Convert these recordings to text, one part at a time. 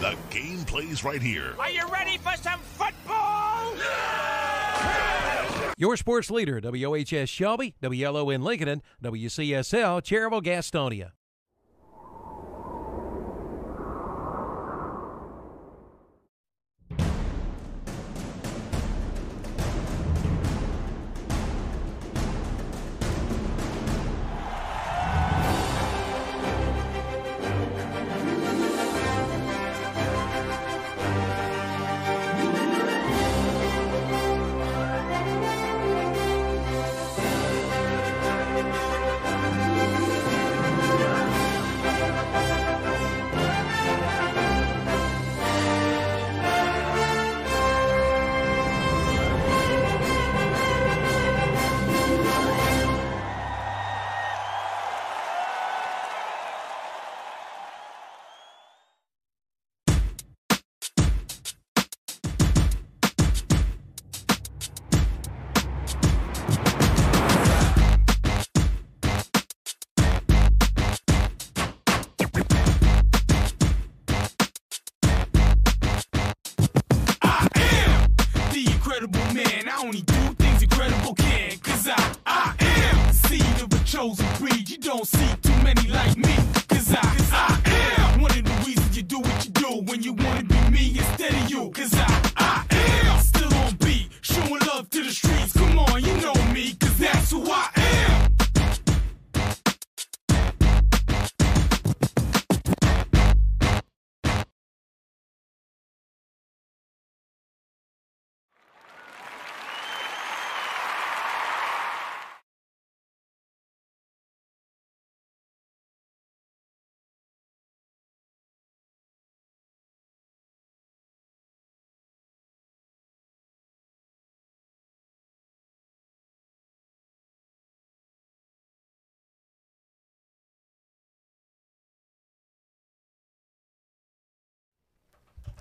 The game plays right here. Are you ready for some football? Your sports leader, WOHS Shelby, WLON Lincoln, and WCSL Cherryville Gastonia.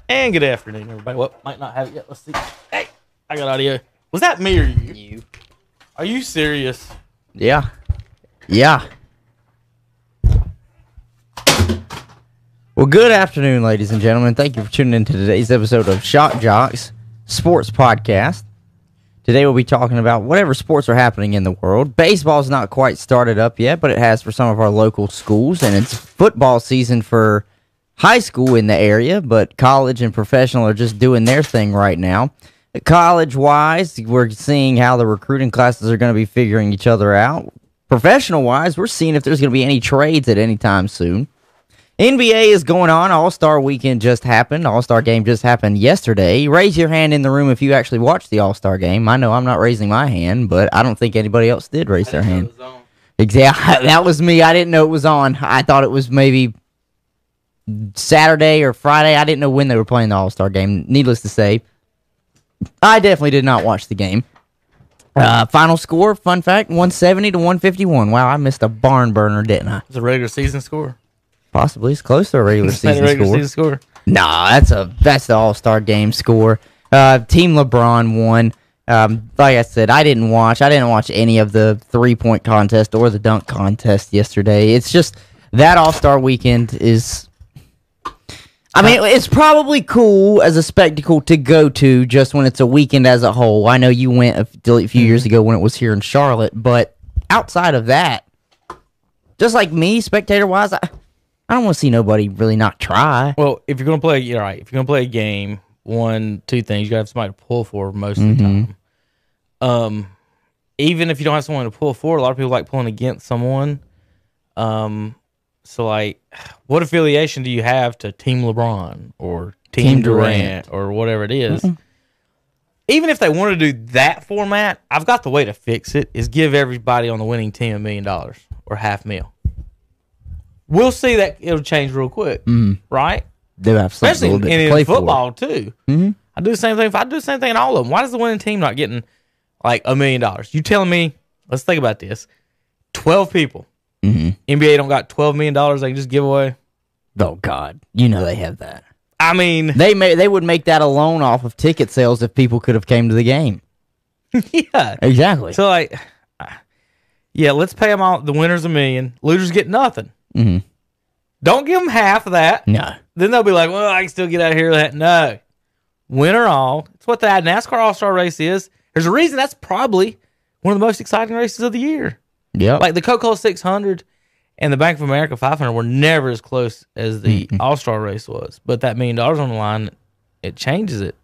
And good afternoon, everybody. Well, might not have it yet. Let's see. Hey, I got audio. Was that me or you? You. Are you serious? Yeah. Yeah. Well, good afternoon, ladies and gentlemen. Thank you for tuning in to today's episode of Shock Jocks Sports Podcast. Today we'll be talking about whatever sports are happening in the world. Baseball's not quite started up yet, but it has for some of our local schools, and it's football season for high school in the area, but college and professional are just doing their thing right now. College wise, we're seeing how the recruiting classes are going to be figuring each other out. Professional wise, we're seeing if there's going to be any trades at any time soon. NBA is going on. All Star weekend just happened. All Star game just happened yesterday. Raise your hand in the room if you actually watched the All Star game. I know I'm not raising my hand, but I don't think anybody else did raise their hand. Exactly. That was me. I didn't know it was on. I thought it was maybe Saturday or Friday. I didn't know when they were playing the All Star game. Needless to say, I definitely did not watch the game. Uh, final score, fun fact, 170 to 151. Wow, I missed a barn burner, didn't I? It's a regular season score. Possibly. It's close to a regular that a season regular score. season score. Nah, that's a that's the All Star game score. Uh, Team LeBron won. Um, like I said, I didn't watch. I didn't watch any of the three point contest or the dunk contest yesterday. It's just that All Star weekend is. I mean, it's probably cool as a spectacle to go to just when it's a weekend as a whole. I know you went a few years ago when it was here in Charlotte, but outside of that, just like me, spectator wise, I, I don't want to see nobody really not try. Well, if you're gonna play, you're right. If you're gonna play a game, one, two things, you gotta have somebody to pull for most of the time. Um, even if you don't have someone to pull for, a lot of people like pulling against someone. Um, so like, what affiliation do you have to Team LeBron or Team, Team Durant, Durant. or whatever it is? Even if they want to do that format, I've got the way to fix it. Is give everybody on the winning team a million dollars or half mil. We'll see that it'll change real quick, right? They have Especially a in, little bit to in play for. football too. Mm-hmm. I do the same thing. If I do the same thing in all of them, why does the winning team not getting like a million dollars? You telling me? Let's think about this. Twelve people. Mm-hmm. NBA don't got twelve million dollars they can just give away. Oh God, you know they have that. I mean, They may they would make that alone off of ticket sales if people could have came to the game. yeah. Exactly. So like, yeah, let's pay them all. The winners a million, losers get nothing. Mhm. Don't give them half of that. no. then they'll be like, well, I can still get out of here. That no, winner all. It's what that NASCAR All Star race is. There's a reason that's probably one of the most exciting races of the year. Yeah. Like the Coca-Cola 600 and the Bank of America 500 were never as close as the All Star race was. But that million dollars on the line, it changes it.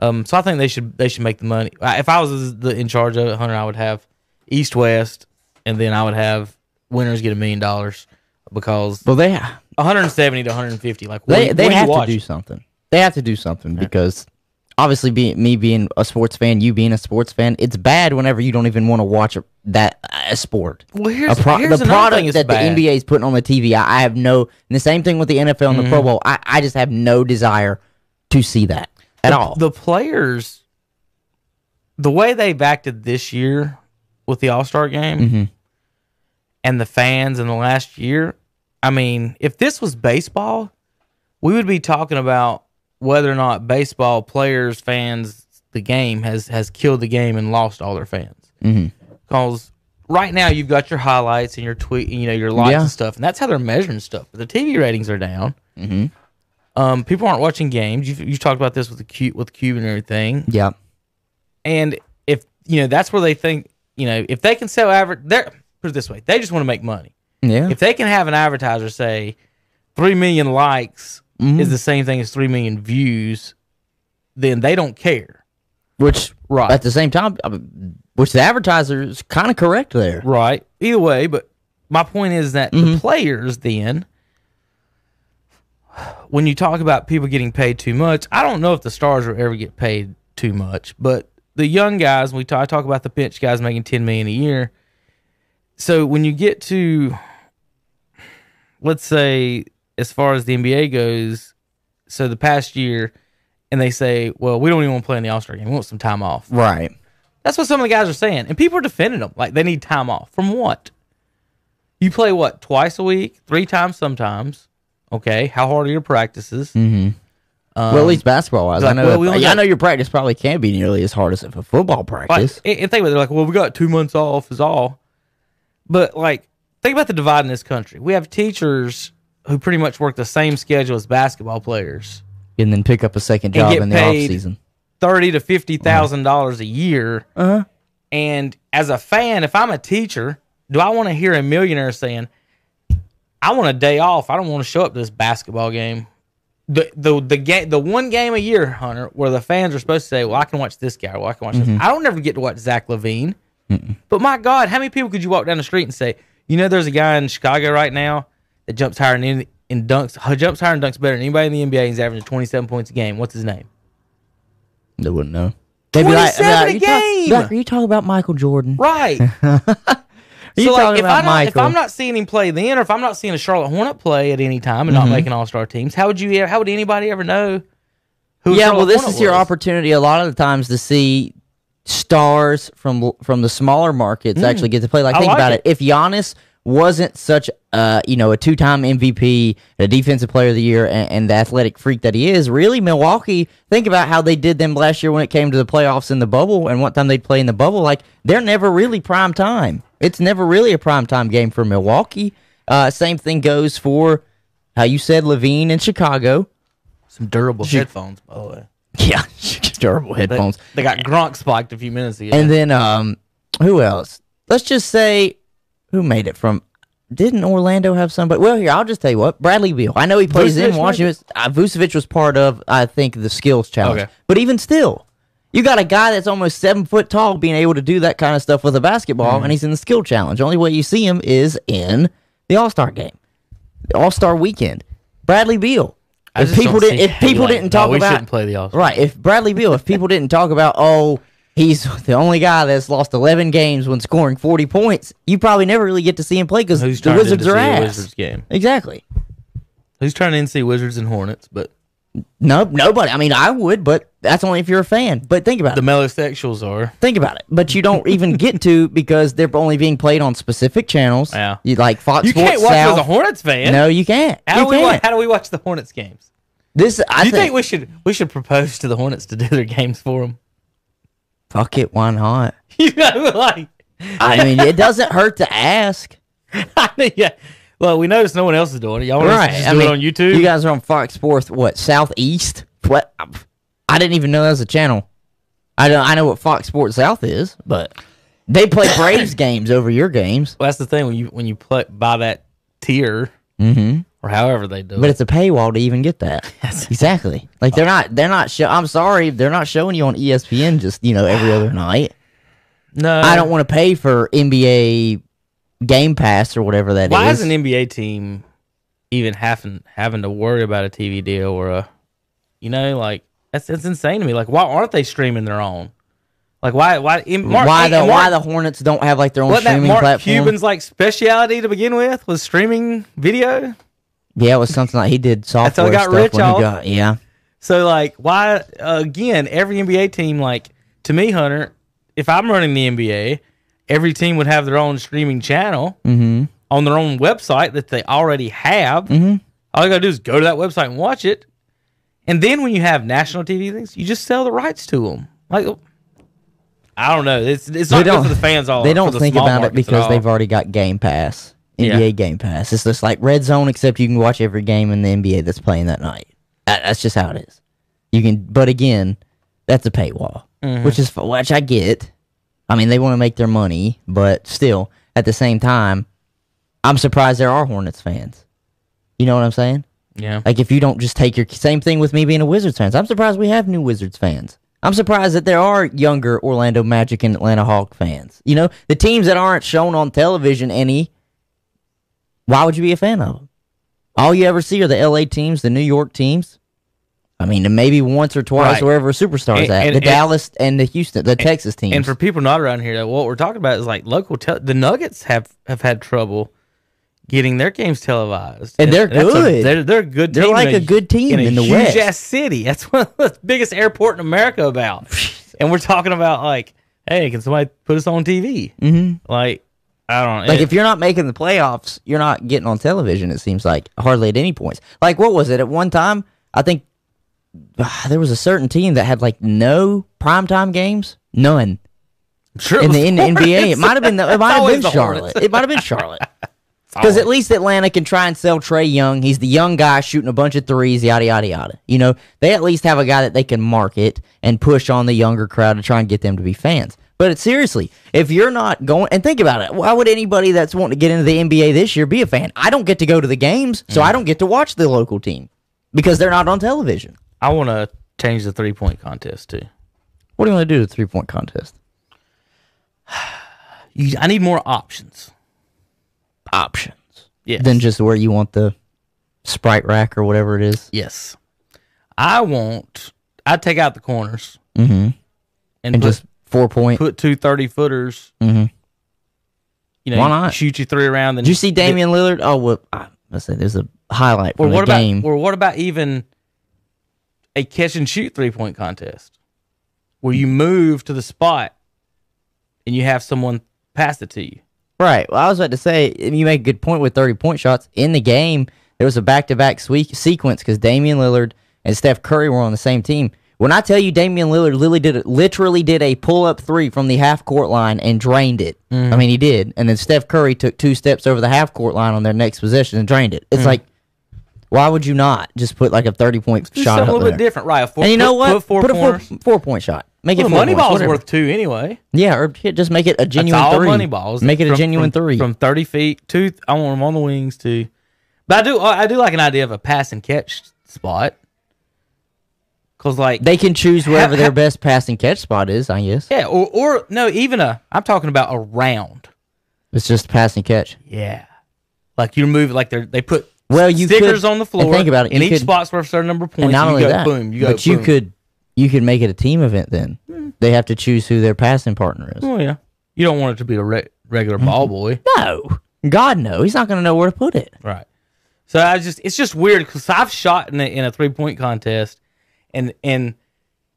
Um, so I think they should they should make the money. If I was the, in charge of it, Hunter, I would have East West, and then I would have winners get a million dollars because well, they 170 to 150. Like what, they what they you have to do something. They have to do something because obviously, being me being a sports fan, you being a sports fan, it's bad whenever you don't even want to watch a, that a sport. Well, here's, pro- here's the product that bad. the NBA is putting on the TV, I, I have no. And the same thing with the NFL and the Mm-hmm. Pro Bowl. I, I just have no desire to see that at the, all. The players, the way they've acted this year with the All Star game Mm-hmm. and the fans in the last year, I mean, if this was baseball, we would be talking about whether or not baseball players, fans, the game has has killed the game and lost all their fans. Because right now you've got your highlights and your tweet, you know, your likes Yeah. and stuff, and that's how they're measuring stuff. But the TV ratings are down. Mhm. Um, people aren't watching games. You've, you talked about this with the cube, with Cube and everything. yeah, And if you know, that's where they think, you know, if they can sell average, they're put it this way, they just want to make money. yeah. If they can have an advertiser say three million likes Mm-hmm. is the same thing as three million views, then they don't care. which Right. at the same time, which the advertiser is kind of correct there. Right. Either way, but my point is that Mm-hmm. the players then when you talk about people getting paid too much, I don't know if the stars will ever get paid too much, but the young guys, we talk, I talk about the bench guys making 10 million a year. So when you get to let's say as far as the NBA goes, so the past year and they say, "Well, we don't even want to play in the All-Star game. We want some time off." Right. That's what some of the guys are saying, and people are defending them like they need time off from what? You play what twice a week, three times sometimes. Okay, how hard are your practices? Mm-hmm. well, at least basketball wise, I know. well, we that- only I know your practice probably can't be nearly as hard as if a football practice. and and think about it, they're like, well, we got two months off is all, but like, think about the divide in this country. We have teachers who pretty much work the same schedule as basketball players, and then pick up a second job in the off paid season. thirty to fifty thousand dollars a year. Uh-huh. And as a fan, if I'm a teacher, do I want to hear a millionaire saying, "I want a day off. I don't want to show up to this basketball game." The the the game the one game a year, Hunter, where the fans are supposed to say, "Well, I can watch this guy. Well, I can watch Mm-hmm. this." I don't ever get to watch Zach LaVine. But my God, how many people could you walk down the street and say, "You know, there's a guy in Chicago right now that jumps higher than any, and dunks jumps higher and dunks better than anybody in the NBA. He's averaging 27 points a game. What's his name?" They wouldn't know. They'd be like, 27 a you talk- game!" like, Are you talking about Michael Jordan? Right. you so like, talking if, about I not, if Michael? I'm not seeing him play then, or if I'm not seeing a Charlotte Hornet play at any time and Mm-hmm. not making All Star teams, how would you? How would anybody ever know? Who yeah, Charlotte well, this Hornet is your was? opportunity a lot of the times to see stars from from the smaller markets actually get to play. Like, Mm. I think like about it. it. If Giannis wasn't such, a you know, a two time MVP, a defensive player of the year, and, and the athletic freak that he is, really, Milwaukee. Think about how they did them last year when it came to the playoffs in the bubble, and what time they'd play in the bubble. Like, they're never really prime time. It's never really a prime time game for Milwaukee. Uh, same thing goes for how you said LaVine in Chicago. some durable headphones, by the way. Yeah, durable They, headphones. they got Gronk spiked a few minutes ago. And then um who else? Let's just say who made it from didn't Orlando have somebody? Well, here I'll just tell you what. Bradley Beal. I know he plays Vucevic in Washington. Uh, Vucevic was part of, I think, the skills challenge. Okay. But even still, you got a guy that's almost seven foot tall being able to do that kind of stuff with a basketball, Mm-hmm. and he's in the skill challenge. Only way you see him is in the All Star game, the All Star weekend. Bradley Beal. If people didn't, if people didn't no, talk we about, shouldn't play the All-Star. right? If Bradley Beal, if people didn't talk about, oh, he's the only guy that's lost 11 games when scoring 40 points, you probably never really get to see him play because the Wizards are ass. Wizards game? Exactly. Who's trying to see Wizards and Hornets? But No, nobody. I mean, I would, but that's only if you're a fan. But think about it. the it. melosexuals are. Think about it. But you don't even get to because they're only being played on specific channels. Yeah. You like Fox You Sports can't watch South. as a Hornets fan. No, you can't. How you do we can't. how do we watch the Hornets games? This I Do you think, think we should we should propose to the Hornets to do their games for them? Fuck it. Why not? You know, like I mean, it doesn't hurt to ask. yeah, Well, we noticed no one else is doing it. Y'all right. just I do mean, it on YouTube? You guys are on Fox Sports. What Southeast? What? I didn't even know that was a channel. I don't. I know what Fox Sports South is, but they play Braves games over your games. well, that's the thing when you when you play, by that tier Mm-hmm. Or however they do But it. it's a paywall to even get that. exactly. Like they're not. They're not. Show, I'm sorry. They're not showing you on ESPN. Just you know every other night. No, I don't want to pay for NBA Game Pass or whatever that is. Why is an NBA team even having having to worry about a TV deal or a, you know, like that's that's insane to me. Like, why aren't they streaming their own? Like, why why Mark, why the and why the Hornets don't have like their own what that streaming Mark platform? Cuban's like speciality to begin with was streaming video. Yeah, it was something like he did software how he got stuff rich when off. he got yeah. So like, why again? Every NBA team, like to me, Hunter, if I'm running the NBA, every team would have their own streaming channel Mm-hmm. on their own website that they already have. Mhm. All you gotta do is go to that website and watch it. And then when you have national TV things, you just sell the rights to them. Like, I don't know. It's it's not good for the fans. All They don't the think about it because they've already got Game Pass, Yeah. NBA Game Pass. It's just like Red Zone, except you can watch every game in the NBA that's playing that night. That's just how it is. You can, but again, that's a paywall, Mm-hmm. which is which I get. I mean, they want to make their money, but still, at the same time, I'm surprised there are Hornets fans. You know what I'm saying? yeah. Like if you don't just take your same thing with me being a Wizards fans. I'm surprised we have new Wizards fans. I'm surprised that there are younger Orlando Magic and Atlanta Hawk fans. You know, the teams that aren't shown on television any. Why would you be a fan of them? All you ever see are the LA teams, the New York teams. I mean, maybe once or twice Right. wherever a superstar's And- at. and- the and- Dallas and the Houston, the Texas teams. And for people not around here, what we're talking about is like local. The Nuggets have have had trouble getting their games televised, And they're that's a- good. they're they're a good. They're like in a good team in, in a the West. ass city. That's one of the biggest airport in America. About, and we're talking about like, hey, can somebody put us on TV? Mm-hmm. Like, I don't know. Like It- if you're not making the playoffs, you're not getting on television. It seems like hardly at any points. Like what was it at one time? I think ah, there was a certain team that had like no primetime games, none sure in the in the NBA. It might have been the, it might have been Charlotte. It might have been Charlotte. Because at least Atlanta can try and sell Trae Young. He's the young guy shooting a bunch of threes, yada yada yada. You know, they at least have a guy that they can market and push on the younger crowd to try and get them to be fans. But seriously, if you're not going and think about it, why would anybody that's wanting to get into the NBA this year be a fan? I don't get to go to the games, so I don't get to watch the local team because they're not on television. I want to change the three point contest too. What do you want to do to the three point contest? You, I need more options. Options. Yes. Than just where you want the sprite rack or whatever it is. Yes. I want. I'd take out the corners Mm-hmm. and, And put, just four point. put two 30 footers. Mhm. You know, Why not? shoot you three around. Did you see Damian Lillard? Oh, well, I let's say there's a highlight Or what the about? game. Or what about even a catch and shoot three point contest, where you move to the spot and you have someone pass it to you. right. Well, I was about to say you make a good point with 30 point shots in the game. There was a back to back sequence because Damian Lillard and Steph Curry were on the same team. When I tell you Damian Lillard literally did a, literally did a pull up three from the half court line and drained it. Mm-hmm. I mean, he did. And then Steph Curry took two steps over the half court line on their next possession and drained it. It's Mm-hmm. like, why would you not just put like a 30 point Do shot something a little bit different, right? Four, And you know put, what? Put four put a four, four point shot. Make Well, it four money points, ball's whatever. worth two anyway. Yeah, or just make it a genuine That's all three. money balls. Make it a From- genuine from, three. from thirty feet. Two. I want them on the wings too. But I do. I do like an idea of a pass and catch spot. Cause like they can choose wherever Ha- their best pass and catch spot is. I guess yeah, or or no, even a. I'm talking about a round. it's just pass and catch. Yeah, like you move like they they put Well, you stickers could- on the floor. think about it, And each could- spot's worth a certain number of points. And not you only go that, boom, you go but you could you could make it a team event. Then they have to choose who their passing partner is. Oh yeah, you don't want it to be a re- regular mm-hmm. ball boy, No, God no, he's not going to know where to put it. right? So I just it's just weird because I've shot in a, in a three point contest, and and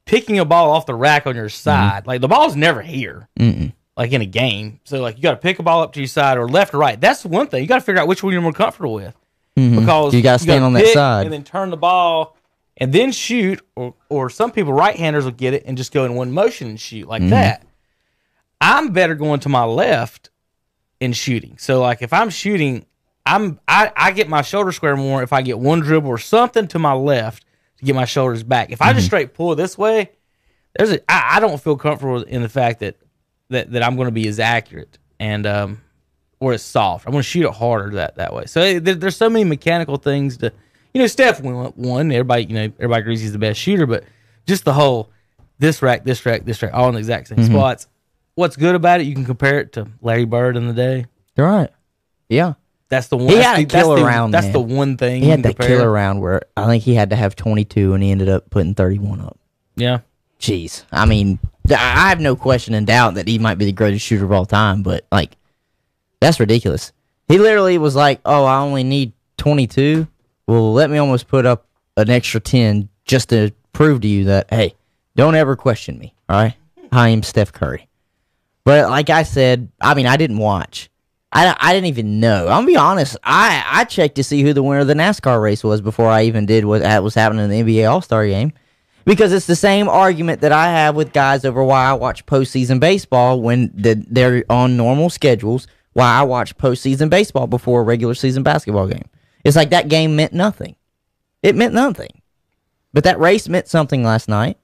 picking a ball off the rack on your mm-hmm. side, like the ball's never here. Mm-mm. like in a game. So like you got to pick a ball up to your side or left or right. That's the one thing you got to figure out which one you're more comfortable with mm-hmm. because You gotta stand on that side. and then turn the ball and then shoot. Or or some people right handers will get it and just go in one motion and shoot like mm-hmm. that. I'm better going to my left and shooting. So like if I'm shooting I'm I, I get my shoulder square more if I get one dribble or something to my left to get my shoulders back. If I Mm-hmm. just straight pull this way, there's a I, I don't feel comfortable in the fact that that, that I'm going to be as accurate and um or as soft. I'm going to shoot it harder that that way. So eh, there, there's so many mechanical things to you know Steph won one. Everybody you know everybody agrees he's the best shooter, but just the whole this rack, this rack, this rack, all in the exact Mm-hmm. same spots. What's good about it? You can compare it to Larry Bird in the day. You're right. Yeah. That's the one. He had the, a killer that's the, round, That's the one thing He had that killer round where I think he had to have 22 and he ended up putting 31 up. Yeah, Jeez. I mean, I have no question and doubt that he might be the greatest shooter of all time, but like, that's ridiculous. He literally was like, "Oh, I only need 22. Well, let me almost put up an extra 10 just to prove to you that hey, don't ever question me. All right, I am Steph Curry." But like I said, I mean, I didn't watch. I, I didn't even know. I'm gonna be honest. I, I checked to see who the winner of the NASCAR race was before I even did what was happening in the NBA All Star game, because it's the same argument that I have with guys over why I watch postseason baseball when the, they're on normal schedules. Why I watch postseason baseball before a regular season basketball game. It's like that game meant nothing. It meant nothing. But that race meant something last night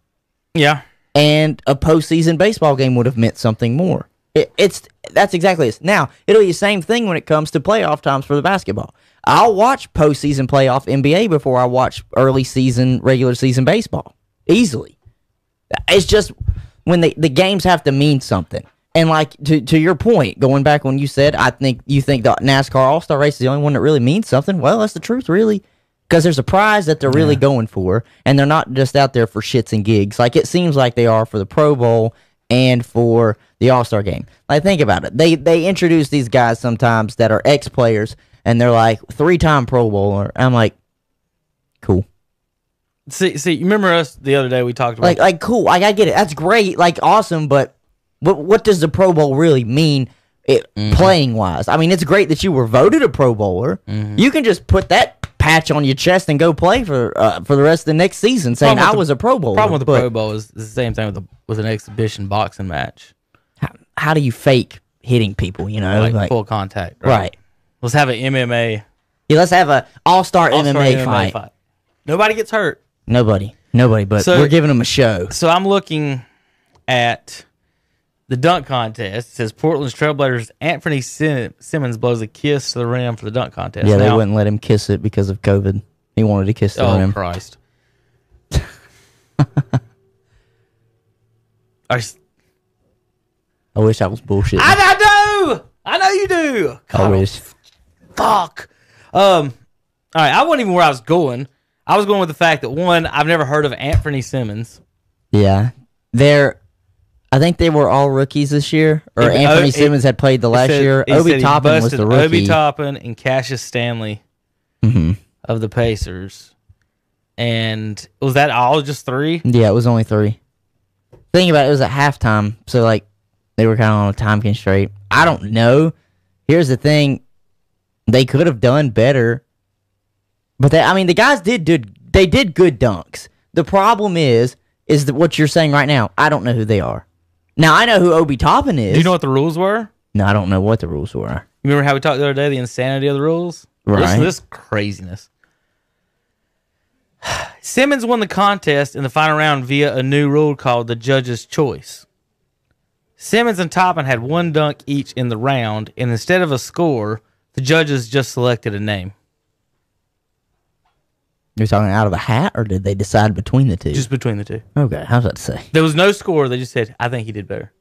yeah. and a postseason baseball game would have meant something more. It, it's that's exactly it. Now it'll be the same thing when it comes to playoff times for the basketball. I'll watch postseason playoff NBA before I watch early season regular season baseball easily. It's just when they, the games have to mean something. And like to to your point, going back when you said I think you think the NASCAR All Star race is the only one that really means something. Well, that's the truth, really, because there's a prize that they're really going for, and they're not just out there for shits and gigs. Like it seems like they are for the Pro Bowl and for the All Star game. Like think about it. They they introduce these guys sometimes that are ex players, and they're like three time Pro Bowler. I'm like, cool. See, see, you remember us the other day? We talked about Like like cool. Like I get it. That's great. Like awesome. But what what does the Pro Bowl really mean? It playing wise. I mean, it's great that you were voted a Pro Bowler. You can just put that patch on your chest and go play for uh, for the rest of the next season, saying I the- was a Pro Bowler. problem with the Pro Bowl is, is the same thing with the, with an exhibition boxing match, How do you fake hitting people? You know, like, like, full contact. right. Let's have an MMA Yeah, let's have a All Star All-Star MMA, fight. Nobody gets hurt. Nobody, nobody. But So- we're giving them a show. So I'm looking at the dunk contest. It says Portland's Trailblazers Anthony Sim- Simmons blows a kiss to the rim for the dunk contest. Yeah, they wouldn't let him kiss it because of COVID. He wanted to kiss the rim. Oh rim. Christ! Are s- I wish I was bullshit. I, I know, I know you do. I God, wish. fuck. Um, all right, I wasn't even where I was going. I was going with the fact that one, I've never heard of Anthony Simmons. Yeah, they're. I think they were all rookies this year, or It- Anthony oh, it- Simmons had played the last said- year. Obi Toppin was the rookie. Obi Toppin and Cassius Stanley Mhm. of the Pacers. And was that all just three? Yeah, it was only three. Think about it, it was at halftime, so like they were kind of on a time constraint. I don't know. Here's the thing: they could have done better, but they, I mean, the guys did did they did good dunks. The problem is, is that what you're saying right now. I don't know who they are. Now I know who Obi Toppin is. Do you know what the rules were? No, I don't know what the rules were. You remember how we talked the other day, the insanity of the rules? Right. this craziness. Simmons won the contest in the final round via a new rule called the judge's choice. Simmons and Toppin had one dunk each in the round, and instead of a score, the judges just selected a name. You're talking out of a hat, or did they decide between the two? Just between the two. okay. How's that say? There was no score. They just said, I think he did better.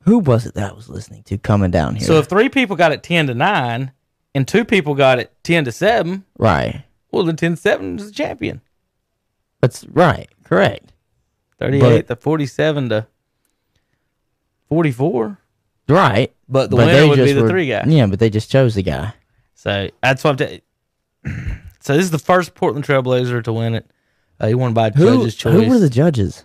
Who was it that I was listening to coming down here? So if three people got it 10 to 9 and two people got it 10 to 7, right, well, the 10 to 7 is the champion. that's right, correct. 38 to 47 to 44. Right. But the winner would be the three guy. Yeah, but they just chose the guy. So that's what I'm telling So this is the first Portland Trailblazer to win it. Uh, he won by Who, judge's choice. who were the judges?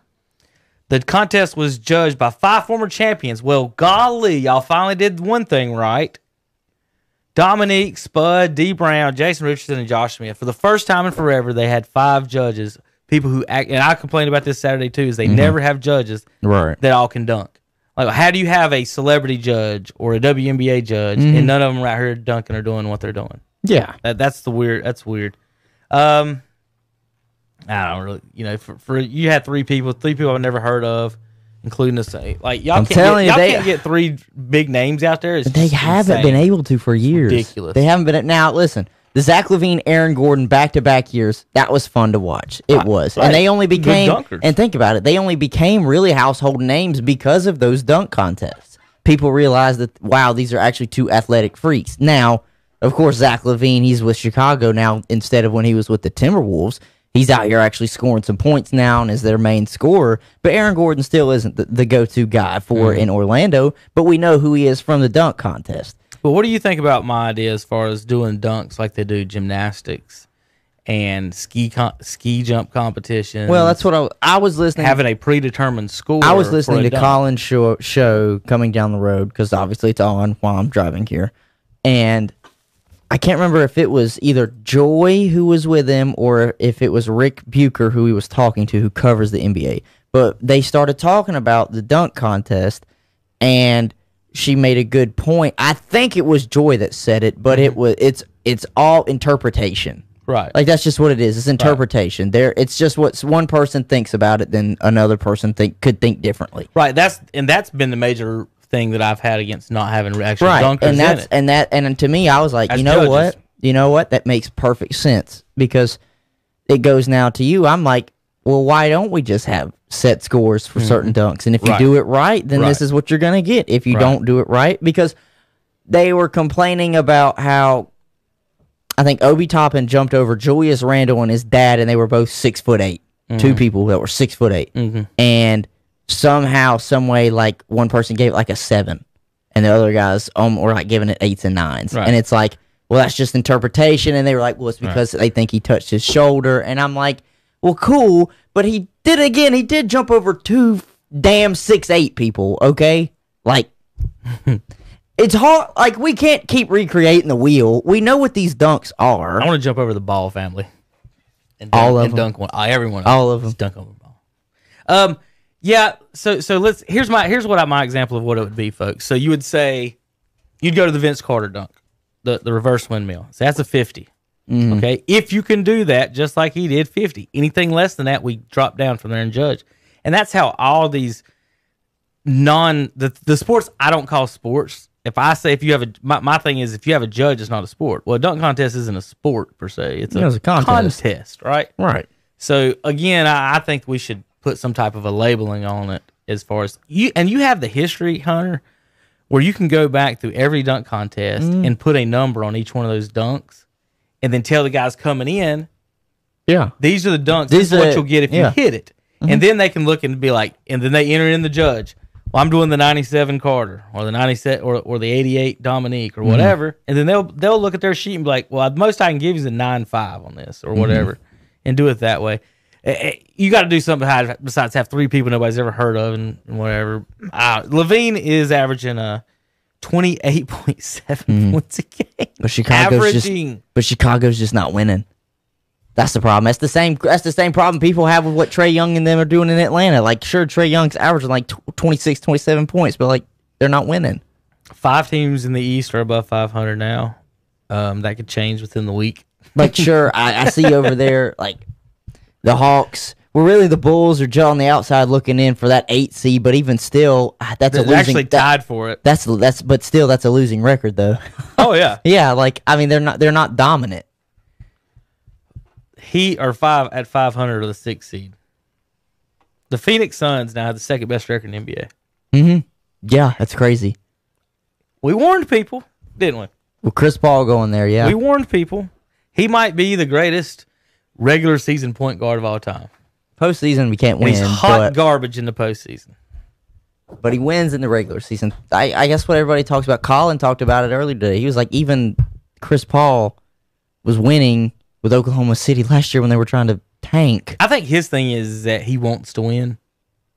the contest was judged by five former champions. Well, golly, y'all finally did one thing right. Dominique, Spud, Dee Brown, Jason Richardson, and Josh Smith. For the first time in forever, they had five judges. People who act, and I complained about this Saturday too, is they never have judges Right. that all can dunk. Like, how do you have a celebrity judge or a WNBA judge, Mm-hmm. and none of them right here dunking or doing what they're doing? Yeah. That that's the weird. That's weird. Um, I don't really. You know, for, for you had three people, three people I've never heard of, including the same. Like y'all I'm can't telling get, you, y'all they- can't get three big names out there. It's They haven't insane. been able to for years. ridiculous. They haven't been. Now, listen, the Zach LaVine, Aaron Gordon, back to back years. That was fun to watch. It was, right. and they only became. And think about it, they only became really household names because of those dunk contests. People realized that wow, these are actually two athletic freaks. Now, of course, Zach LaVine, he's with Chicago now instead of when he was with the Timberwolves. He's out here actually scoring some points now and is their main scorer. But Aaron Gordon still isn't the, the go to guy for Mm-hmm. in Orlando. But we know who he is from the dunk contest. But what do you think about my idea as far as doing dunks like they do gymnastics and ski con- ski jump competitions? Well, that's what I, I was listening. having a predetermined score. I was listening to dunk. Colin's show, show coming down the road because obviously it's on while I'm driving here, and I can't remember if it was either Joy who was with him or if it was Rick Bucher who he was talking to, who covers the NBA. But they started talking about the dunk contest, and she made a good point. I think it was Joy that said it, but Mm-hmm. it was it's it's all interpretation. right. Like that's just what it is. It's interpretation. There, it's just what one person thinks about it, then another person think could think differently. Right. That's and that's been the major thing that I've had against not having actual Right, dunkers and that's in it. and that and to me, I was like, As you know judges. what, you know what, that makes perfect sense because it goes now to you. I'm like, well, why don't we just have set scores for certain dunks? And if you Mm-hmm. Do it right, then this is what you're gonna get. If you Right. don't do it right, because they were complaining about how I think Obi Toppin jumped over Julius Randle and his dad, and they were both six foot 8 Mm-hmm. Two people that were six foot 8 and somehow, some way, like one person gave it like a seven, and the other guys um were like giving it eights and nines, Right. and it's like, well, that's just interpretation, and they were like, well, it's because they think he touched his shoulder, and I'm like, well, cool, but he did again. He did jump over two damn six eight people. Okay, like. It's hard. Like we can't keep recreating the wheel. We know what these dunks are. I want to jump over the ball family. And All of and them? dunk one. Uh, everyone. All of them. Dunk over the ball. Um. Yeah. So so let's. Here's my here's what I, my example of what it would be, folks. So you would say, you'd go to the Vince Carter dunk, the the reverse windmill. So that's a 50 Mm-hmm. Okay. If you can do that, just like he did, fifty. Anything less than that, we drop down from there and judge. And that's how all these non the the sports I don't call sports. If I say if you have a my, my thing is if you have a judge, it's not a sport. Well, a dunk contest isn't a sport per se. It's a, Yeah, it's a contest. contest, right? right. So again, I, I think we should put some type of a labeling on it as far as you and you have the history, Hunter, where you can go back through every dunk contest Mm. and put a number on each one of those dunks, and then tell the guys coming in Yeah. these are the dunks. These this is what you'll get if yeah. Mm-hmm. you hit it. And then they can look and be like, and then they enter in the judge. Well, I'm doing the 97 Carter or the 97 or, or the 88 Dominique Mm-hmm. or whatever. And then they'll they'll look at their sheet and be like, well, the most I can give you is a 9 5 on this Mm-hmm. or whatever, and do it that way. Eh, eh, You got to do something besides- have three people nobody's ever heard of and, whatever. Uh, LaVine is averaging a 28.7 points a game. Mm-hmm. But Chicago's just but Chicago's just not winning. That's the problem. That's the same. That's the same problem people have with what Trae Young and them are doing in Atlanta. Like, sure, Trae Young's averaging like tw- 26, 27 points, but like they're not winning. five teams in the East are above 500 now. Um, that could change within the week. Like, sure, I, I see over there like the Hawks. Well, really, the Bulls are just on the outside looking in for that eight seed. But even still, ah, that's a They're losing. actually that- tied for it. that's that's but still that's a losing record though. Oh yeah, yeah, like I mean they're not they're not dominant. Heat are five at 500 or the sixth seed. The Phoenix Suns now have the second best record in the NBA. Yeah, that's crazy. We warned people, didn't we? With Chris Paul going there, yeah. We warned people. He might be the greatest regular season point guard of all time. Postseason we can't And win, he's hot but, garbage in the postseason. but he wins in the regular season. I, I guess what everybody talks about. Colin talked about it earlier today. He was like, even Chris Paul was winning with Oklahoma City last year when they were trying to tank. I think his thing is that he wants to win.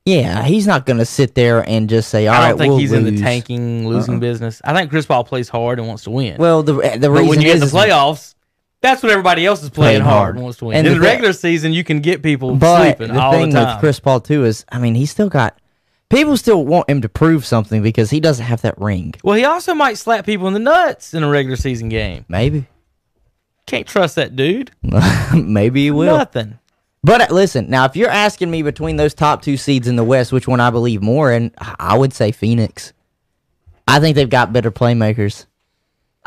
Yeah, he's not going to sit there and just say, "All I don't think we'll he's in the tanking, losing uh-uh. business. I think Chris Paul plays hard and wants to win. Well, the the But reason when you is get in the playoffs, that's when everybody else is playing, Playing hard hard. and wants to win. And in the the regular season, you can get people But sleeping the all thing the time. with Chris Paul too is, I mean, he's still got people still want him to prove something because he doesn't have that ring. Well, he also might slap people in the nuts in a regular season game. Maybe, Can't trust that dude. maybe he will. Nothing. But uh, listen, now if you're asking me between those top two seeds in the West, which one I believe more in, I would say Phoenix. I think they've got better playmakers.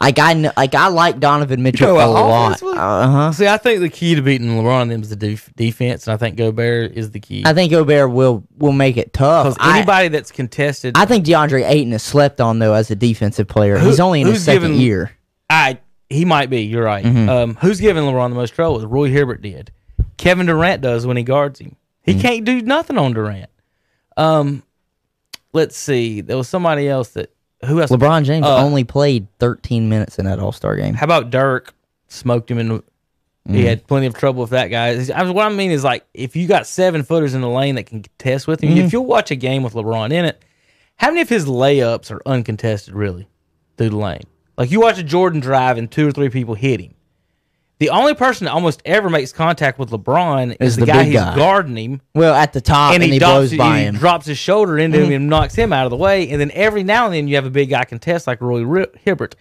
Like I know, like I like Donovan Mitchell Go a lot. Uh huh. See, I think the key to beating LeBron and them is the def- defense, and I think Gobert is the key. I think Gobert will will make it tough. Because I- anybody that's contested, I, think DeAndre Ayton is slept on though as a defensive player. Who- He's only in his second given- year. I he might be. You're right. Mm-hmm. Um, who's giving LeBron the most trouble? Roy Hibbert did. Kevin Durant does when he guards him. He Mm-hmm. can't do nothing on Durant. Um, let's see. There was somebody else that who else? LeBron James Uh, only played 13 minutes in that All Star game. How about Dirk? Smoked him in. the- He Mm-hmm. had plenty of trouble with that guy. I what I mean is like if you got seven footers in the lane that can contest with him, Mm-hmm. if you'll watch a game with LeBron in it, how many of his layups are uncontested really through the lane? Like you watch a Jordan drive and two or three people hit him. The only person that almost ever makes contact with LeBron is, Is the, the guy who's guy. guarding him, Well, at the top, and, and, he, blows by he him. Drops his shoulder into mm-hmm. him and knocks him out of the way. And then every now and then you have a big guy contest like Roy Hibbert.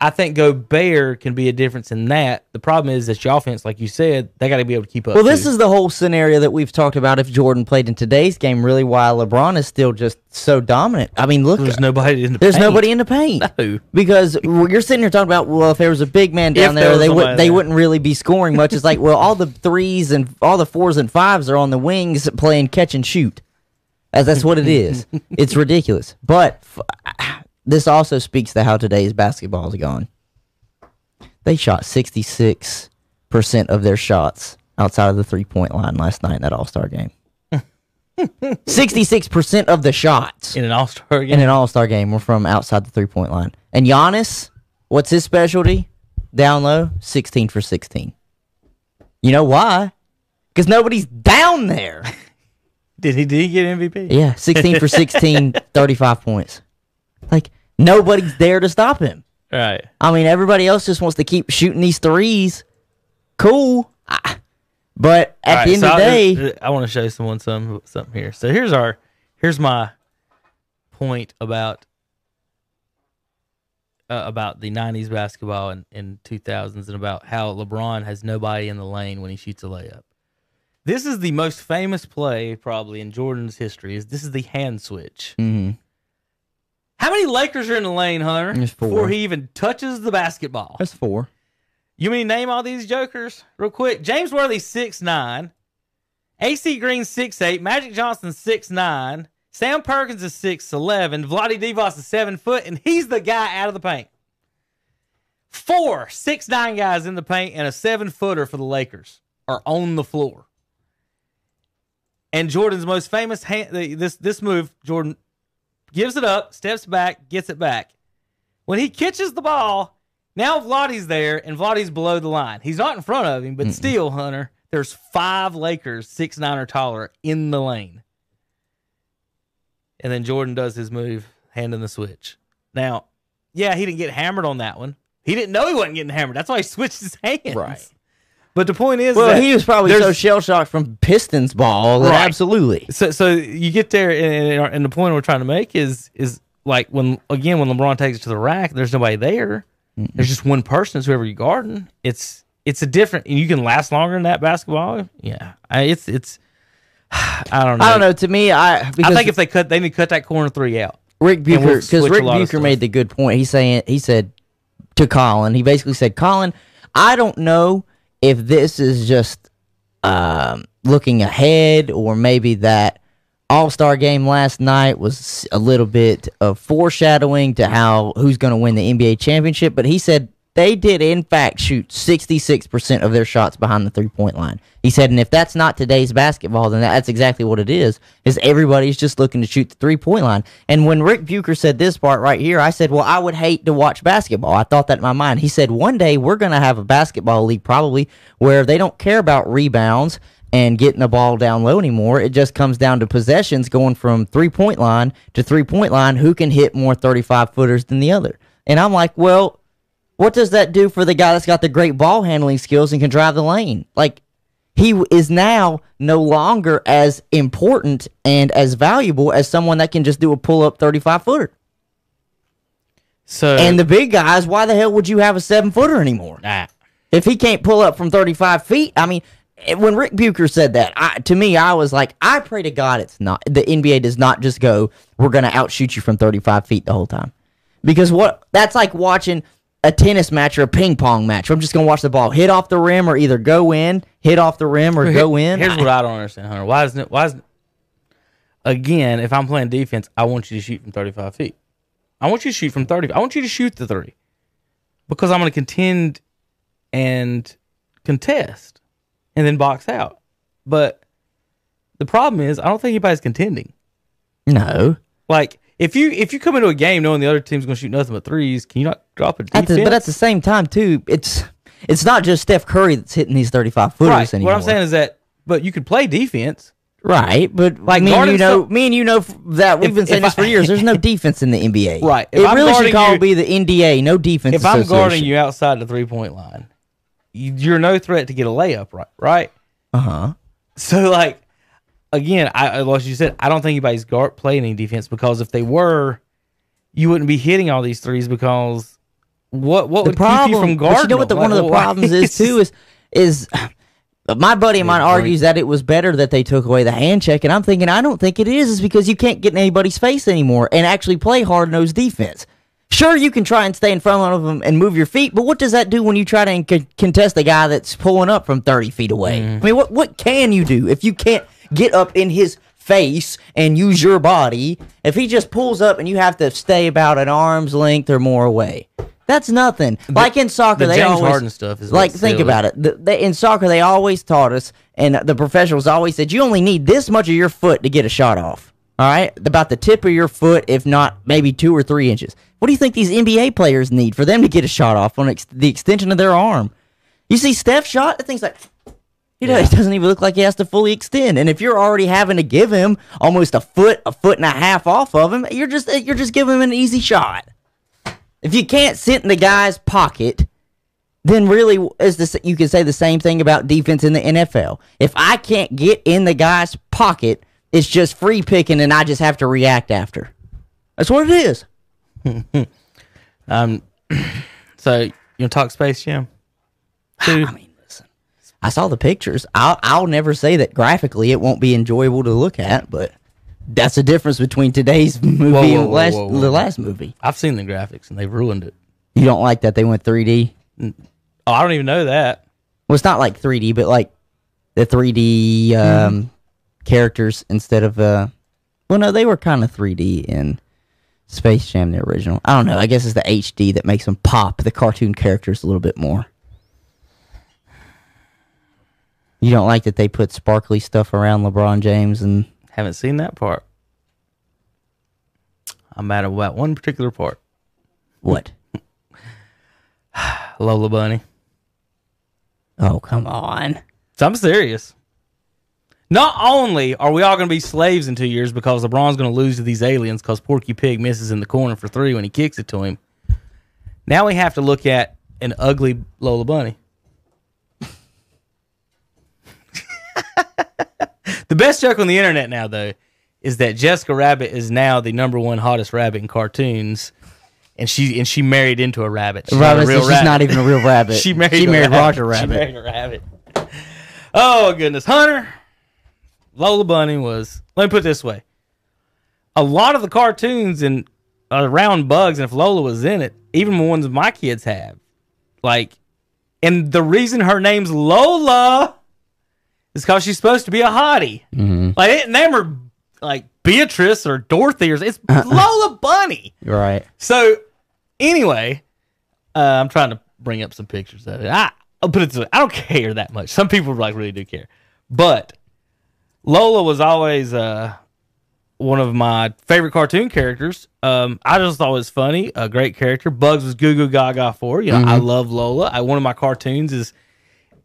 I think Gobert can be a difference in that. The problem is that your offense, like you said, they got to be able to keep up. Well, this too. is the whole scenario that we've talked about. If Jordan played in today's game, really, why LeBron is still just so dominant. I mean, look, there's nobody in the there's paint. nobody in the paint No. because you're sitting here talking about well, if there was a big man down there there, they would they wouldn't really be scoring much. It's like well, all the threes and all the fours and fives are on the wings playing catch and shoot. As that's what it is. it's ridiculous. But f- this also speaks to how today's basketball is gone. They shot 66% of their shots outside of the three point line last night in that All Star game. 66% of the shots in an All Star in game. an All Star game were from outside the three point line. And Giannis, what's his specialty? Down low, 16 for 16. You know why? Because nobody's down there. Did he? Did he get MVP? Yeah, 16 for 16, 35 points. Like, nobody's there to stop him. Right. I mean, everybody else just wants to keep shooting these threes. Cool. Ah. But at right, the end so of the day, I, want to show someone some something here. So here's our here's my point about uh, about the '90s basketball and, and 2000s, and about how LeBron has nobody in the lane when he shoots a layup. This is the most famous play probably in Jordan's history. Is this is the hand switch? Mhm. How many Lakers are in the lane, Hunter? There's four. Before he even touches the basketball. that's four. You mean name all these jokers real quick? James Worthy six nine, AC Green six eight, Magic Johnson six nine, Sam Perkins is six eleven, Vlade Divac is seven foot, and he's the guy out of the paint. Four six nine guys in the paint and a seven footer for the Lakers are on the floor. And Jordan's most famous hand, this this move, Jordan gives it up, steps back, gets it back. When he catches the ball, now Vlade's there and Vlade's below the line. He's not in front of him, but still, Hunter, there's five Lakers, six nine or taller, in the lane. And then Jordan does his move, handing the switch. Now, yeah, he didn't get hammered on that one. He didn't know he wasn't getting hammered. That's why he switched his hands. Right. But the point is, Well, he was probably so shell shocked from Pistons ball that Right. absolutely. so so you get there, and, and, the point we're trying to make is is like when again when LeBron takes it to the rack, there's nobody there. There's just one person. It's whoever you're guarding. It's it's a different. And you can last longer in that basketball. Yeah, I, it's it's. I don't know. I don't know. To me, I because I think if they cut, they need to cut that corner three out. Rick Bucher because Rick Bucher made the good point. He's saying he said to Colin, he basically said, Colin, I don't know if this is just um, looking ahead or maybe that All Star game last night was a little bit of foreshadowing to how who's going to win the NBA championship. But he said they did in fact shoot 66% of their shots behind the three point line. He said, and if that's not today's basketball, then that's exactly what it is. Is everybody's just looking to shoot the three point line? And when Rick Bucher said this part right here, I said, well, I would hate to watch basketball. I thought that in my mind. He said, one day we're going to have a basketball league probably where they don't care about rebounds and getting the ball down low anymore. It just comes down to possessions going from three point line to three point line. Who can hit more 35 footers than the other? And I'm like, well, what does that do for the guy that's got the great ball handling skills and can drive the lane? Like, he is now no longer as important and as valuable as someone that can just do a pull up 35 footer. So And the big guys, why the hell would you have a seven footer anymore? nah, If he can't pull up from 35 feet, I mean, eh, when Ric Bucher said that, I, to me, I was like, I pray to God it's not, the NBA does not just go, we're going to outshoot you from 35 feet the whole time. Because what, that's like watching a tennis match or a ping pong match. I'm just going to watch the ball hit off the rim or either go in, hit off the rim or go in. Here's what I don't understand, Hunter. Why isn't it? Why isn't again? If I'm playing defense, I want you to shoot from 35 feet. I want you to shoot from 30. I want you to shoot the three because I'm going to contend and contest and then box out. But the problem is, I don't think anybody's contending. no. Like if you if you come into a game knowing the other team's going to shoot nothing but threes, can you not drop a At the, but at the same time, too, it's it's not just Steph Curry that's hitting these 35 footers right. anymore. What I'm saying is that, but you could play defense. Right, but Like me and you know, some- me and you know that we've If- been saying this for years. There's no defense in the NBA. Right, if It I'm really should call you- be the NDA, no defense. if I'm guarding you outside the three point line, you're no threat to get a layup, right? Right. uh huh. So like, again, I I- like you said, I don't think anybody's guard playing any defense because if they were, you wouldn't be hitting all these threes because what what The would problem, keep you from but guarding? you know what the, them? one of the why- problems is too is is my buddy of mine argues that it was better that they took away the hand check, and I'm thinking I don't think it is. Is because you can't get in anybody's face anymore and actually play hard nosed defense. Sure, you can try and stay in front of them and move your feet, but what does that do when you try to con- contest a guy that's pulling up from 30 feet away? Mm-hmm. I mean, what what can you do if you can't get up in his face and use your body? If he just pulls up and you have to stay about an arm's length or more away, that's nothing. like in soccer, the they James always Harden stuff is like think about it. The, in soccer, they always taught us, and the professionals always said, you only need this much of your foot to get a shot off. All right, about the tip of your foot, if not maybe two or three inches. What do you think these NBA players need for them to get a shot off on ex- the extension of their arm? You see Steph shot, that thing's like, you know, it doesn't even look like he has to fully extend. And if you're already having to give him almost a foot, a foot and a half off of him, you're just you're just giving him an easy shot. If you can't sit in the guy's pocket, then really is this you can say the same thing about defense in the NFL. If I can't get in the guy's pocket, it's just free picking and I just have to react after. That's what it is. Um, so you want to talk Space Jam? Two. I mean. I saw the pictures. I'll I'll never say that graphically it won't be enjoyable to look at, but that's the difference between today's movie whoa, and whoa, last whoa, the last movie. I've seen the graphics and they've ruined it. You don't like that they went 3D? Oh, I don't even know that. Well, it's not like 3D, but like the 3D um, characters instead of uh, well, no, they were kind of 3D in Space Jam, the original. I don't know. I guess it's the HD that makes them pop the cartoon characters a little bit more. You don't like that they put sparkly stuff around LeBron James and Haven't seen that part. I'm mad about one particular part. what? Lola Bunny. Oh, come on. So I'm serious. Not only are we all going to be slaves in two years because LeBron's going to lose to these aliens because Porky Pig misses in the corner for three when he kicks it to him. Now we have to look at an ugly Lola Bunny. the best joke on the internet now, though, is that Jessica Rabbit is now the number one hottest rabbit in cartoons, and she and she married into a rabbit. She's not a Rabbit, real she's rabbit. not even a real rabbit. She married, she married rabbit. Roger Rabbit. She married a rabbit. Oh goodness, Hunter. Lola Bunny was. Let me put it this way: a lot of the cartoons and around bugs, and if Lola was in it, even the ones my kids have, like, and the reason her name's Lola is because she's supposed to be a hottie. Mm-hmm. Like, they didn't name her like Beatrice or Dorothy or it's Uh-uh. Lola Bunny. Right. So, anyway, uh, I'm trying to bring up some pictures of it. I, I'll put it this way: I don't care that much. Some people like really do care, but Lola was always uh, one of my favorite cartoon characters. Um, I just thought it was funny, a great character. Bugs was Goo Goo Gaga for you know. I love Lola. I, one of my cartoons is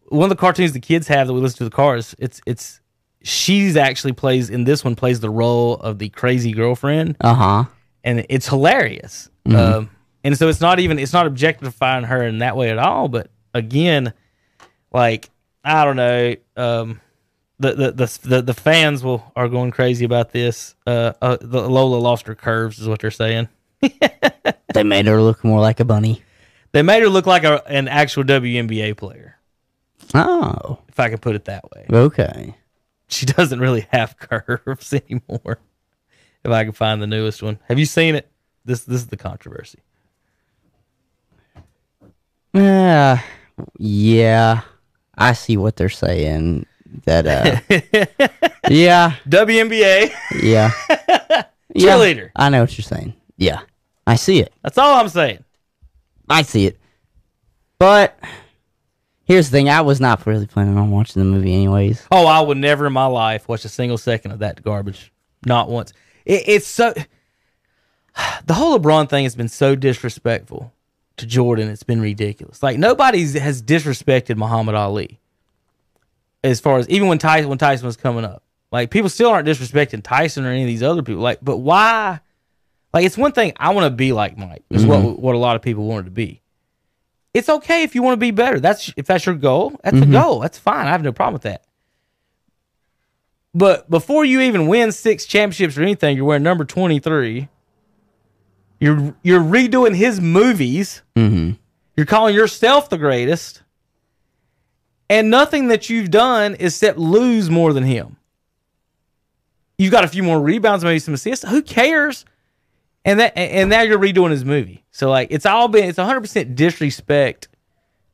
one of the cartoons the kids have that we listen to the cars. It's it's she's actually plays in this one plays the role of the crazy girlfriend Uh huh. and it's hilarious. Um, and so it's not even it's not objectifying her in that way at all. But again, like I don't know. Um, the, the the the the fans will are going crazy about this. Uh, uh the Lola lost her curves, is what they're saying. They made her look more like a bunny. They made her look like a, an actual WNBA player, Oh, if I could put it that way. okay. She doesn't really have curves anymore. If I can find the newest one, have you seen it? This this is the controversy. Yeah, yeah. I see what they're saying. That uh, yeah, WNBA yeah. yeah. cheerleader. I know what you're saying. Yeah, I see it. That's all I'm saying. I see it. But here's the thing: I was not really planning on watching the movie, anyways. Oh, I would never in my life watch a single second of that garbage. Not once. It, it's so. The whole LeBron thing has been so disrespectful to Jordan. It's been ridiculous. Like nobody has disrespected Muhammad Ali. As far as even when Tyson when Tyson was coming up, like people still aren't disrespecting Tyson or any of these other people. Like, but why? Like it's one thing I want to be like Mike. Is mm-hmm. what what a lot of people wanted to be. It's okay if you want to be better. That's if that's your goal. That's a goal. That's fine. I have no problem with that. But before you even win six championships or anything, you're wearing number 23. You're you're redoing his movies. Mm-hmm. You're calling yourself the greatest. And nothing that you've done is except lose more than him. You've got a few more rebounds, maybe some assists. Who cares? And that and now you're redoing his movie. So like it's all been it's 100% disrespect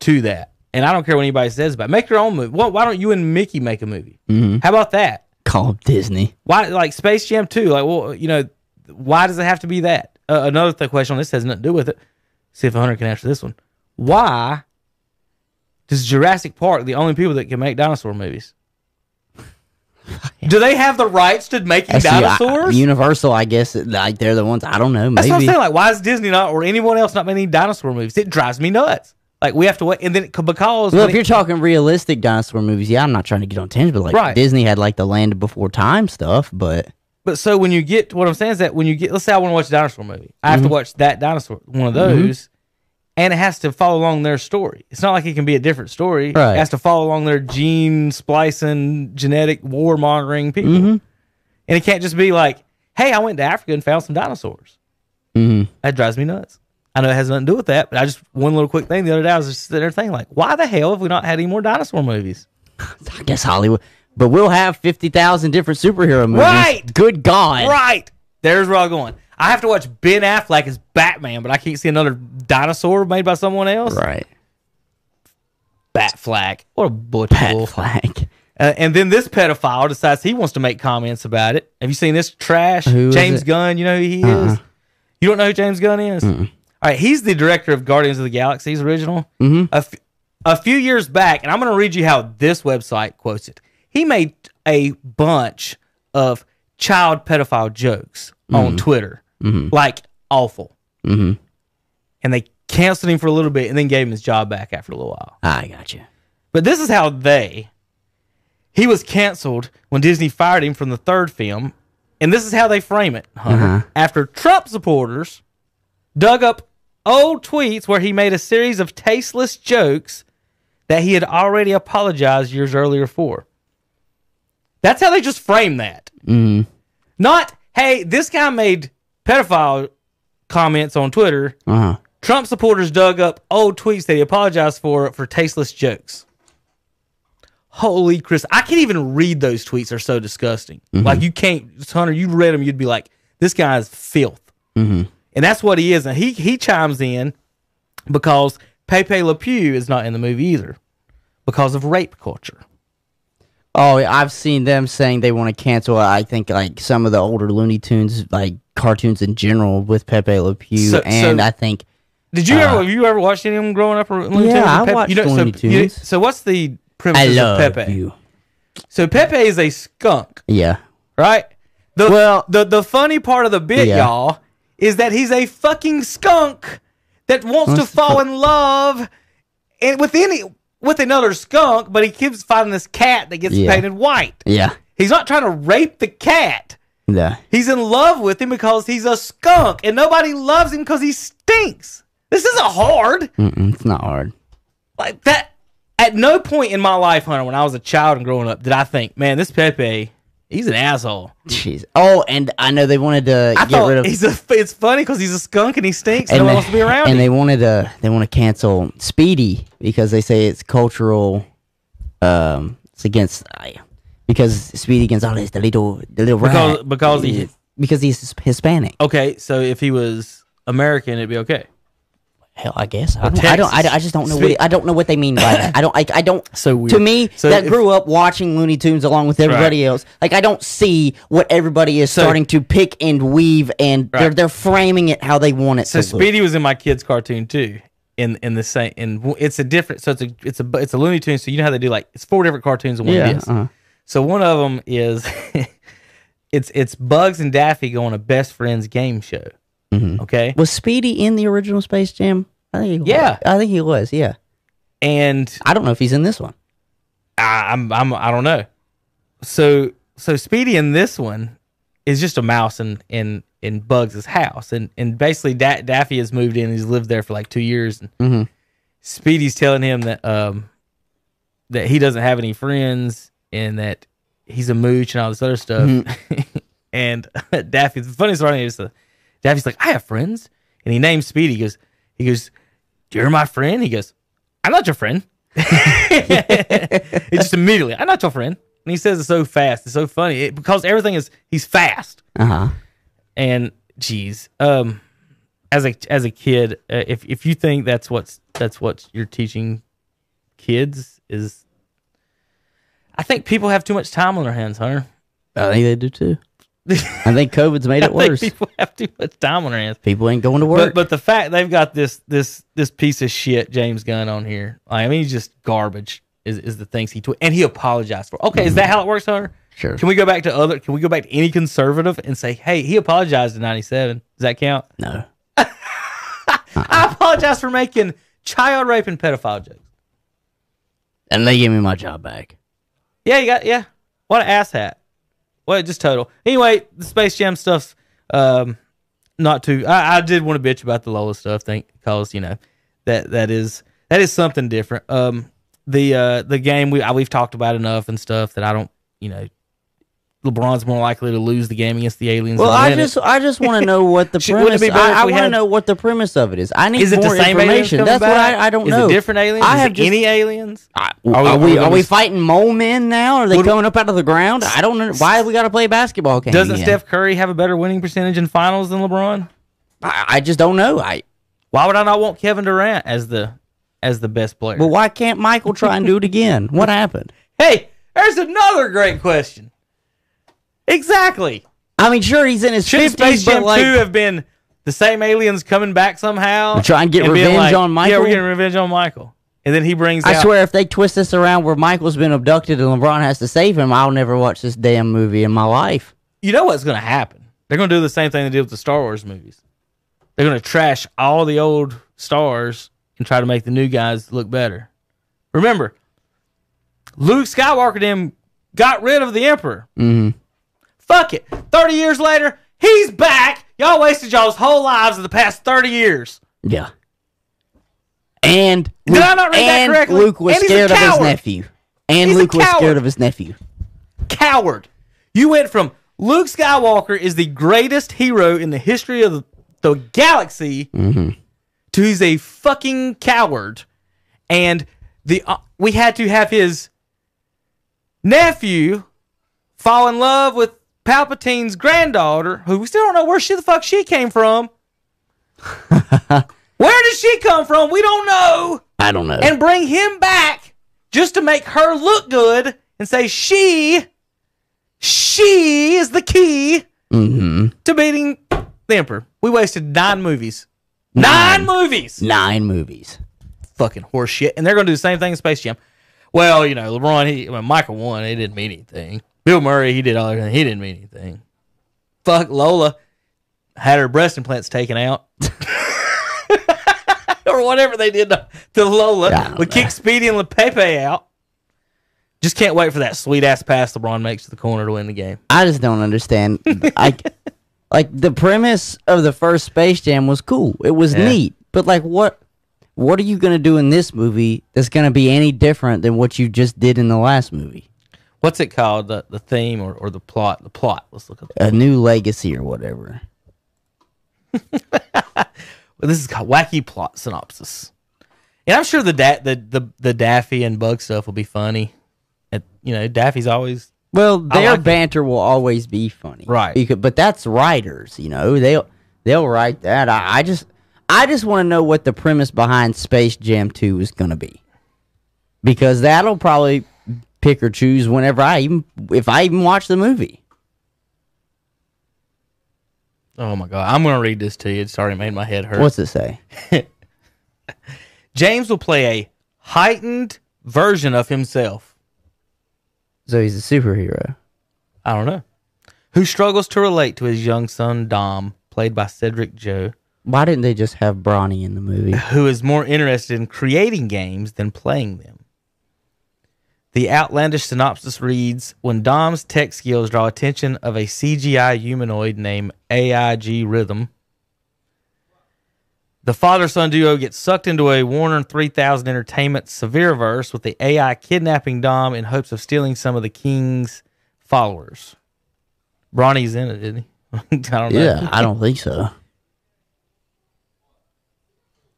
to that. And I don't care what anybody says about it. Make your own movie. Why, why don't you and Mickey make a movie? How about that? Call Disney. Why like Space Jam 2? Like, well, you know, why does it have to be that? Uh, another th- question on this has nothing to do with it. See if Hunter can answer this one. Why does Jurassic Park the only people that can make dinosaur movies? Do they have the rights to making I see, I- dinosaurs? Universal, I guess, like they're the ones. I don't know. That's what I'm saying. Like, why is Disney not or anyone else not making dinosaur movies? It drives me nuts. Like, we have to wait, and then because Well, if it- you're talking realistic dinosaur movies, yeah, I'm not trying to get on tangent, but like Right. Disney had like the Land Before Time stuff, but But so when you get what I'm saying is that when you get, let's say I want to watch a dinosaur movie, I Mm-hmm. have to watch that dinosaur, one of those, and it has to follow along their story. It's not like it can be a different story. Right. It has to follow along their gene splicing, genetic war mongering people, Mm-hmm. and it can't just be like, "Hey, I went to Africa and found some dinosaurs." Mhm. That drives me nuts. I know it has nothing to do with that, but I just one little quick thing the other day I was just sitting there thinking like, why the hell have we not had any more dinosaur movies? I guess Hollywood. But we'll have fifty thousand different superhero movies. Right. Good God. Right. There's where I'm going. I have to watch Ben Affleck as Batman, but I can't see another dinosaur made by someone else. Right. Batflack. What a butch bull. Uh, and then this pedophile decides he wants to make comments about it. Have you seen this trash? Who James? Gunn. You know who he Uh-uh. is? You don't know who James Gunn is? All right. He's the director of Guardians of the Galaxy's original. A, f- a few years back, and I'm going to read you how this website quotes it. He made a bunch of child pedophile jokes on Twitter, like awful. Mhm. And they canceled him for a little bit and then gave him his job back after a little while. I got you. But this is how they. He was canceled when Disney fired him from the third film, and this is how they frame it. Hunter. After Trump supporters dug up old tweets where he made a series of tasteless jokes that he had already apologized years earlier for. That's how they just frame that. Mm. Not, hey, this guy made pedophile comments on Twitter. Uh huh. Trump supporters dug up old tweets that he apologized for for tasteless jokes. Holy Chris, I can't even read those tweets. They're so disgusting. Like you can't, Hunter. You read them, you'd be like, "This guy is filth," and that's what he is. And he he chimes in because Pepe Le Pew is not in the movie either because of rape culture. Oh, I've seen them saying they want to cancel. I think like some of the older Looney Tunes, like cartoons in general, with Pepe Le Pew, So- and so- I think Did you ever uh, have you ever watched any of them growing up? Or Looney Yeah, Tunes I Pepe? watched you know, Looney so, you- Tunes. so what's the premise I of love Pepe? you. So Pepe is a skunk. Yeah. right? The, Well- the the funny part of the bit, Yeah. y'all, is that he's a fucking skunk that wants to Wants to fall in love and with any with another skunk, but he keeps finding this cat that gets Yeah. painted white. Yeah. He's not trying to rape the cat. Yeah. He's in love with him because he's a skunk, and nobody loves him because he stinks. This isn't hard Mm-mm, it's not hard. like that. At no point in my life, Hunter, when I was a child and growing up, did I think, man, this Pepe, he's an asshole. Jeez. Oh, and I know they wanted to I get rid of. he's a. It's funny because he's a skunk and he stinks. And no they, one wants to be around and him. they wanted to they want to cancel Speedy because they say it's cultural. Um, it's against because Speedy Gonzalez, the little the little Because- rat, because he- because he's Hispanic. okay, so if he was American, it'd be okay. Hell, I guess. I don't, I, don't, I, just don't know. Speak- What, I don't know what they mean by that. I don't. I, I don't. So weird. To me, So that if- grew up watching Looney Tunes along with everybody else. Like I don't see what everybody is So- starting to pick and weave, and they're they're framing it how they want it So to look. Speedy was in my kid's cartoon too. In in the same and it's a different so it's a it's a it's a Looney Tune. So you know how they do like it's four different cartoons in one Yeah, uh-huh. So one of them is it's it's Bugs and Daffy going on a best friends game show. Mm-hmm. Okay, Was Speedy in the original Space Jam? I think he was. Yeah. I think he was. Yeah. and I don't know if he's in this one. I, I'm I'm I don't know. So so Speedy in this one is just a mouse in in in Bugs' house, and and basically da- Daffy has moved in. He's lived there for like two years, and Mhm. Speedy's telling him that um that he doesn't have any friends and that he's a mooch and all this other stuff. and Daffy, the funniest part is the Daffy's like, I have friends, and he names Speedy. He goes, he goes, you're my friend. He goes, I'm not your friend. it just immediately, I'm not your friend. And he says it so fast. It's so funny it, because everything is he's fast. Uh huh. And geez, um, as a as a kid, uh, if if you think that's what's that's what you're teaching kids is, I think people have too much time on their hands, Hunter. I think they do too. I think COVID's made it worse. people have too much time on their hands. People ain't going to work. but the fact they've got this this this piece of shit James Gunn on here, I mean he's just garbage. Is, is the things he tweet and he apologized for. Okay, is that how it works, Hunter? Sure. Can we go back to other? Can we go back to any conservative and say, hey, he apologized in '97? Does that count? no. I apologize for making child rape and pedophile jokes. And they give me my job back. Yeah, you got yeah. What an asshat. Well, just total. Anyway, the Space Jam stuff's um not too. I, I did want to bitch about the Lola stuff, think because you know that that is that is something different. Um, the uh the game we we've talked about enough and stuff that I don't you know. LeBron's more likely to lose the game against the aliens. Well, I just I just want to know what the Should- premise. be I, I want to know what the premise of it is. I need Is it the more same information. That's what? I, I don't is know. different aliens? I is have just, any aliens? are, we- we, are are, we fighting mole men now? Are they coming up out of the ground? I don't know. Why we got to play a basketball game? Doesn't again? Steph Curry have a better winning percentage in finals than LeBron? I, I just don't know. I Why would I not want Kevin Durant as the as the best player? but why can't Michael try and do it again? What happened? Hey, there's another great question. Exactly. I mean, sure he's in his Should Space Jam but like 2 have been the same aliens coming back somehow? Try and get revenge on Michael? Yeah, we're getting revenge on Michael. And then he brings I out swear, if they twist this around where Michael's been abducted and LeBron has to save him, I'll never watch this damn movie in my life. you know what's going to happen. They're going to do the same thing they did with the Star Wars movies. They're going to trash all the old stars and try to make the new guys look better. Remember, Luke Skywalker them got rid of the Emperor. Mm-hmm. Fuck it. 30 years later, he's back. Y'all wasted y'all's whole lives in the past 30 years. Yeah. And Did I not read that and correctly? Luke was And he's a scared of his coward. nephew. And He's a Luke was coward. scared of his nephew. Coward. You went from Luke Skywalker is the greatest hero in the history of the, the galaxy to he's a fucking coward. And the uh, we had to have his nephew fall in love with Palpatine's granddaughter, who we still don't know where she the fuck she came from. where did she come from? We don't know I don't know. and bring him back just to make her look good and say she she is the key mm-hmm. to beating the emperor. We wasted nine movies. Nine, movies. Nine movies. Fucking horse shit. And they're gonna do the same thing in Space Jam. Well, you know, LeBron, he well, Michael won, it didn't mean anything. Bill Murray, he did all everything, he didn't mean anything. Fuck Lola had her breast implants taken out. or whatever they did to, to Lola. Yeah, I don't we kicked Speedy and LePepe out. Just can't wait for that sweet ass pass LeBron makes to the corner to win the game. I just don't understand. I like the premise of the first Space Jam was cool. It was Yeah. neat, but like what? what are you going to do in this movie that's going to be any different than what you just did in the last movie? What's it called? The the theme or, or the plot? The plot. Let's look at. A new legacy or whatever. Well, this is called wacky plot synopsis. And I'm sure the da- the, the the Daffy and Bug stuff will be funny. And, you know, Daffy's always Well, their like it. banter will always be funny, Right. Because, but that's writers, you know. They'll they'll write that. I, I just I just want to know what the premise behind Space Jam Two is going to be, because that'll probably pick or choose whenever I even if I even watch the movie. Oh my god, I'm gonna read this to you. It's already made my head hurt. What's it say? James will play a heightened version of himself. So he's a superhero. I don't know. Who struggles to relate to his young son Dom, played by Cedric Joe, Why didn't they just have Bronny in the movie? who is more interested in creating games than playing them. The outlandish synopsis reads When Dom's tech skills draw attention of a CGI humanoid named Al-G Rhythm, the father son duo gets sucked into a Warner 3000 Entertainment Serververse with the AI kidnapping Dom in hopes of stealing some of the king's followers. Bronny's in it, didn't he? I don't know. Yeah, I don't think so.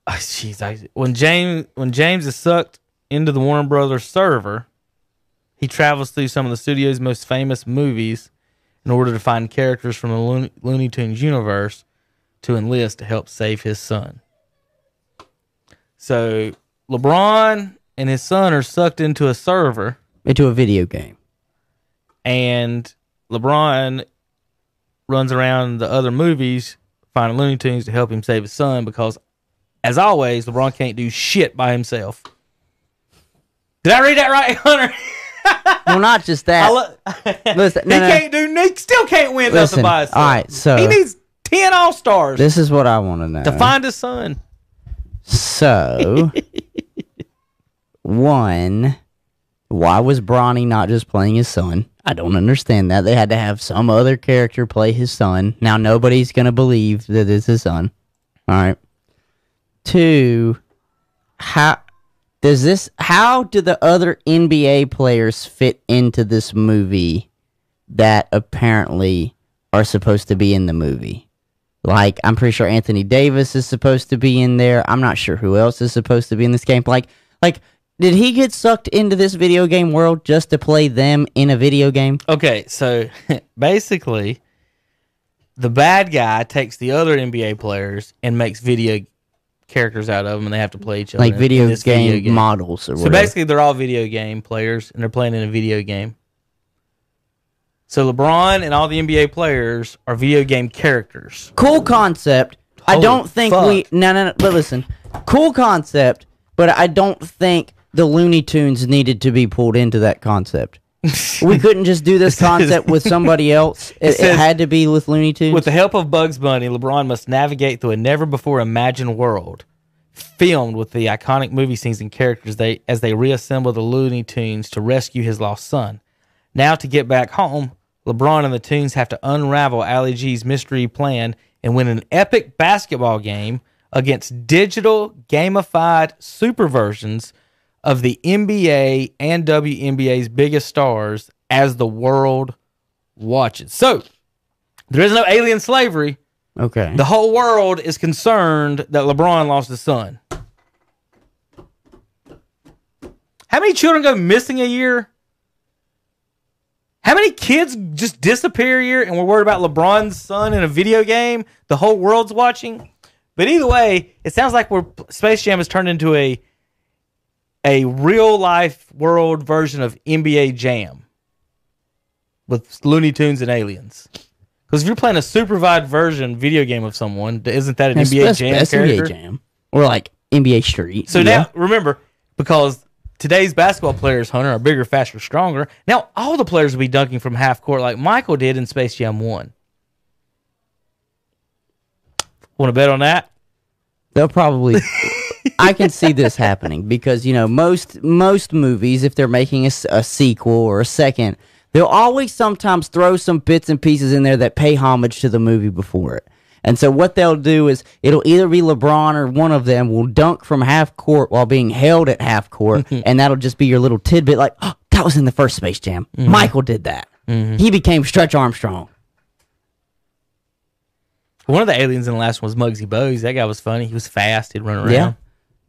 Jeez, I, when James when James is sucked into the Warner Brothers server, he travels through some of the studio's most famous movies in order to find characters from the Looney, Looney Tunes universe to enlist to help save his son. So LeBron and his son are sucked into a server, Into a video game. and LeBron runs around the other movies finding Looney Tunes to help him save his son because, as always, LeBron can't do shit by himself. Did I read that right, Hunter? Well, not just that. Lo- Listen, no, he no. can't do. He still can't win Listen, nothing by himself. all right, so- he needs ten All Stars This is what I want to know. to find his son. So, one, why was Bronny not just playing his son? I don't understand that. They had to have some other character play his son. Now, nobody's going to believe that it's his son. All right. Two, how does this, how do the other NBA players fit into this movie that apparently are supposed to be in the movie? Like, I'm pretty sure Anthony Davis is supposed to be in there. I'm not sure who else is supposed to be in this game. Like, like, did he get sucked into this video game world just to play them in a video game? Okay, so basically, the bad guy takes the other NBA players and makes video characters out of them, and they have to play each other. Like video this game, models or So whatever. basically, they're all video game players, and they're playing in a video game. So LeBron and all the NBA players are video game characters. cool concept. I don't think we. No, no, no. But listen, cool concept. But I don't think the Looney Tunes needed to be pulled into that concept. We couldn't just do this concept with somebody else. It, it says- had to be with Looney Tunes. With the help of Bugs Bunny, LeBron must navigate through a never before imagined world, filmed with the iconic movie scenes and characters they as they reassemble the Looney Tunes to rescue his lost son. Now to get back home, LeBron and the Tunes have to unravel Al-G's mystery plan and win an epic basketball game against digital gamified super versions of the NBA and WNBA's biggest stars as the world watches. So, there is no alien slavery. okay. The whole world is concerned that LeBron lost his son. How many children go missing a year? How many kids just disappear a year and we're worried about LeBron's son in a video game the whole world's watching? But either way, it sounds like we're Space Jam has turned into a a real life world version of NBA Jam with Looney Tunes and aliens. Because if you're playing a supervised version video game of someone, isn't that an That's- NBA that's- Jam that's character? NBA Jam. Or like NBA Street. So Yeah. now remember, because today's basketball players, Hunter, are bigger, faster, stronger. Now all the players will be dunking from half court like Michael did in Space Jam One. Want to bet on that? they'll probably I can see this happening because you know most most movies if they're making a sequel or a second they'll always sometimes throw some bits and pieces in there that pay homage to the movie before it And so what they'll do is it'll either be LeBron or one of them will dunk from half court while being held at half court, and that'll just be your little tidbit like, oh, that was in the first Space Jam. Mm-hmm. Michael did that. Mm-hmm. He became Stretch Armstrong. One of the aliens in the last one was Muggsy Bogues. That guy was funny. He was fast. He'd run around. Yeah.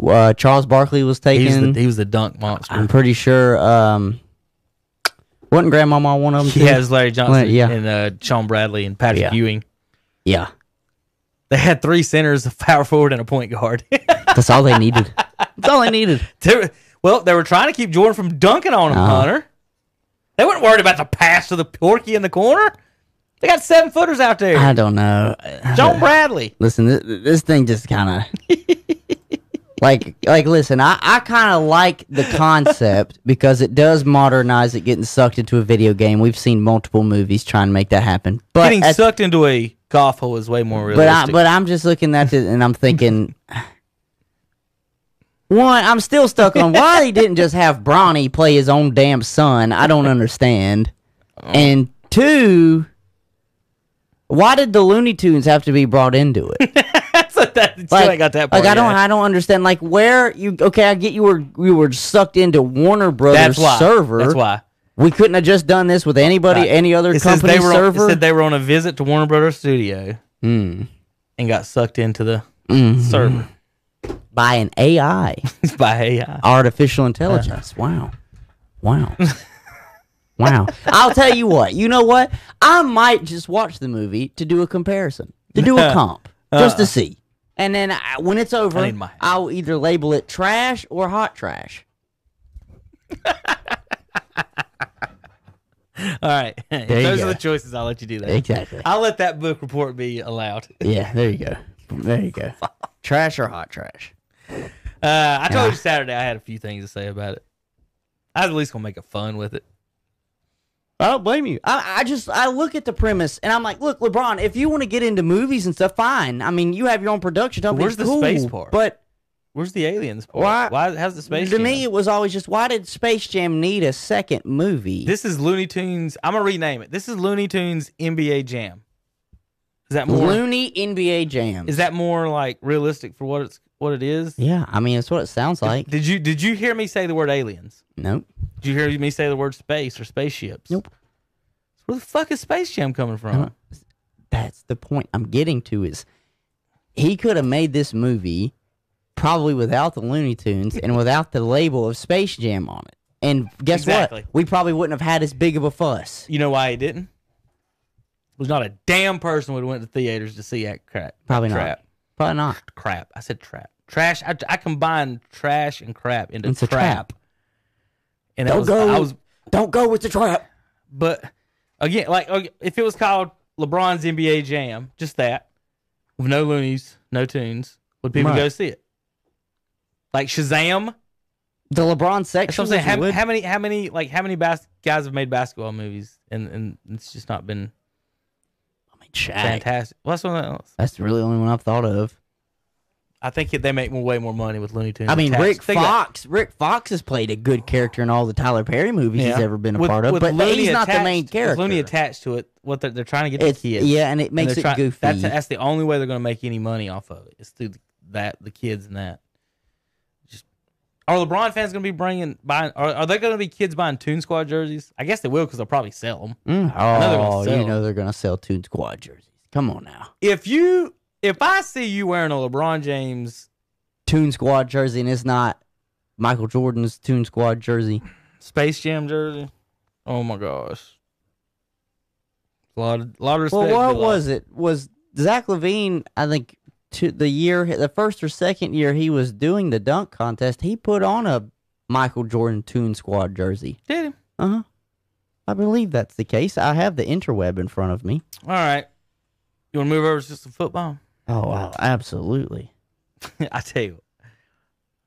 Uh, Charles Barkley was He was, taken. the, he was the dunk monster. I'm pretty sure. Um, wasn't Grandmama one of them? He too? has Larry Johnson Larry- yeah. and uh, Shawn Bradley and Patrick Yeah. Ewing. Yeah, They had three centers, a power forward, and a point guard. that's all they needed. That's all they needed. They well, they were trying to keep Jordan from dunking on him, Uh-huh. Hunter. They weren't worried about the pass to the Porky in the corner. They got seven footers out there. I don't know. John Bradley. Listen, this, this thing just kind of like like listen. I I kind of like the concept because it does modernize it getting sucked into a video game. We've seen multiple movies trying to make that happen, but Getting at- sucked into a golf hole is way more but I, realistic. but I'm just looking at it and I'm thinking. One, I'm still stuck on why they didn't just have Bronny play his own damn son. I don't understand. Oh. And two, why did the Looney Tunes have to be brought into it? that, like, ain't got that part like I don't. I don't understand. Like where you? Okay, I get you were you were sucked into Warner Brothers That's why. server. That's why. we couldn't have just done this with anybody, Right. any other It company they were on, server. it said they were on a visit to Warner Brothers studio Hmm. and got sucked into the Mhm. server by an AI, by AI. artificial intelligence. Wow, wow, wow. I'll tell you what. You know what? I might just watch the movie to do a comparison, to do a comp, just to see. And then I, when it's over, I need my- I'll either label it trash or hot trash. All right. those go. are the choices, I'll let you do that. Exactly. I'll let that book report be allowed. Yeah, there you go. There you go. trash or hot trash? Uh, I told you Saturday I had a few things to say about it. I was at least gonna make a fun with it. I don't blame you. I, I just I look at the premise and I'm like, look, LeBron, if you want to get into movies and stuff, fine. I mean, you have your own production company. Where's the cool, space part? But Where's the aliens? Part? Why- Why? How's the space? to Jam? me, it was always just why did Space Jam need a second movie? this is Looney Tunes. I'm gonna rename it. This is Looney Tunes NBA Jam. Is that more? Looney NBA Jam. Is that more like realistic for what it's what it is? Yeah, I mean, it's what it sounds like. Did you did you hear me say the word aliens? Nope. Did you hear me say the word space or spaceships? Nope. Where the fuck is Space Jam coming from? Uh-huh. That's the point I'm getting to is he could have made this movie probably without the Looney Tunes and without the label of Space Jam on it. And guess Exactly. what? We probably wouldn't have had as big of a fuss. You know why he didn't? Was not a damn person would have went to theaters to see that crap. Probably crap. Probably not. Crap. I said trap. Trash. I, I combined trash and crap into It's trap. trap. And Don't was, go. I was, Don't go with the trap. but again, like if it was called LeBron's NBA Jam, just that, with no loonies, no tunes, would people Right. go see it? Like Shazam. The LeBron section. I'm saying. How, how many, how many, like, how many bas- guys have made basketball movies, and and it's just not been I mean, Shaq. fantastic. Well, that's what I- That's really the only one I've thought of. I think they make way more money with Looney Tunes. I mean. Rick Think Fox. Rick Fox has played a good character in all the Tyler Perry movies he's ever been a With- part of, with but Looney he's not the main with character. Looney attached to it, what they're, they're trying to get It's- the kids. yeah, and it makes they're it goofy. That's that's the only way they're going to make any money off of it. it. Is through that the kids and that. Are LeBron fans going to be bringing buying? Are, are there going to be kids buying Toon Squad jerseys? I guess they will because they'll probably sell them. Mm, know they're gonna oh, sell you know they're gonna sell Toon Squad jerseys. Come on now, If you if I see you wearing a LeBron James Toon Squad jersey, and it's not Michael Jordan's Toon Squad jersey. Space Jam jersey, oh my gosh, a lot of lot of respect. Well, what was it? Was Zach LaVine? I think to the year, the first or second year he was doing the dunk contest, he put on a Michael Jordan Toon Squad jersey. Did him? Uh huh. I believe that's the case. I have the interweb in front of me. All right. You want to move over to some football? Oh wow, absolutely. I tell you, I'm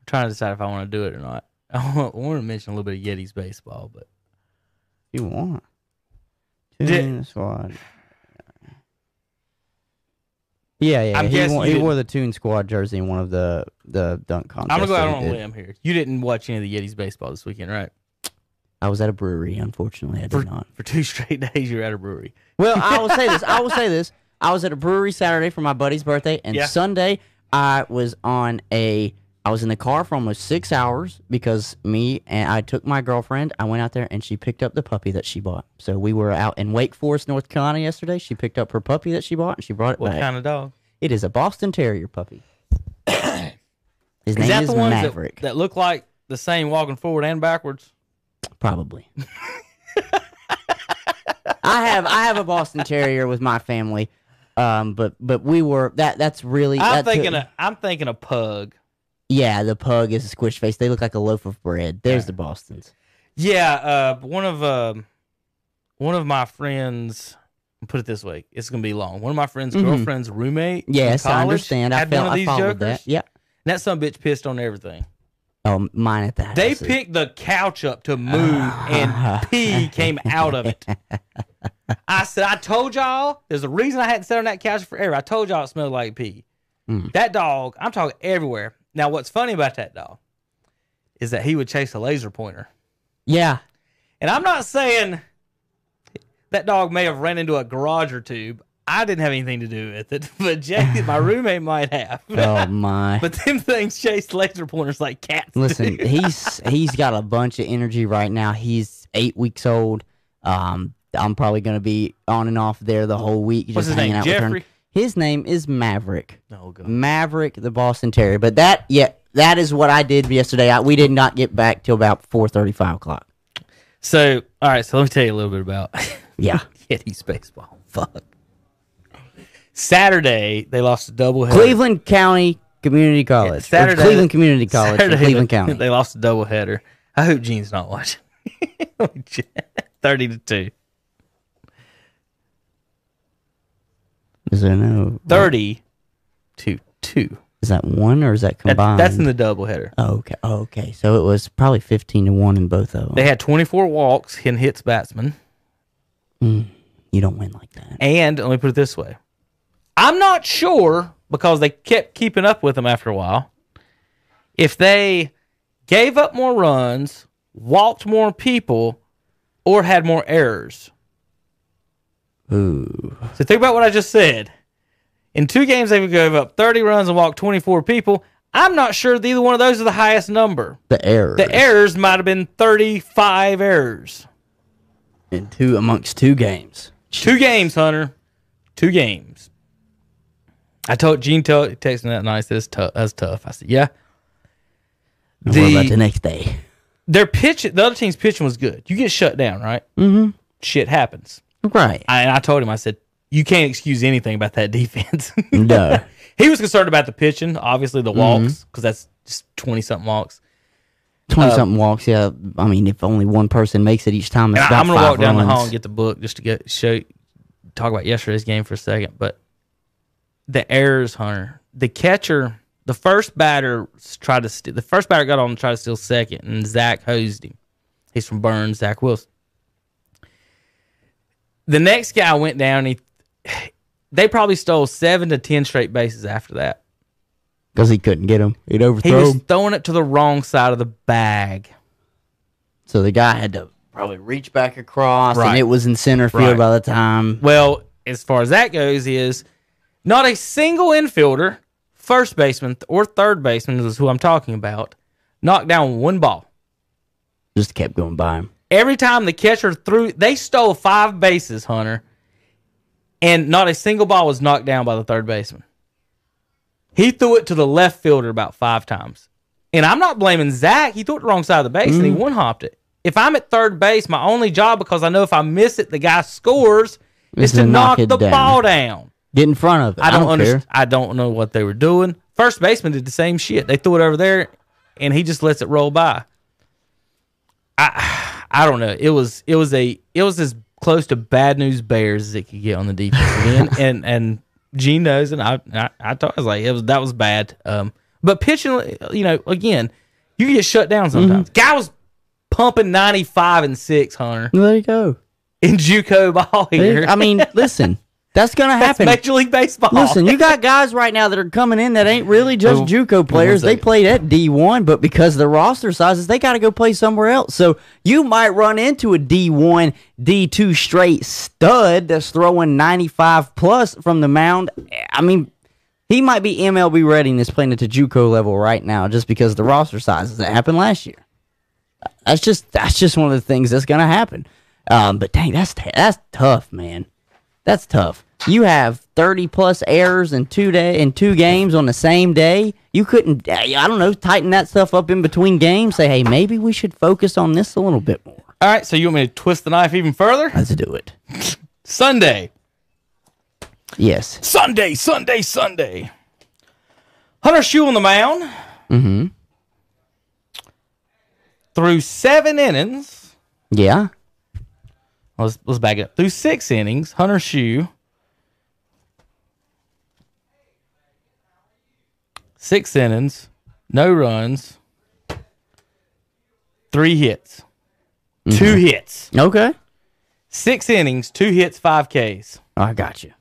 trying to decide if I want to do it or not. I want, I want to mention a little bit of Yeti's baseball, but You want Did- Squad? Yeah, yeah. I'm he guessing wore, you he wore the Toon Squad jersey in one of the the dunk contests. I'm gonna go that he on a did. limb here. You didn't watch any of the Yetis baseball this weekend, right? I was at a brewery. Unfortunately, I did For, not. for two straight days, you're at a brewery. Well, I will say this. I will say this. I was at a brewery Saturday for my buddy's birthday, and Yeah. Sunday I was on a. I was in the car for almost six hours because me and I took my girlfriend. I went out there and she picked up the puppy that she bought. So we were out in Wake Forest, North Carolina yesterday. She picked up her puppy that she bought and she brought it What back. What kind of dog? it is a Boston Terrier puppy. His Is name that is the ones Maverick. that look like the same walking forward and backwards? Probably. I have I have a Boston Terrier with my family, um, but but we were that that's really I'm that took- thinking. A, I'm thinking a pug. Yeah the pug is a squish face. They look like a loaf of bread. There's the Boston's. Yeah, uh, one of um, one of my friends. Put it this way: it's gonna be long. One of my friends' Mhm. girlfriend's roommate. in Yes, I college understand. I Had felt one of I these followed jokers. that. Yeah. And that a bitch pissed on everything. Oh, mine at the house. They picked the couch up to move, and pee came out of it. I said, I told y'all, there's a reason I hadn't sat on that couch forever. I told y'all it smelled like pee. Mm. That dog, I'm talking everywhere. Now, what's funny about that dog is that he would chase a laser pointer. Yeah. And I'm not saying that dog may have ran into a garage or two. I didn't have anything to do with it, but Jake, my roommate, might have. Oh my. but them things chase laser pointers like cats. Listen, he's he's got a bunch of energy right now. He's eight weeks old. Um, I'm probably gonna be on and off there the whole week. What's just his hanging name? out with her. Jeffrey? His name is Maverick. Oh, God. Maverick, the Boston Terrier. But that, yeah, that is what I did yesterday. I, we did not get back till about four thirty-five o'clock. So, all right. So let me tell you a little bit about Yeah. Yetis baseball. Fuck. Saturday they lost a doubleheader. Cleveland County Community College. Or Saturday, Cleveland Community College. Saturday, Cleveland they, County. They lost a doubleheader. I hope Gene's not watching. Thirty to two. Is there no? Thirty to two. Is that one or is that That- combined? that's in the doubleheader. Oh, okay. Oh, okay. So it was probably fifteen to one in both of them. They had twenty four walks and hits batsmen. Mm, you don't win like that. And let me put it this way: I'm not sure because they kept keeping up with them after a while. If they gave up more runs, walked more people, or had more errors. Ooh. So think about what I just said. In two games, they gave up 30 runs and walked 24 people. I'm not sure that either one of those are the highest number. The errors. The errors might have been 35 errors. in two amongst two games. Two games, Hunter. Two games. I told Gene told, texted me that night. That's tough. That's tough. I said, yeah. And what about the The next day? their pitch, the other team's pitching was good. You get shut down, right? Mm-hmm. Shit happens. Right. I, and I told him, I said, you can't excuse anything about that defense. No. he was concerned about the pitching, obviously the Mm-hmm. walks, because that's just twenty something walks. Twenty something walks. Yeah. I mean, if only one person makes it each time, it's I'm gonna five walk down the hall and get the book just to get show talk about yesterday's game for a second. But the errors, Hunter, the catcher, the first batter tried to steal. The first batter got on and tried to steal second, and Zach hosed him. He's from Burns, Zach Wilson. The next guy went down. He they probably stole seven to ten straight bases after that. because he couldn't get him. He'd overthrow. He was him. throwing it to the wrong side of the bag. So the guy had to probably reach back across, Right. and it was in center field Right. by the time. Well, as far as that goes, is not a single infielder, first baseman or third baseman is who I'm talking about, knocked down one ball. Just kept going by him. Every time the catcher threw, they stole five bases, Hunter, and not a single ball was knocked down by the third baseman. He threw it to the left fielder about five times. And I'm not blaming Zach. He threw it the wrong side of the base and he mm-hmm. one hopped it. If I'm at third base, my only job, because I know if I miss it, the guy scores, is Is to knock knock the down. ball down. Get in front of it. I don't, care. understand. I don't know what they were doing. First baseman did the same shit. They threw it over there, and he just lets it roll by. I I don't know. It was it was a it was as close to bad news bears as it could get on the defense again. and and Gene knows, and I I, I thought I was like it was that was bad. Um, but pitching, you know, again, you get shut down sometimes. Guy was pumping ninety five and six, Hunter there you go. in JUCO ball here. I mean, listen. That's gonna That's happen. Major League Baseball. Listen, you got guys right now that are coming in that ain't really just Who- JUCO players. They played at D1, but because of the roster sizes, they got to go play somewhere else. So you might run into a D1, D2 straight stud that's throwing 95 plus from the mound. I mean, he might be MLB ready and is playing at the JUCO level right now just because of the roster sizes that happened last year. That's just that's just one of the things that's gonna happen. Um, but dang, that's that's tough, man. That's tough. You have 30 plus errors in two day in two games on the same day. You couldn't I don't know, tighten that stuff up in between games. Say, "Hey, maybe we should focus on this a little bit more." All right, so you want me to twist the knife even further? Let's do it. Sunday. Yes. Sunday, Sunday, Sunday. Hunter Shue on the mound. Mm-hmm. Through seven innings. Yeah. Let's, let's back it up. Through six innings, Hunter Shue. Six innings, no runs, three hits, mm-hmm. two hits. Okay. Six innings, two hits, five Ks. I got you.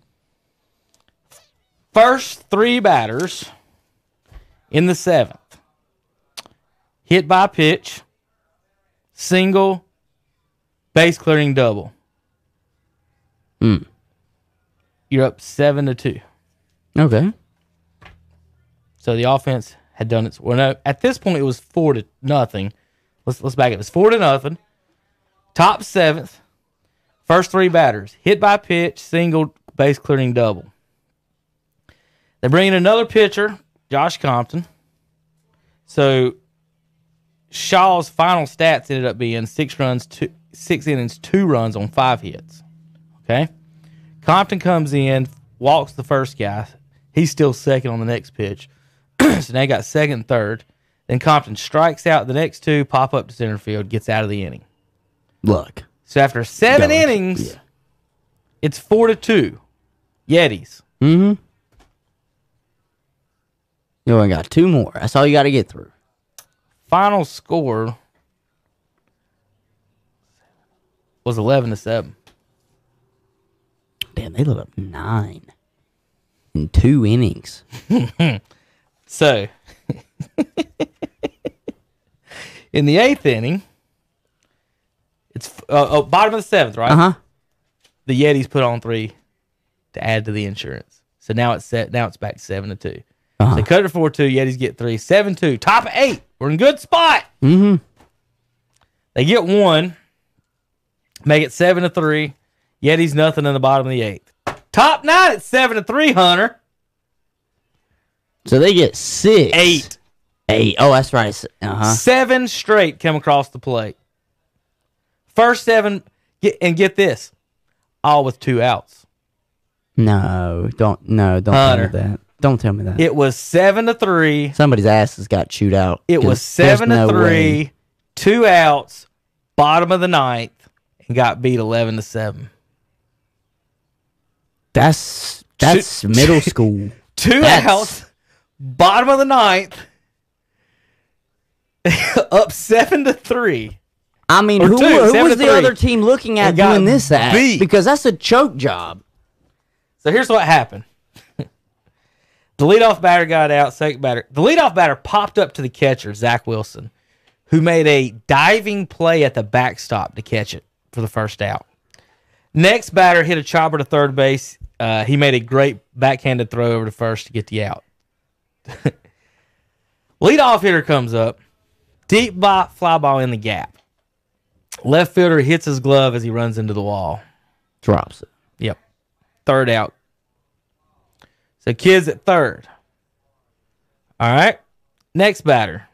First three batters in the seventh. Hit by pitch, single, base clearing double. Hmm. You're up seven to two. Okay. So the offense had done its well. No, at this point it was four to nothing. Let's let's back it. It's four to nothing. Top seventh. First three batters hit by pitch, single, base clearing double. They bring in another pitcher, Josh Compton. So Shaw's final stats ended up being six runs, two, six innings, two runs on five hits. Okay. Compton comes in, walks the first guy. He's still second on the next pitch. so now you got second and third. Then Compton strikes out the next two, pop up to center field, gets out of the inning. Look. So after seven Goes, innings, yeah. it's four to two. Yetis. Mm-hmm. You only got two more. That's all you got to get through. Final score was eleven to seven. Damn, they lit up nine in two innings. So in the eighth inning, it's uh, oh, bottom of the seventh, right? Uh huh. the Yetis put on three to add to the insurance. So now it's set. Now it's back to seven to 2 Uh-huh. So they cut it four two. Yetis get three. Seven two. Top of eight. We're in good spot. Mm-hmm. They get one. Make it seven to three. Yetis nothing in the bottom of the eighth. Top nine at seven to three. Hunter So they get six. eight. Eight. Oh, that's right. Uh huh. Seven straight come across the plate. First seven. Get and get this. All with two outs. No, don't. No, don't Hunter. tell me that. Don't tell me that. It was seven to three. Somebody's ass has got chewed out. It was seven to no three, way. two outs, bottom of the ninth, got beat eleven to seven. That's that's middle school. Two That's- outs, bottom of the ninth, up seven to three. I mean, Or who, two, who was the three. other team looking at doing this at? beat. Because that's a choke job. So here's what happened. the leadoff batter got out, second batter. The leadoff batter popped up to the catcher, Zach Wilson, who made a diving play at the backstop to catch it for the first out. Next batter hit a chopper to third base. Uh, he made a great backhanded throw over to first to get the out. Leadoff hitter comes up, deep by, fly ball in the gap. Left fielder hits his glove as he runs into the wall. Drops it. Yep. Third out. So kids at third. All right. Next batter.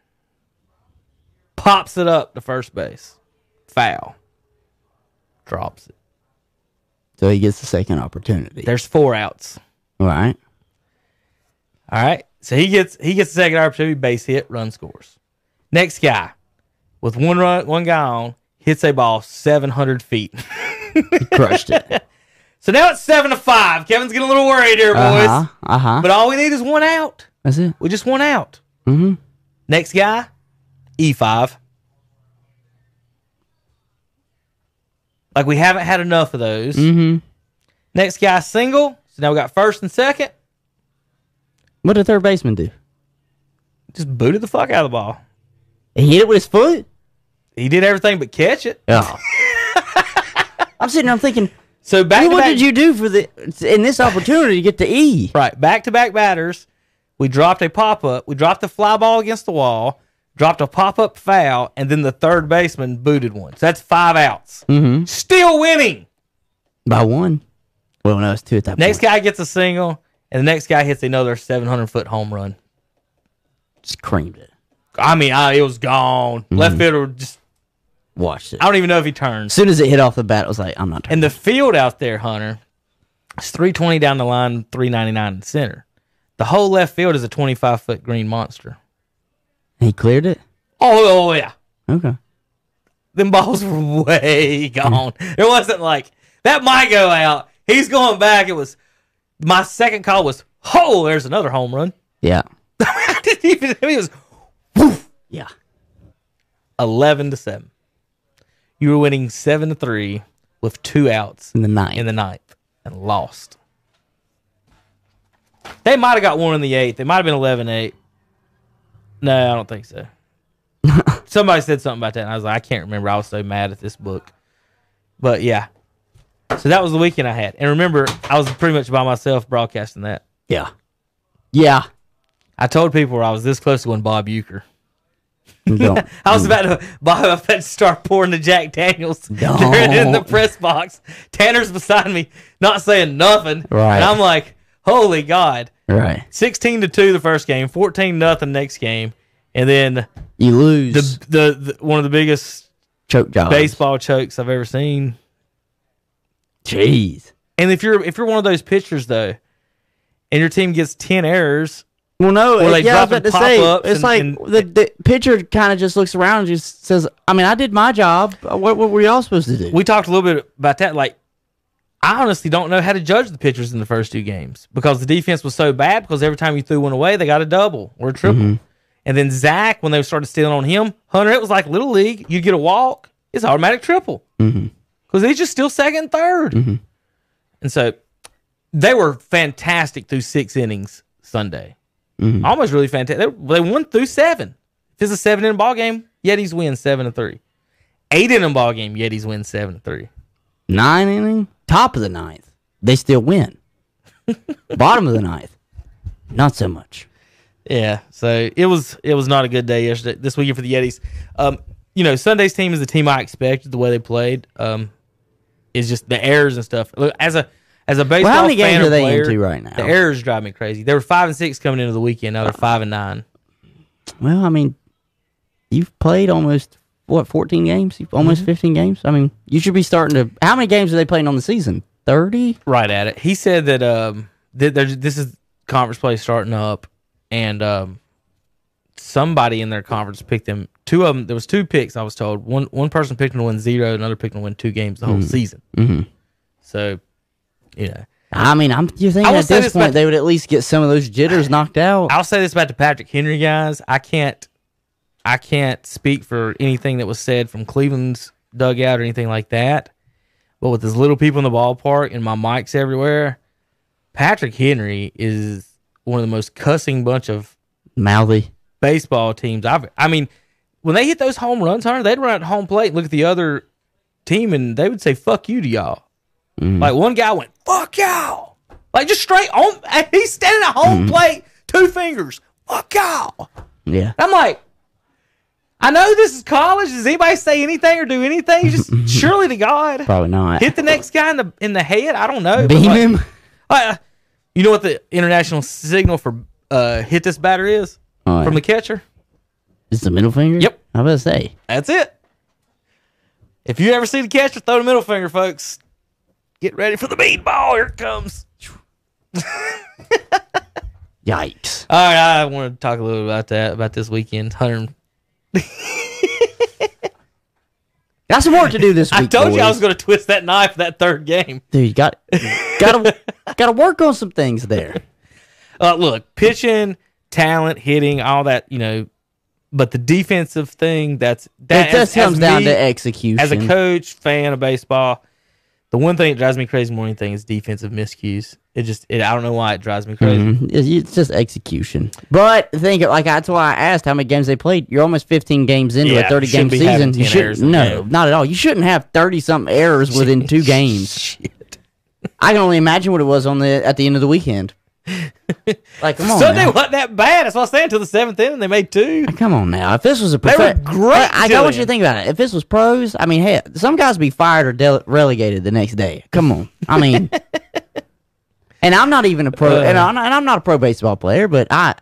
Pops it up to first base. Foul. Drops it. So he gets the second opportunity. There's four outs. All right. All right. So he gets he gets the second opportunity, base hit, run scores. Next guy, with one run, one guy on, hits a ball 700 feet. He crushed it. So now it's seven to five. Kevin's getting a little worried here, boys. Uh huh. Uh huh. But all we need is one out. That's it. We just one out. Mm-hmm. Next guy, E5. Like we haven't had enough of those. Mm-hmm. Next guy single. So now we got first and second. What did third baseman do? Just booted the fuck out of the ball. He hit it with his foot. He did everything but catch it. Oh. I'm sitting there. I'm thinking, So back hey, to what back, did you do for the in this opportunity to get to E? right back to back batters. We dropped a pop up. We dropped the fly ball against the wall. Dropped a pop up foul, and then the third baseman booted one. So that's five outs. Mm-hmm. Still winning. By one. Well, no, it's two at that Next point. guy gets a single, and the next guy hits another 700 foot home run. just creamed it. I mean, I, it was gone. Mm-hmm. Left fielder just, Watched it. I don't even know if he turns. As soon as it hit off the bat, I was like, I'm not. And the field out there, Hunter, it's 320 down the line, 399 in the center. The whole left field is a 25 foot green monster. He cleared it. Oh, oh yeah. Okay. Them balls were way gone. It wasn't like that might go out. He's going back. It was my second call was, oh, there's another home run. Yeah. I didn't even, it was Yeah. 11 to 7. You were winning 7 to 3 with two outs In the ninth. in the ninth and lost. They might have got one in the eighth. It might have been 11 8. No, I don't think so. Somebody said something about that, and I was like, I can't remember. I was so mad at this book. But yeah. So that was the weekend I had. And remember, I was pretty much by myself broadcasting that. yeah. Yeah. I told people I was this close to going Bob Uecker. Don't. I was about to, Bob, I was about to start pouring the Jack Daniels Don't. in the press box. Tanner's beside me, not saying nothing. Right. And I'm like, holy God. Right. 16 to 2 the first game, 14 nothing next game. And then You lose. the, the, the one of the biggest choke jobs. baseball chokes I've ever seen. Jeez. And if you're if you're one of those pitchers though, and your team gets 10 errors, Well, no. Or it- they yeah, I was about to say. It's and- like and- the, the pitcher kind of just looks around and just says, I mean, I did my job. What, what were y'all supposed to do? we talked a little bit about that. Like, I honestly don't know how to judge the pitchers in the first two games because the defense was so bad. Because every time you threw one away, they got a double or a triple. Mm-hmm. And then Zach, when they started stealing on him, Hunter, it was like little league. You get a walk, it's automatic triple mm-hmm. because he's just still second, 3rd mm-hmm. And so they were fantastic through six innings Sunday. Almost really fantastic. They, they won through seven. If it's a seven inning ball game, Yetis win seven to three. Eight inning ball game, Yetis win seven to three. Nine inning, top of the ninth. They still win. Bottom of the ninth, not so much. Yeah, so it was it was not a good day yesterday. This weekend for the Yetis. Um, you know, Sunday's team is the team I expected. The way they played, um, is just the errors and stuff. Look, as a as a baseball Well, how many fan games are they player, into right now? The errors drive me crazy. They were five and six coming into the weekend. Now they're five and nine. Well, I mean, you've played almost what fourteen games, almost Mm-hmm. fifteen games. I mean, you should be starting to. How many games are they playing on the season? Thirty. right at it. He said that um that there's this is conference play starting up, and um somebody in their conference picked them. Two of them. There was two picks. I was told one one person picked them to win zero, another picked them to win two games the whole season. Mm-hmm. So, you know, I mean, I'm. You think at this this point they would at least get some of those jitters knocked out? I'll say this about the Patrick Henry guys. I can't I can't speak for anything that was said from Cleveland's dugout or anything like that. But with as little people in the ballpark and my mics everywhere, Patrick Henry is one of the most cussing bunch of Mouthy. baseball teams I've I mean, when they hit those home runs, Hunter, they'd run at home plate and look at the other team and they would say, fuck you to y'all. Mm. Like one guy went, fuck y'all. Like just straight on and he's standing at home mm. plate, two fingers, fuck y'all. Yeah. I'm like, I know this is college. Does anybody say anything or do anything? Just surely to God. Probably not. Hit the next guy in the in the head. I don't know. Beam like- him. uh, you know what the international signal for uh, hit this batter is Oh, from yeah. the catcher? Is the middle finger? Yep. I was about to say. That's it. If you ever see the catcher, throw the middle finger, folks. Get ready for the bead ball. Here it comes. Yikes. All right, I want to talk a little about that about this weekend. Hunter, Got some work to do this week. I told you I was going to twist that knife that third game. Dude, you got got to got to work on some things there. Uh, look, pitching, talent, hitting, all that, you know, but the defensive thing, that's that It just as- as comes down me, to execution. as a coach, fan of baseball, The one thing that drives me crazy more than anything is defensive miscues. It just, it, I don't know why it drives me crazy. Mhm. It's it's just execution. But think like that's why I asked how many games they played. You're almost 15 games into Yeah, a 30 game shouldn't be having season. You 10 errors should in a no, game. not at all. You shouldn't have 30 something errors within two games. Shit. I can only imagine what it was on the at the end of the weekend. Like, come on, Sunday now. wasn't that bad. That's what I was saying. Until the seventh inning, they made two. Come on now. If this was a They were profe- great, I, I got what you Jillian. think about it. If this was pros, I mean, hey, some guys be fired or relegated the next day. Come on. I mean, and I'm not even a pro, and, I'm not, and I'm not a pro baseball player, but I,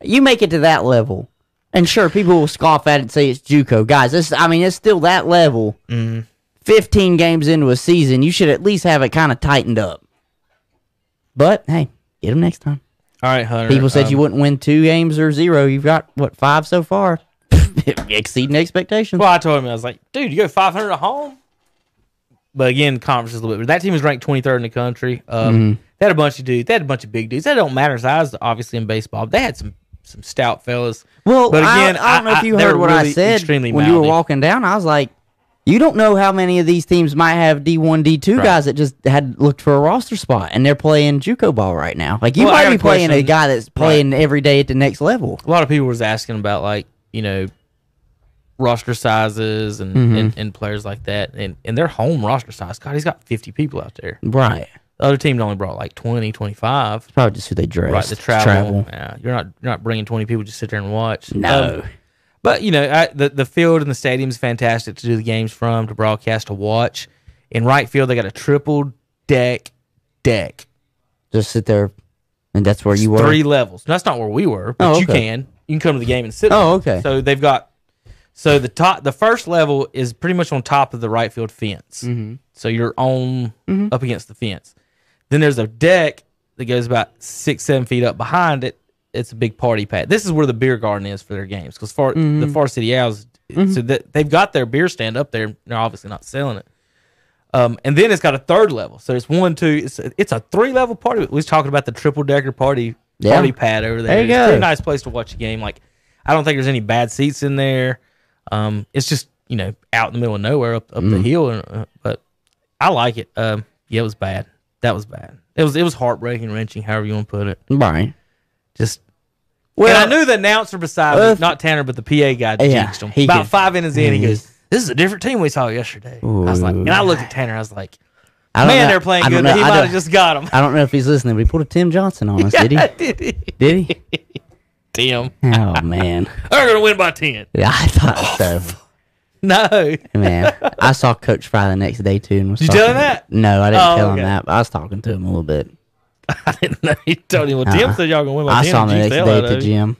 you make it to that level, and sure, people will scoff at it and say it's JUCO, guys. This, I mean, it's still that level. Mm-hmm. 15 games into a season, you should at least have it kind of tightened up. But hey, get them next time. All right, Hunter. People said um, you wouldn't win two games or zero. You've got what five so far, exceeding expectations. Well, I told him I was like, dude, you go 500 at home. But again, conference is a little bit. That team is ranked 23rd in the country. Um, Mm-hmm. They had a bunch of dudes. They had a bunch of big dudes. That don't matter size, obviously in baseball. They had some some stout fellas. Well, but again, I, I don't know if you they heard what I said when you were walking down. I was like, you don't know how many of these teams might have D one, D two Right. guys that just had looked for a roster spot, and they're playing JUCO ball right now. Like you Well, might be playing a guy that's playing every day at the next level. A lot of people was asking about like you know roster sizes and, Mm-hmm. and, and players like that, and and their home roster size. God, he's got 50 people out there. Right. The other team only brought like 20, 25. Probably just who they dress. Right, the travel. Yeah, you're not you're not bringing 20 people just sit there and watch. No. Um, But you know, I, the the field and the stadium is fantastic to do the games from, to broadcast, to watch. In right field, they got a triple deck deck, Just sit there, and that's where you were. three levels. That's not where we were, but Oh, you can you can come to the game and sit. Oh, okay. So they've got so the top the first level is pretty much on top of the right field fence. Mm-hmm. So you're on up against the fence. Then there's a deck that goes about six seven feet up behind it. It's a big party pad. This is where the beer garden is for their games because far Mm-hmm. the Far City Owls. So that they've got their beer stand up there. They're obviously not selling it. Um, and then it's got a third level. So it's one, two. It's a, it's a three level party. We was talking about the triple decker party Yeah. party pad over there. There you it's a go. pretty nice place to watch a game. Like I don't think there's any bad seats in there. Um, it's just you know out in the middle of nowhere up up the Mm. hill. Uh, but I like it. Um, yeah, it was bad. That was bad. It was it was heartbreaking, wrenching, however you want to put it. Right. Just. Well- and I knew the announcer beside Well, me, uh, not Tanner, but the PA guy Yeah, jinxed him. About could- five innings in, he goes, "This is a different team we saw yesterday." I was like, and I looked at Tanner. I was like, I don't "Man, know- they're playing good. know- but he might have just got him." I don't know if he's listening, but he pulled a Tim Johnson on us, did he? did he? Did he? Tim, Oh man, they're gonna win by ten. yeah, I thought so. No, Man, I saw Coach Fry the next day too. And was Did you tell him that? No, I didn't Oh, tell okay. him that. But I was talking to him a little bit. I didn't know. He told him. Well, uh-huh. Tim Uh-uh. said y'all gonna win by I saw him the next day at the gym.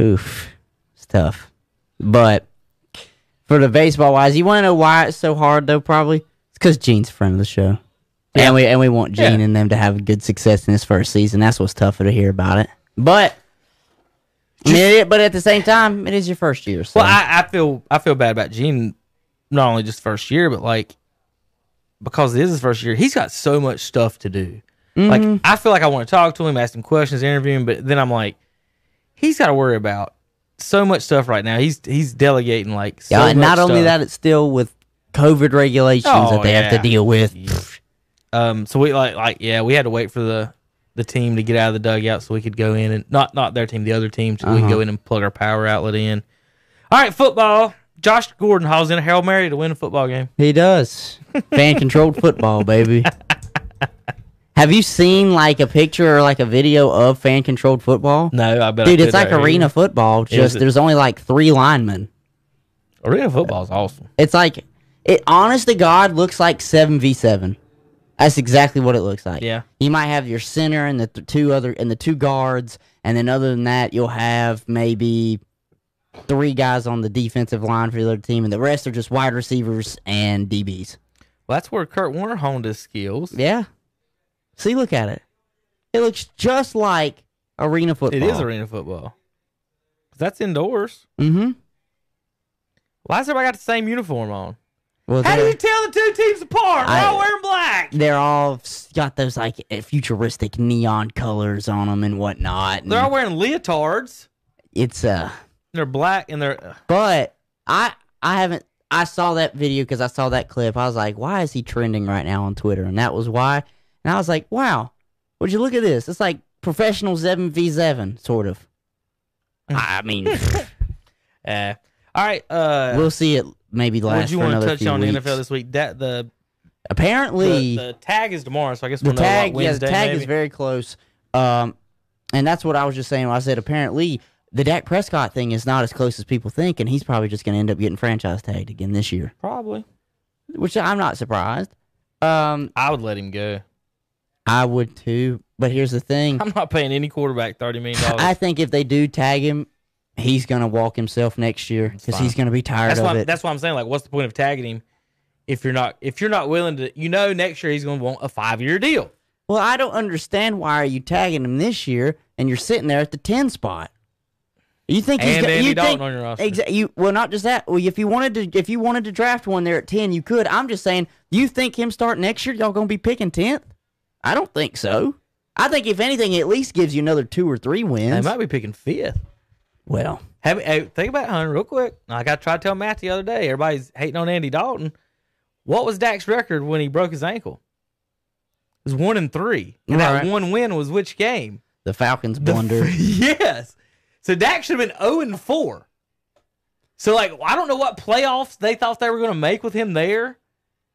Oof, it's tough. But for the baseball wise, you want to know why it's so hard though? Probably it's because Gene's a friend of the show, and we and we want Gene Yeah. and them to have good success in his first season. That's what's tougher to hear about it. But I mean, it, but at the same time, it is your first year. So Well, I, I feel I feel bad about Gene, not only just first year, but like because it is his first year, he's got so much stuff to do. Like Mm-hmm. I feel like I want to talk to him, ask him questions, interview him, but then I'm like, he's got to worry about so much stuff right now. He's he's delegating like so yeah, and not only that, it's still with COVID regulations Oh, that they have to deal with. Um, so we like like yeah, we had to wait for the the team to get out of the dugout so we could go in and not not their team, the other team, so we Uh-huh. could go in and plug our power outlet in. All right, football. Josh Gordon hauls in a hail mary to win a football game. He does. Fan controlled football, baby. Have you seen like a picture or like a video of fan controlled football? No, I bet. I Dude, could it's like here. arena football. Just there's only like three linemen. Arena football is awesome. It's like it. Honest to God, looks like seven v seven. That's exactly what it looks like. Yeah. You might have your center and the th- two other and the two guards, and then other than that, you'll have maybe three guys on the defensive line for the other team, and the rest are just wide receivers and DBs. Well, that's where Kurt Warner honed his skills. Yeah. See, look at it. It looks just like arena football. It is arena football. That's indoors. Mm-hmm. Why has everybody got the same uniform on? Well, How do you tell the two teams apart? They're I- all wearing black. they're all s- got those like eh, futuristic neon colors on them and whatnot. and They're all wearing leotards. it's uh, They're black and they're. but I I haven't I saw that video because I saw that clip. I was like, why is he trending right now on Twitter? And that was why. And I was like, wow, would you look at this? It's like professional seven v seven, sort of. I mean, Uh, all right. Uh, we'll see it maybe what last did you for want to touch on weeks. the NFL this week? That the Apparently, the, the tag is tomorrow, so I guess the we'll know tag, what yeah, Wednesday. the tag maybe. is very close. Um, and that's what I was just saying. When I said apparently the Dak Prescott thing is not as close as people think, and he's probably just going to end up getting franchise tagged again this year, probably. which I'm not surprised. Um, I would let him go. I would too, but here's the thing: I'm not paying any quarterback thirty million dollars. I think if they do tag him, he's going to walk himself next year because he's going to be tired That's of why. it. That's why I'm saying. Like, what's the point of tagging him if you're not if you're not willing to? You know, next year he's going to want a five year deal. well, I don't understand why are you tagging him this year and you're sitting there at the ten spot. You think he's And gonna, Andy you Dalton think, on your roster. Exa- you well, not just that. Well, if you wanted to, if you wanted to draft one there at ten, you could. I'm just saying, you think him start next year? Y'all gonna be picking tenth? I don't think so. I think if anything, it at least gives you another two or three wins. They might be picking fifth. Well, Have, hey, think about it, Hunter, real quick. Like I tried to tell Matt the other day, everybody's hating on Andy Dalton. What was Dak's record when he broke his ankle? It was one and three. And that one win was which game? the Falcons The- blunder. yes. So Dak should have been 0 and 4. So like I don't know what playoffs they thought they were going to make with him there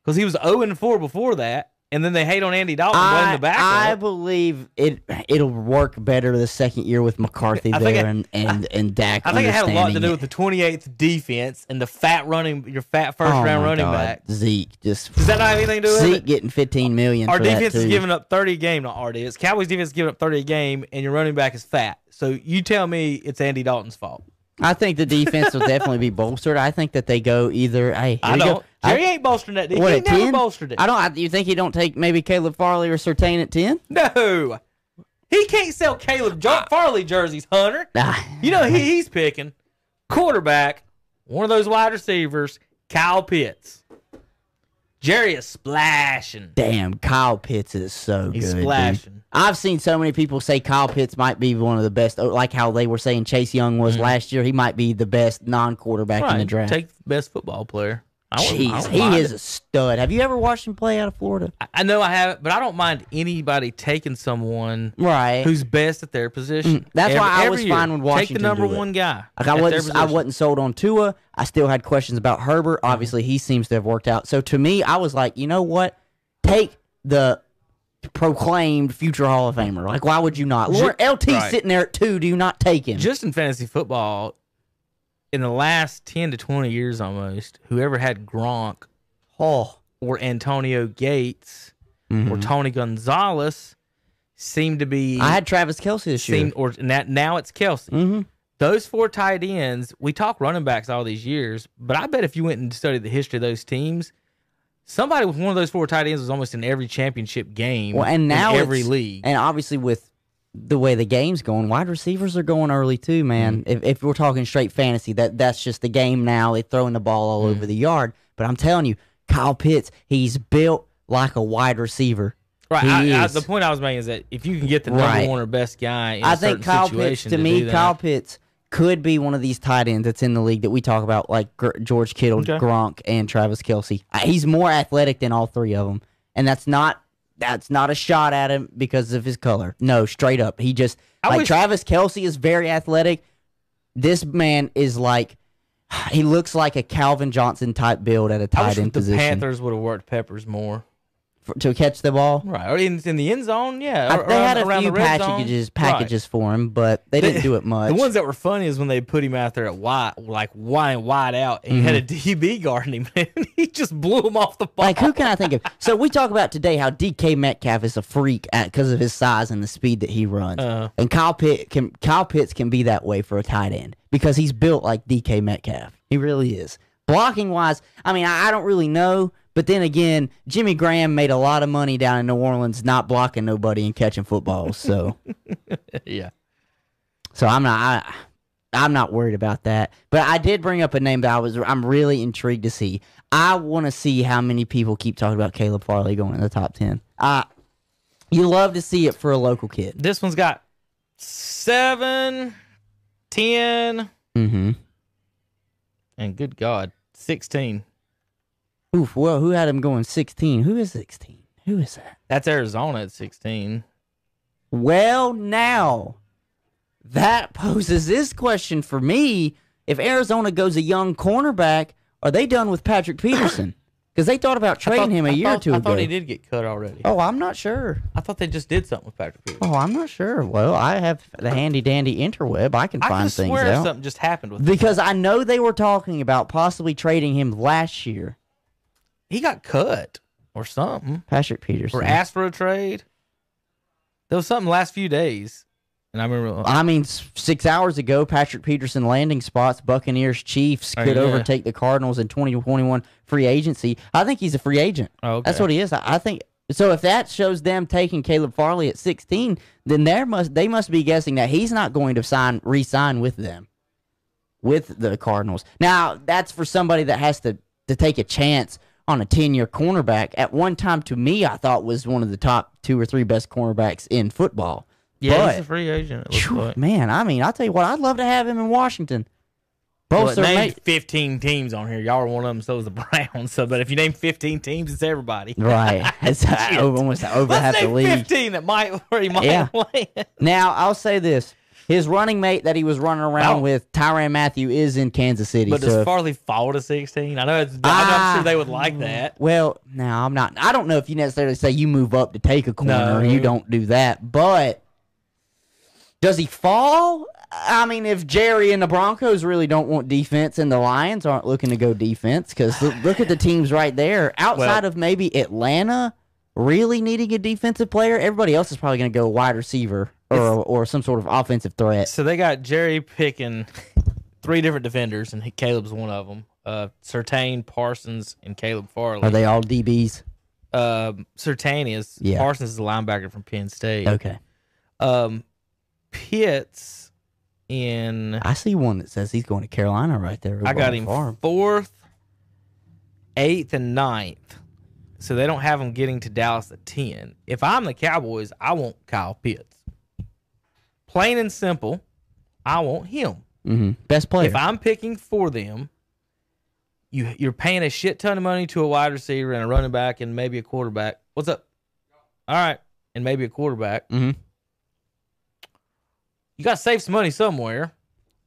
because he was 0 and 4 before that, and then they hate on Andy Dalton and blame the backup. I believe it. It'll work better the second year with McCarthy I there it- and and and Dak. I think it had a lot to do with the 28th defense and the fat running, your fat first Oh round running God, back. Zeke just Does that not have anything to do with Zeke it? getting 15 million. Our defense is giving up 30 a game, not our defense. Cowboys defense is giving up 30 a game, and your running back is fat. So you tell me it's Andy Dalton's fault. I think the defense will definitely be bolstered. I think that they go either. Hey, I we go. Jerry I, ain't bolstering that defense. what He never 10? bolstered it. I don't. I, you think he don't take maybe Caleb Farley or Surtain at 10? No. He can't sell Caleb jo- Farley jerseys, Hunter. Ah. You know he, he's picking quarterback, one of those wide receivers, Kyle Pitts. Jerry is splashing. Damn, Kyle Pitts is so He's good. dude. splashing. I've seen so many people say Kyle Pitts might be one of the best, oh, like how they were saying Chase Young was last year. He might be the best non-quarterback in the Mm-hmm. Draft. Take the best football player. I Jeez, don't he is it. a stud. Have you ever watched him play out of Florida? I- I know I haven't, but I don't mind anybody taking someone Right. who's best at their position. Mm, that's why I was fine when Take Washington the number do it. one guy. Like I at their wasn't, I position. wasn't sold on Tua. I still had questions about Herbert. Obviously, he seems to have worked out. So to me, I was like, you know what? Take the proclaimed future Hall of Famer. Like, why would you not? Ju- Lauren, LT right. sitting there at two. Do you not take him? just in fantasy football, in the last ten to twenty years, almost whoever had Gronk oh, or Antonio Gates or Tony Gonzalez seemed to be. Mm-hmm. I had Travis Kelce this year. or now, now it's Kelce. Mhm. Those four tight ends, we talk running backs all these years, but I bet if you went and studied the history of those teams, somebody with one of those four tight ends was almost in every championship game. Well, and now in every league. and obviously with the way the game's going, wide receivers are going early too, man. Mm-hmm. If, if we're talking straight fantasy, that that's just the game now. They're throwing the ball all Mm-hmm. over the yard. But I'm telling you, Kyle Pitts, he's built like a wide receiver. Right. I, I, the point I was making is that if you can get the number Right. one or best guy in I a think Kyle Pitts, situation to me, that, Kyle Pitts could be one of these tight ends that's in the league that we talk about, like George Kittle, Okay. Gronk, and Travis Kelce. He's more athletic than all three of them, and that's not that's not a shot at him because of his color. No, straight up, he just I like wish- Travis Kelce is very athletic. This man is like he looks like a Calvin Johnson type build at a I tight wish end the position Panthers would have worked Peppers more. For, to catch the ball. Right. Or in, in the end zone, yeah. I- they had a around few the zone. packages Right. for him, but they didn't do it much. The ones that were funny is when they put him out there at wide, like wide, wide out, and he had a DB guarding him, and he just blew him off the ball. Mm-hmm. Like who can I think of? So we talk about today how DK Metcalf is a freak because of his size and the speed that he runs, Uh-huh. and Kyle Pitt can Kyle Pitts can be that way for a tight end because he's built like DK Metcalf. He really is. Blocking wise, I mean, I, I don't really know, but then again, Jimmy Graham made a lot of money down in New Orleans not blocking nobody and catching footballs. So, yeah. so I'm not. I, I'm not worried about that, but I did bring up a name that I was. I'm really intrigued to see. I want to see how many people keep talking about Caleb Farley going in the top ten. Uh you love to see it for a local kid. This one's got seven, ten, Mm-hmm. and good God, 16. Oof. Well, who had him going 16? Who is 16? Who is that? That's Arizona at 16. Well, now that poses this question for me: If Arizona goes a young cornerback, are they done with Patrick Peterson? Because they thought about trading thought- him a I year or thought- two I ago. thought he did get cut already. Oh, I'm not sure. I thought they just did something with Patrick Peterson. Oh, I'm not sure. Well, I have the handy dandy interweb. I can I find can things swear out. something just happened with him. Because I know they were talking about possibly trading him last year. He got cut or something. Patrick Peterson. Or asked for a trade. There was something last few days. And I remember uh, I mean, s- six hours ago, Patrick Peterson landing spots, Buccaneers, Chiefs Oh, could yeah. overtake the Cardinals in 2021 free agency. I think he's a free agent. Oh, okay. That's what he is. I, I think so. If that shows them taking Caleb Farley at 16, then there must they must be guessing that he's not going to sign re-sign with them, with the Cardinals. Now that's for somebody that has to to take a chance on a 10 year cornerback. At one time, to me, I thought was one of the top two or three best cornerbacks in football. Yeah, But- he's a free agent. It looks Phew, like. Man, I mean, I'll tell you what, I'd love to have him in Washington. Both Well, their name mate- 15 teams on here. Y'all are one of them, so is the Browns. So, but if you name 15 teams, it's everybody. Right. It's uh, over, almost over Let's half the name league. 15 that might where he might Yeah. play. Now, I'll say this. His running mate that he was running around Oh. with, Tyrann Mathieu, is in Kansas City. But so does Farley fall to 16? I know it's. Ah. I'm sure they would like that. well, now I'm not. I don't know if you necessarily say you move up to take a corner. No. You don't do that. But does he fall? I mean, if Jerry and the Broncos really don't want defense and the Lions aren't looking to go defense, because look, look at the teams right there. Outside Well- of maybe Atlanta really needing a defensive player, everybody else is probably going to go wide receiver or or some sort of offensive threat. So they got Jerry picking three different defenders, and Caleb's one of them. Uh, Surtain, Parsons, and Caleb Farley. Are they all DBs? Um, Surtain is. Yeah. Parsons is a linebacker from Penn State. Okay. Um, Pitts in. I see one that says he's going to Carolina right there. I got him Farm. fourth, eighth, and ninth. So they don't have him getting to Dallas at 10. If I'm the Cowboys, I want Kyle Pitts. Plain and simple, I want him. hmm Best player. If I'm picking for them, you you're paying a shit ton of money to a wide receiver and a running back and maybe a quarterback. What's up? All right, and maybe a quarterback. Mhm. You got to save some money somewhere.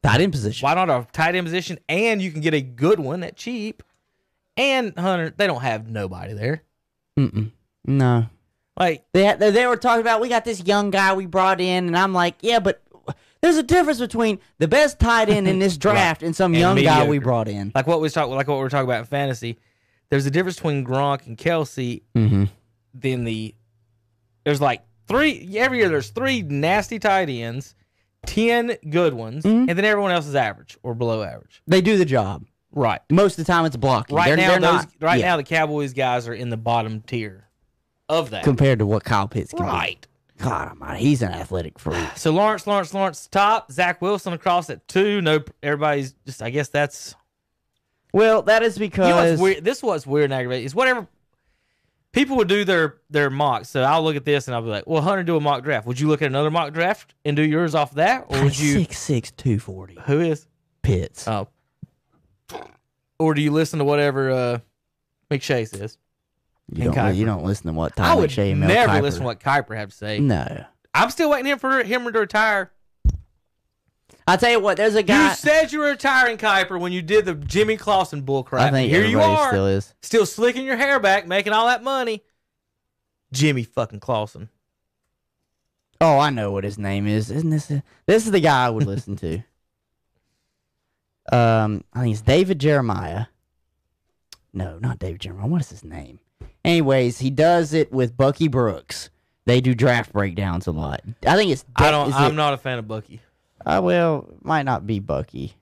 Tight end position. Why not a tight end position? And you can get a good one at cheap. And Hunter, they don't have nobody there. Mm-mm. No. Like They, they were talking about we got this young guy we brought in, and I'm like, yeah, but there's a difference between the best tight end in this draft and some And young guy we brought in. like what we talking like what we were talking about in fantasy. There's a difference between Gronk and Kelce. Mm-hmm. Then the there's like three every year. There's three nasty tight ends, ten good ones, Mm-hmm. and then everyone else is average or below average. They do the job. Right. Most of the time, it's blocking. Right They're- now, they're those, right now the Cowboys guys are in the bottom tier of that. compared to what Kyle Pitts can right. be. God Almighty, he's an athletic freak. So Lawrence, Lawrence, Lawrence top. Zach Wilson across at two. No, everybody's just. I guess that's. Well, that is You know because weird? This was weird and aggravating is whatever people would do their their mocks. So I'll look at this and I'll be like, "Well, Hunter, do a mock draft. Would you look at another mock draft and do yours off that, or would you? six six two forty Who is? Pitts. Oh, or do you listen to whatever uh, McShay says? you, and don't, Kiper. you don't listen to what I Tyler would McShay and Mel never Kiper- listen to what Kiper had to say. No, I'm still waiting for him to retire. I tell you what, there's a guy. You said you were retiring Kiper when you did the Jimmy Clausen bullcrap. I think Here you are, still is. still slicking your hair back, making all that money. Jimmy fucking Clausen. Oh, I know what his name is. Isn't this? A, this is the guy I would listen to. Um, I think it's David Jeremiah. No, not David Jeremiah. What is his name? Anyways, he does it with Bucky Brooks. They do draft breakdowns a lot. I think it's. I don't. I'm it- not a fan of Bucky. Uh, well, might not be Bucky.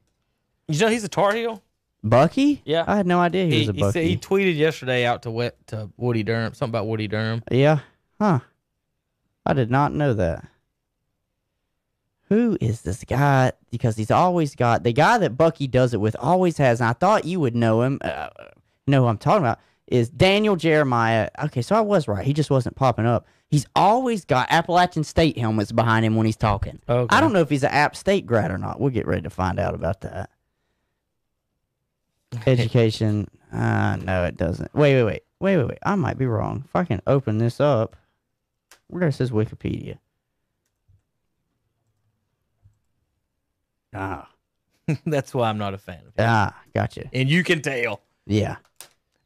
You know he's a Tar Heel. Bucky? Yeah. I had no idea he, He, was a he, Bucky. said, he tweeted yesterday out to wet to Woody Durham something about Woody Durham. Yeah. Huh. I did not know that. Who is this guy? Because he's always got the guy that Bucky does it with. Always has, and I thought you would know him. Uh, know who I'm talking about is Daniel Jeremiah. Okay, so I was right. He just wasn't popping up. He's always got Appalachian State helmets behind him when he's talking. Okay. I don't know if he's an App State grad or not. We'll get ready to find out about that. Education. Uh, no, it doesn't. Wait, wait, wait, wait, wait, wait. I might be wrong. If I can open this up, where it says Wikipedia. Ah, That's why I'm not a fan of him. ah, gotcha. And you can tell. Yeah.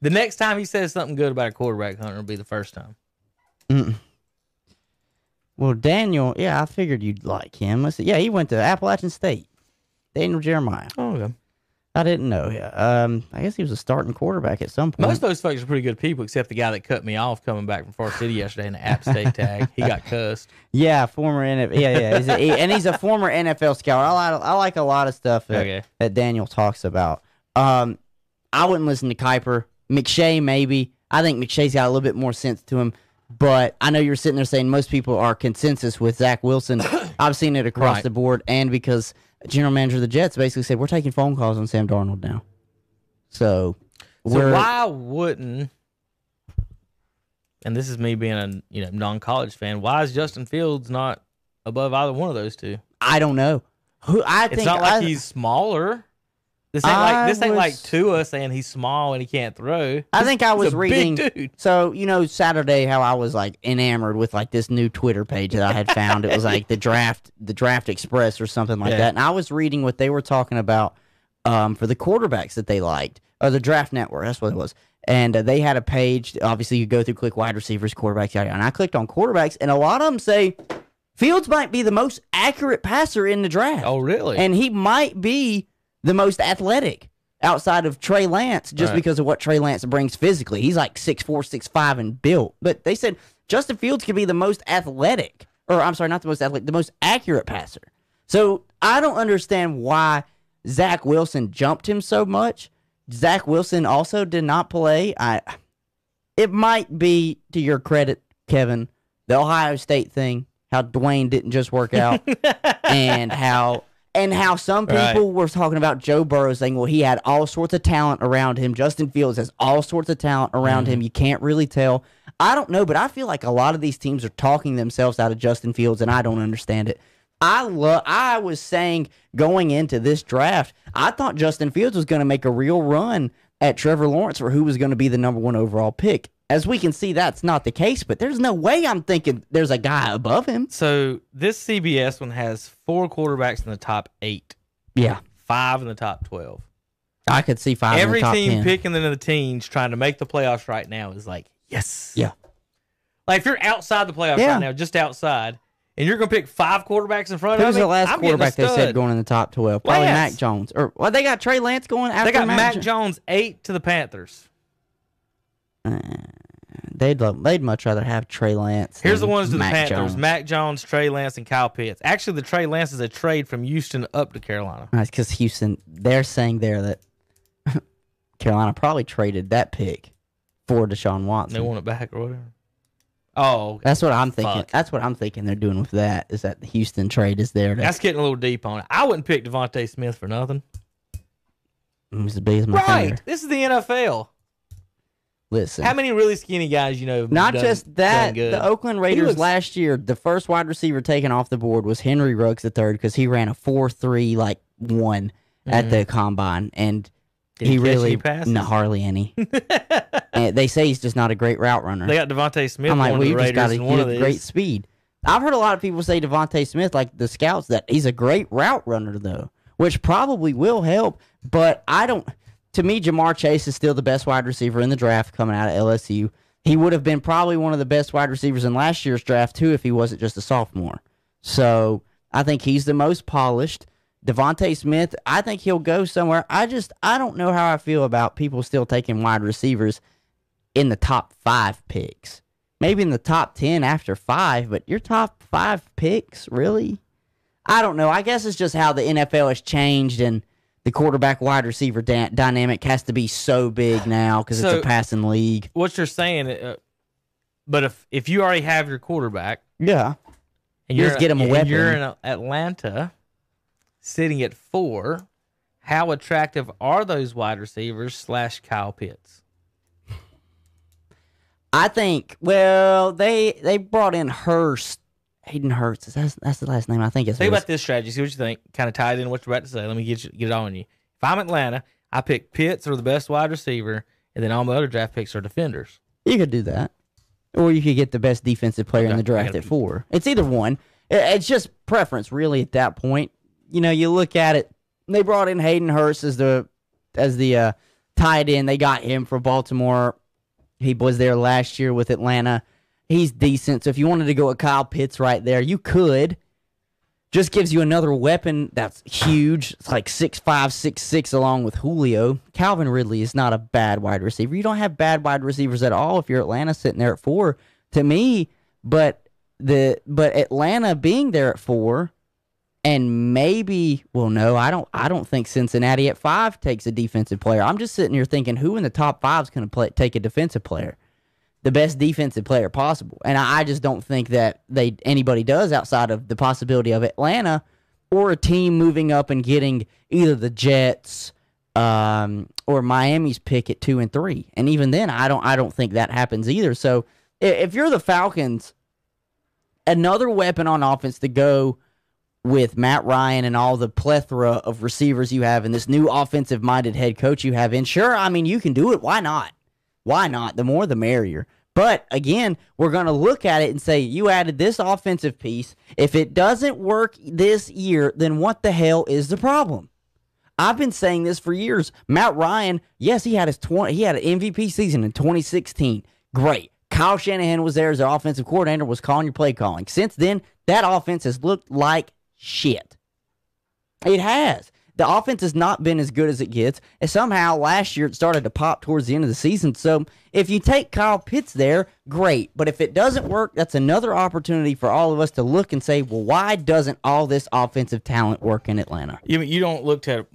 The next time he says something good about a quarterback, Hunter will be the first time. Mm. Well, Daniel, yeah, I figured you'd like him. Let's see. Yeah, he went to Appalachian State. Daniel Jeremiah. Oh, okay. I didn't know. Yeah. Um, I guess he was a starting quarterback at some point. Most of those folks are pretty good people, except the guy that cut me off coming back from Far City yesterday in the App State tag. He got cussed. Yeah, former NFL. Yeah, yeah, he's a, he- and he's a former NFL scout. I like, I like a lot of stuff that, Okay. that Daniel talks about. Um, I wouldn't listen to Kiper. McShay, maybe. I think McShay's got a little bit more sense to him. But I know you're sitting there saying most people are consensus with Zach Wilson. I've seen it across Right. the board, and because general manager of the Jets basically said we're taking phone calls on Sam Darnold now. So, So why wouldn't? And this is me being a you know non-college fan. Why is Justin Fields not above either one of those two? I don't know. Who I It's think not like I- he's smaller. This ain't I like this ain't like Tua saying he's small and he can't throw. I think I He's was a reading. big dude. So you know, Saturday, how I was like enamored with like this new Twitter page that I had found. it was like the draft, the Draft Express or something like Yeah. that. And I was reading what they were talking about um, for the quarterbacks that they liked, or the Draft Network. That's what it was. And uh, they had a page. Obviously, you go through, click wide receivers, quarterbacks, yada, yada. And I clicked on quarterbacks, and a lot of them say Fields might be the most accurate passer in the draft. Oh, really? And he might be the most athletic outside of Trey Lance just Right. because of what Trey Lance brings physically. He's like 6'4, 6'5 and built. But they said Justin Fields could be the most athletic, or I'm sorry, not the most athletic, the most accurate passer. So I don't understand why Zach Wilson jumped him so much. Zach Wilson also did not play. I it might be to your credit, Kevin, the Ohio State thing, how Dwayne didn't just work out, and how and how some people Right. were talking about Joe Burrow saying, well, he had all sorts of talent around him. Justin Fields has all sorts of talent around him. Mm. You can't really tell. I don't know, but I feel like a lot of these teams are talking themselves out of Justin Fields, and I don't understand it. I love. I was saying going into this draft, I thought Justin Fields was going to make a real run at Trevor Lawrence for who was going to be the number one overall pick. As we can see, that's not the case. But there's no way I'm thinking there's a guy above him. so this CBS one has four quarterbacks in the top eight, Yeah, five in the top twelve. I could see five. in Every the top team 10. picking in the teens trying to make the playoffs right now is like, yes. Yeah. Like if you're outside the playoffs Yeah. right now, just outside, and you're gonna pick five quarterbacks in front Who's of me, the last I'm quarterback they said going in the top twelve? Probably Lance. Mac Jones. Or well, they got Trey Lance going after They got Mac Jo- Jones eight to the Panthers. Uh. They'd love, they'd much rather have Trey Lance. Here's the ones to the Panthers: Jones. Mac Jones, Trey Lance, and Kyle Pitts. Actually, the Trey Lance is a trade from Houston up to Carolina. That's because Houston. They're saying there that Carolina probably traded that pick for Deshaun Watson. They want it back or whatever. Oh, okay. That's what I'm thinking. Fuck. That's what I'm thinking they're doing with that. Is that the Houston trade is there to that's getting a little deep on it. I wouldn't pick DeVonta Smith for nothing. He's as big as my Right. This is the NFL. Listen, How many really skinny guys you know? not done- just that. The Oakland Raiders looks- last year, the first wide receiver taken off the board was Henry Ruggs the third because he ran a four three like one at the combine, and Mm-hmm. Did he really no hardly any. and they say he's just not a great route runner. They got DeVonta Smith. I'm like, one well, of you the just Raiders got to and one of give great speed. I've heard a lot of people say DeVonta Smith, like the scouts, that he's a great route runner, though, which probably will help. But I don't. To me, Ja'Marr Chase is still the best wide receiver in the draft coming out of LSU. He would have been probably one of the best wide receivers in last year's draft too if he wasn't just a sophomore. So I think he's the most polished. DeVonta Smith, I think he'll go somewhere. I just I don't know how I feel about people still taking wide receivers in the top five picks. Maybe in the top 10 after five, but your top five picks, really? I don't know. I guess it's just how the NFL has changed and the quarterback wide receiver da- dynamic has to be so big now because it's a passing league. What you're saying, uh, but if if you already have your quarterback Yeah. and You you're just get him a weapon. you're in Atlanta, sitting at four, how attractive are those wide receivers slash Kyle Pitts? I think, well, they they brought in Hurst. Hayden Hurst. That's, that's the last name. I think it's Think about this strategy. See what you think. Kind of tied in what you're about to say. Let me get you, get it on you. If I'm Atlanta, I pick Pitts or the best wide receiver, and then all my other draft picks are defenders. You could do that, or you could get the best defensive player in the draft at four. It's either one. It's just preference, really. At that point, you know, you look at it. They brought in Hayden Hurst as the as the uh, tight end. They got him for Baltimore. He was there last year with Atlanta. He's decent. So if you wanted to go with Kyle Pitts right there, you could. Just gives you another weapon that's huge. It's like six five, six six, along with Julio. Calvin Ridley is not a bad wide receiver. You don't have bad wide receivers at all if you're Atlanta sitting there at four. To me, but the but Atlanta being there at four, and maybe well, no, I don't. I don't think Cincinnati at five takes a defensive player. I'm just sitting here thinking, who in the top five is going to play take a defensive player? The best defensive player possible. And I, just don't think that they anybody does outside of the possibility of Atlanta or a team moving up and getting either the Jets um, or Miami's pick at two and three. And even then, I don't I don't think that happens either. So if you're the Falcons, another weapon on offense to go with Matt Ryan and all the plethora of receivers you have and this new offensive minded head coach you have in, sure, I mean, you can do it. Why not? Why not? The more the merrier. But again, we're going to look at it and say, you added this offensive piece. If it doesn't work this year, then what the hell is the problem? I've been saying this for years. Matt Ryan, yes, he had his 20, he had an MVP season in 2016. Great. Kyle Shanahan was there as the offensive coordinator, was calling your play calling. Since then, that offense has looked like shit. It has. The offense has not been as good as it gets. And somehow last year it started to pop towards the end of the season. So if you take Kyle Pitts there, great. But if it doesn't work, that's another opportunity for all of us to look and say, well, why doesn't all this offensive talent work in Atlanta? You you don't look to.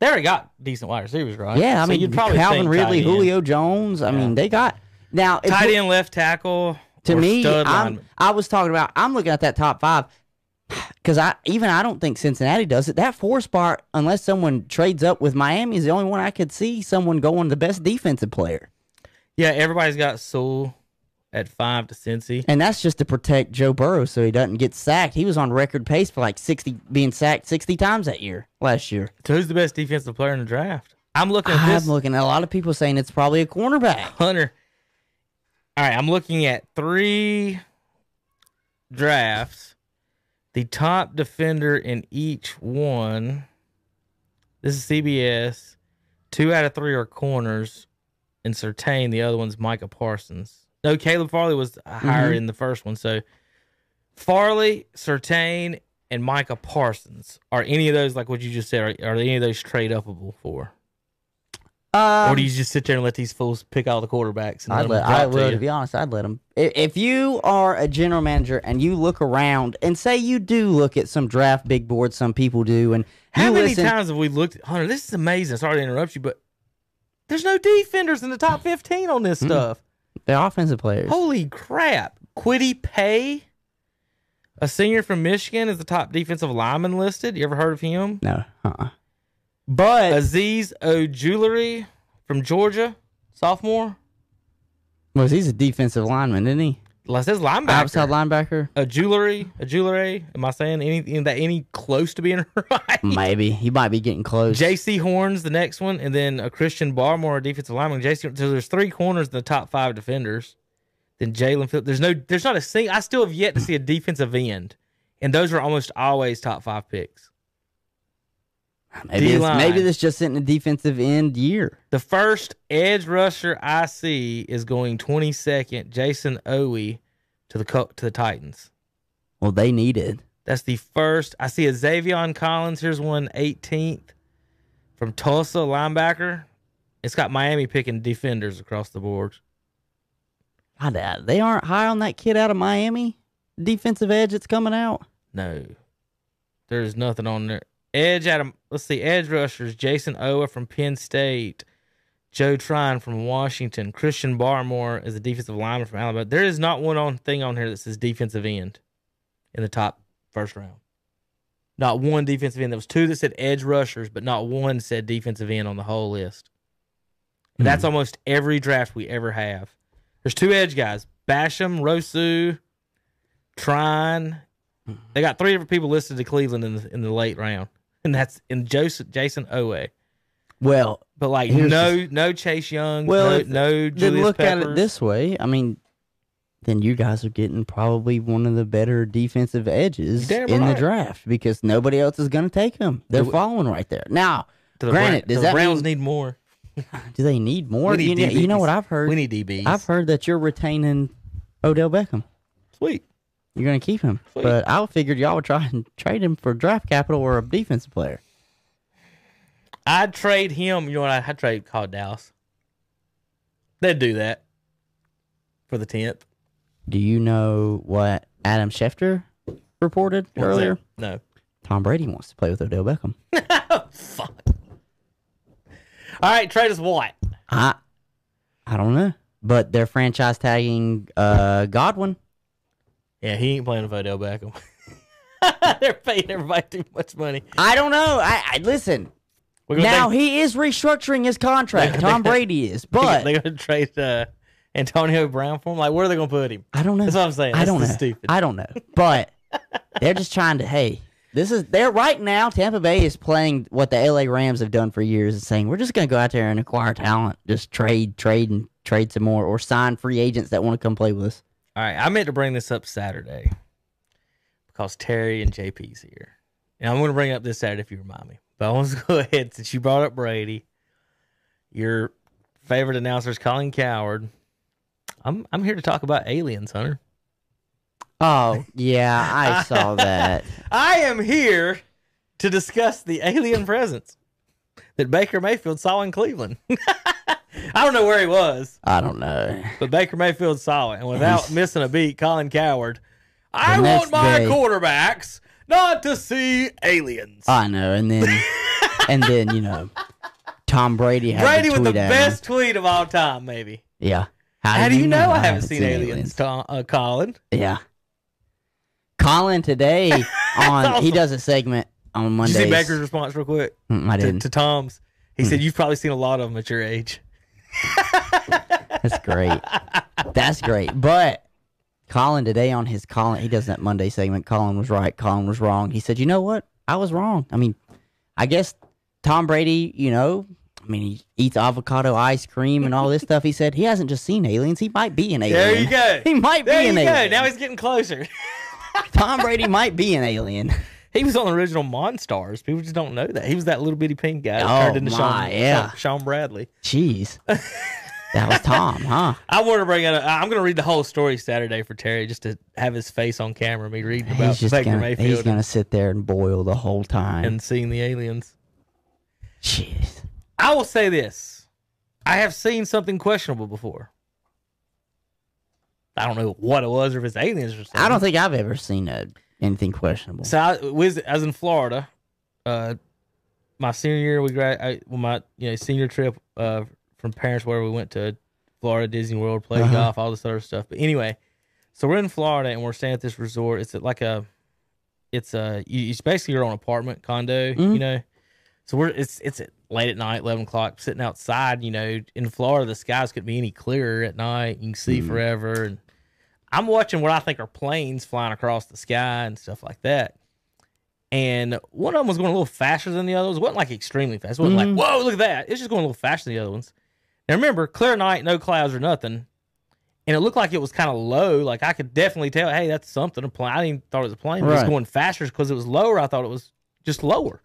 They already got decent wide receivers, right? Yeah, I So mean, you'd probably Calvin Ridley. Julio Jones. I mean, they got now. tight end, left tackle. to me, I'm. I was talking about. I'm looking at that top five because I even I don't think Cincinnati does it. That four spot, unless someone trades up with Miami, is the only one I could see someone going the best defensive player, Yeah, everybody's got Sewell at five to Cincy. and that's just to protect Joe Burrow so he doesn't get sacked. He was on record pace for like sixty being sacked sixty times that year last year. So who's the best defensive player in the draft? I'm looking at I'm looking at a lot of people saying it's probably a cornerback. Hunter. All right, I'm looking at three drafts. The top defender in each one. This is CBS. Two out of three are corners, and Surtain. The other one's Micah Parsons. No, Caleb Farley was higher mm-hmm. in the first one. So Farley, Surtain, and Micah Parsons are any of those like what you just said? Are, are any of those trade upable for? Um, or do you just sit there and let these fools pick all the quarterbacks? And I'd let, I to to be honest, I'd let them. If you are a general manager and you look around and say you do look at some draft big boards, some people do, and How many listen, times have we looked at Hunter? This is amazing. Sorry to interrupt you, but there's no defenders in the top 15 on this stuff. the offensive players. Holy crap. Kwity Paye, a senior from Michigan, is the top defensive lineman listed. You ever heard of him? No, uh-uh. But Azeez Ojulari from Georgia, sophomore. was he's a defensive lineman, isn't he? Well, it says linebacker. Outside linebacker, A jewelry, a jewelry. Am I saying anything that any close to being right? maybe he might be getting close. Jaycee Horns, the next one, and then a Christian Barmore, a defensive lineman. J.C. So there's three corners in the top five defenders. Then Jaelan Phillips. There's no. There's not a single. I still have yet to see a defensive end, and those are almost always top five picks. Maybe, this, maybe this just isn't a defensive end year. The first edge rusher I see is going 22nd, Jayson Oweh, to the to the Titans. Well, they need it. That's the first. I see a Zaven Collins. Here's one 18th from Tulsa, linebacker. It's got Miami picking defenders across the board. God, uh, they aren't high on that kid out of Miami, defensive edge that's coming out. No, there's nothing on there. Edge out of let's see, edge rushers: Jayson Oweh from Penn State, Joe Tryon from Washington, Christian Barmore is a defensive lineman from Alabama. There is not one on thing on here that says defensive end in the top first round. Not one defensive end. There was two that said edge rushers, but not one said defensive end on the whole list. And That's hmm. almost every draft we ever have. There's two edge guys: Basham, Rousseau, Tryon. Hmm. They got three different people listed to Cleveland in the, in the late round, and that's in Joseph, Jayson Oweh. Well, But like no no Chase Young, well, no, no then Julius look at it this way. I mean, then you guys are getting probably one of the better defensive edges damn in right. the draft because nobody else is going to take them. They're Do- following right there. Now, the granted, does the that Browns mean, need more? do they need more? Need you, know, you know what I've heard? We need DBs. I've heard that you're retaining Odell Beckham. Sweet. You're going to keep him. Sweet. But I figured y'all would try and trade him for draft capital or a defensive player. I'd trade him. You know what? I- I'd trade call Dallas. They'd do that for the tenth Do you know what Adam Schefter reported earlier? No. Tom Brady wants to play with Odell Beckham. Fuck. All right, trade us what? I I don't know. But they're franchise tagging uh, Godwin. Yeah, he ain't playing with Odell Beckham. They're paying everybody too much money. I don't know. I, I listen. We're gonna Now he is restructuring his contract. Tom Brady is, but they're gonna trade uh, Antonio Brown for him. Like, where are they gonna put him? I don't know. That's what I'm saying. I That's don't know. just stupid. I don't know. But they're just trying to. Hey, this is they're right now. Tampa Bay is playing what the LA Rams have done for years, and saying we're just going to go out there and acquire talent, just trade, trade, and trade some more, or sign free agents that want to come play with us. All right, I meant to bring this up Saturday because Terry and JP's here, and I'm going to bring it up this Saturday if you remind me. But I want to go ahead since you brought up Brady. Your favorite announcer is Colin Cowherd. I'm I'm here to talk about aliens, Hunter. Oh yeah, I saw that. I am here to discuss the alien presence that Baker Mayfield saw in Cleveland. I don't know where he was, I don't know. but Baker Mayfield saw it, and without missing a beat, Colin Cowherd. I want my day- quarterbacks not to see aliens. I know, and then and then you know, Tom Brady had Brady with the him. best tweet of all time, maybe. Yeah. How, do you know, I haven't haven't seen, aliens, Tom, uh, Colin? Yeah. Colin today on awesome. he does a segment on Did you see Baker's response real quick Mm, I to, didn't. to Tom's? He said, "You've probably seen a lot of them at your age." That's great. That's great. But Colin today on his Colin, he does that Monday segment. Colin was right. Colin was wrong. He said, "You know what? I was wrong. I mean, I guess Tom Brady, you know, I mean, he eats avocado ice cream and all this stuff. He said he hasn't just seen aliens. He might be an alien. There you go. He might there be you an go. alien. Now he's getting closer. Tom Brady might be an alien. He was on the original Monstars. People just don't know that. He was that little bitty pink guy that Oh, turned into my, Shawn, yeah. Shawn, Shawn Bradley. Jeez. That was Tom, huh? I want to bring it. up- I'm going to read the whole story Saturday for Terry just to have his face on camera. Me reading about He's just Baker gonna, Mayfield he's gonna sit there and boil the whole time. and seeing the aliens. Jeez. I will say this: I have seen something questionable before. I don't know what it was or if it's aliens or something. I don't think I've ever seen a, anything questionable. So I was, I was in Florida. Uh, my senior year, we grad, I, well, my you know senior trip uh, from parents where we went to Florida Disney World, played Uh-huh. golf, all this other stuff. But anyway, so we're in Florida and we're staying at this resort. It's like a, it's a, you, it's basically your own apartment condo, Mm-hmm. you know. So we're it's it's late at night, eleven o'clock, sitting outside. You know, in Florida, the skies could be any clearer at night. You can see Mm-hmm. forever, and I'm watching what I think are planes flying across the sky and stuff like that. And one of them was going a little faster than the others. It wasn't like extremely fast. It wasn't Mm-hmm. like, whoa, look at that. It's just going a little faster than the other ones. Now remember, clear night, no clouds or nothing. And it looked like it was kind of low. Like I could definitely tell, hey, that's something. A plane. I didn't even thought it was a plane. It was going faster because it was lower. I thought it was just lower.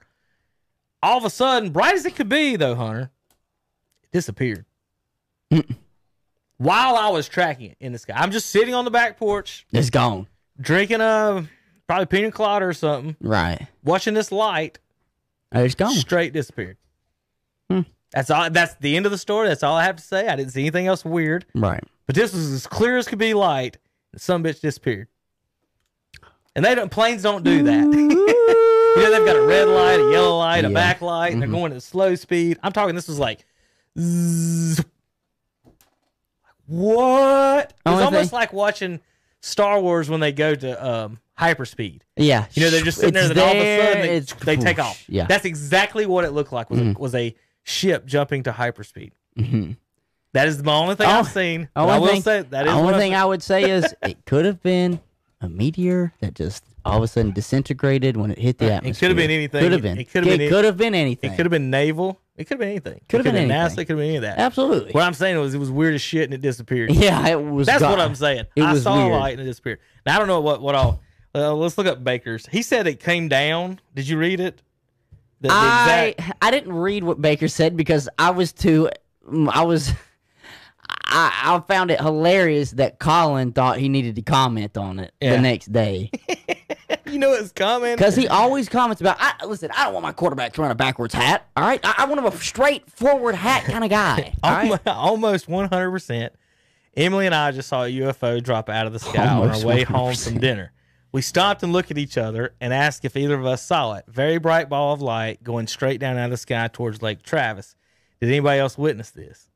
All of a sudden, bright as it could be, though, Hunter, it disappeared. While I was tracking it in the sky, I'm just sitting on the back porch, It's gone. drinking a probably pina colada or something, Right. watching this light Oh, it's gone. straight disappeared. Hmm. That's all. That's the end of the story. That's all I have to say. I didn't see anything else weird. Right. But this was as clear as could be light. And some bitch disappeared. And they don't. Planes don't do that. you know they've got a red light, a yellow light, a Yeah. back light, and they're going at slow speed. I'm talking. This was like. zzz. What? It was almost thing- like watching Star Wars when they go to um, hyperspeed. Yeah. You know, they're just sitting there, and then all of a sudden they, it's they take off. Yeah. that's exactly what it looked like. Was a, was a ship jumping to hyperspeed. That is the only thing Oh, I've seen. only I will thing, say that is the only thing. I would say is it could have been a meteor that just all of a sudden disintegrated when it hit the atmosphere. It could have been anything. Could have been. It could have been. It could have been anything. It could have been naval. It could have been anything. Could've it been NASA. anything. It could have been any of that. Absolutely. What I'm saying was it was weird as shit and it disappeared. Yeah, it was. That's gone. what I'm saying. It I saw weird. a light and it disappeared. Now I don't know what what all. Uh, let's look up Baker's. He said it came down. Did you read it? The, the I exact- I didn't read what Baker said because I was too. mm, I was. I, I found it hilarious that Colin thought he needed to comment on it Yeah. the next day you know it's coming. because he always comments about. I, listen, I don't want my quarterback to run a backwards hat. All right, I, I want him a straight forward hat kind of guy. All right, Almost 100. percent Emily and I just saw a UFO drop out of the sky on our way home 100%. from dinner. We stopped and looked at each other and asked if either of us saw it. Very bright ball of light going straight down out of the sky towards Lake Travis. Did anybody else witness this?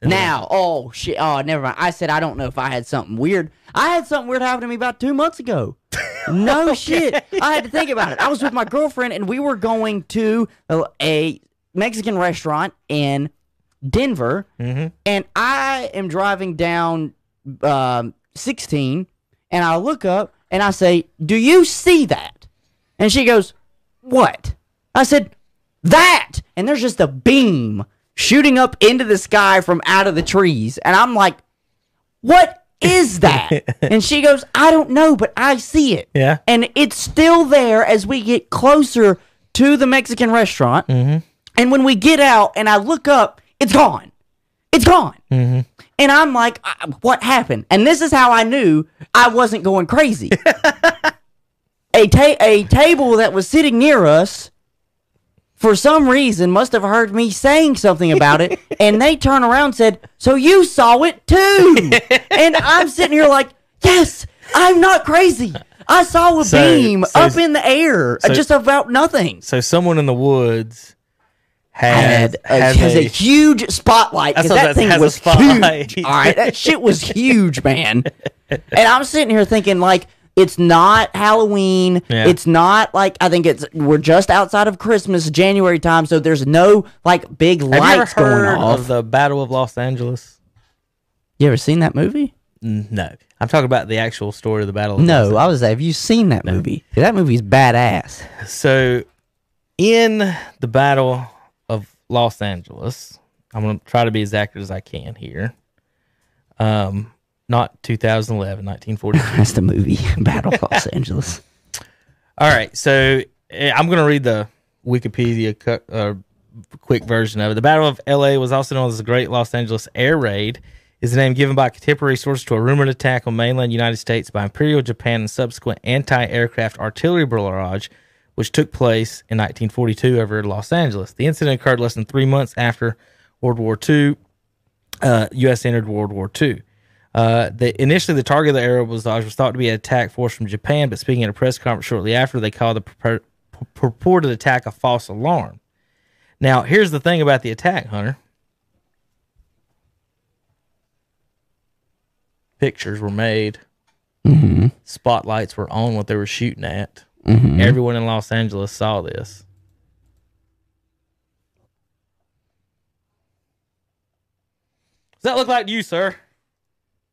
Now, oh shit! Oh, never mind. I said I don't know if I had something weird. I had something weird happen to me about two months ago. No shit. I had to think about it. I was with my girlfriend and we were going to a, a Mexican restaurant in Denver, Mhm. and I am driving down um, 16, and I look up and I say, "Do you see that?" And she goes, "What?" I said, "That!" And there's just a beam shooting up into the sky from out of the trees, and I'm like, "What is that?" and she goes, "I don't know, but I see it." Yeah. And it's still there as we get closer to the Mexican restaurant. And when we get out and I look up, it's gone. It's gone. And I'm like, "Uh, what happened? And this is how I knew I wasn't going crazy. a, ta- a table that was sitting near us, for some reason, must have heard me saying something about it. and they turn around and said, So you saw it too. and I'm sitting here like, Yes, I'm not crazy. I saw a So- beam so- up in the air, so- just about nothing. So someone in the woods had, had, a, had has a, a- huge spotlight because what that thing was huge. All right, that shit was huge, man. And I'm sitting here thinking like. It's not Halloween. Yeah. It's not like I think it's we're just outside of Christmas, January time, so there's no like big Have you ever lights going heard off. of the Battle of Los Angeles? you ever seen that movie? No, I'm talking about the actual story of the Battle. of Los No, I was. Have you seen that movie? That movie's badass. So, in the Battle of Los Angeles, I'm going to try to be as accurate as I can here. Um, not 2011, 1942. That's the movie Battle of Los Angeles. All right, so eh, I'm going to read the Wikipedia cu- uh, quick version of it. The Battle of LA was also known as the Great Los Angeles Air Raid. Is the name given by contemporary sources to a rumored attack on mainland United States by Imperial Japan and subsequent anti-aircraft artillery barrage, which took place in 1942 over Los Angeles. The incident occurred less than three months after World War II. Uh, U.S. entered World War II. Uh, the, initially, the target of the air was, thought to be an attack force from Japan, but speaking at a press conference shortly after, they called the purpor- purported attack a false alarm. Now, here's the thing about the attack, Hunter. Pictures were made. Spotlights were on what they were shooting at. Everyone in Los Angeles saw this. Does that look like you, sir?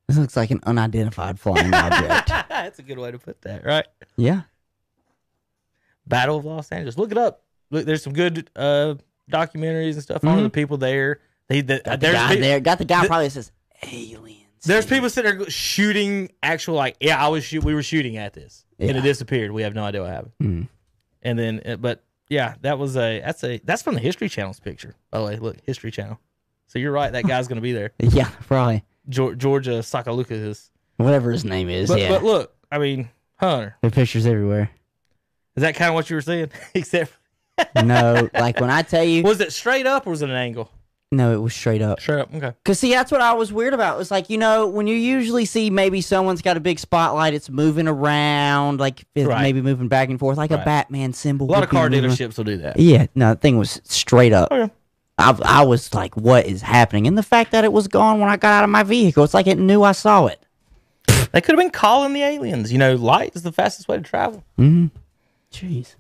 This looks like an unidentified flying object. That's a good way to put that, right? Yeah. Battle of Los Angeles. Look it up. Look, there's some good uh, documentaries and stuff on the people there. They, the, Got the guy there. Got the guy the- probably says aliens. There's people sitting there shooting actual like yeah I was shoot we were shooting at this and it disappeared. We have no idea what happened. Mm. And then uh, but yeah that was a that's a that's from the History Channel's picture. By the way, look History Channel. So you're right. That guy's gonna be there. Yeah, probably. Geor- Georgia Sakaluka is. Whatever his name is. But, yeah. but look, I mean Hunter, there are pictures everywhere. is that kind of what you were saying? Except No, like when I tell you, was it straight up or was it an angle? no, it was straight up. Straight up. Okay. Cause see, that's what I was weird about. It was like you know when you usually see maybe someone's got a big spotlight, it's moving around, like it's Right. maybe moving back and forth, like a Batman symbol. A lot of car moving around. dealerships will do that. Yeah, no, the thing was straight up. Okay. I, I was like, what is happening? And the fact that it was gone when I got out of my vehicle, it's like it knew I saw it. They could have been calling the aliens. You know, light is the fastest way to travel. Jeez.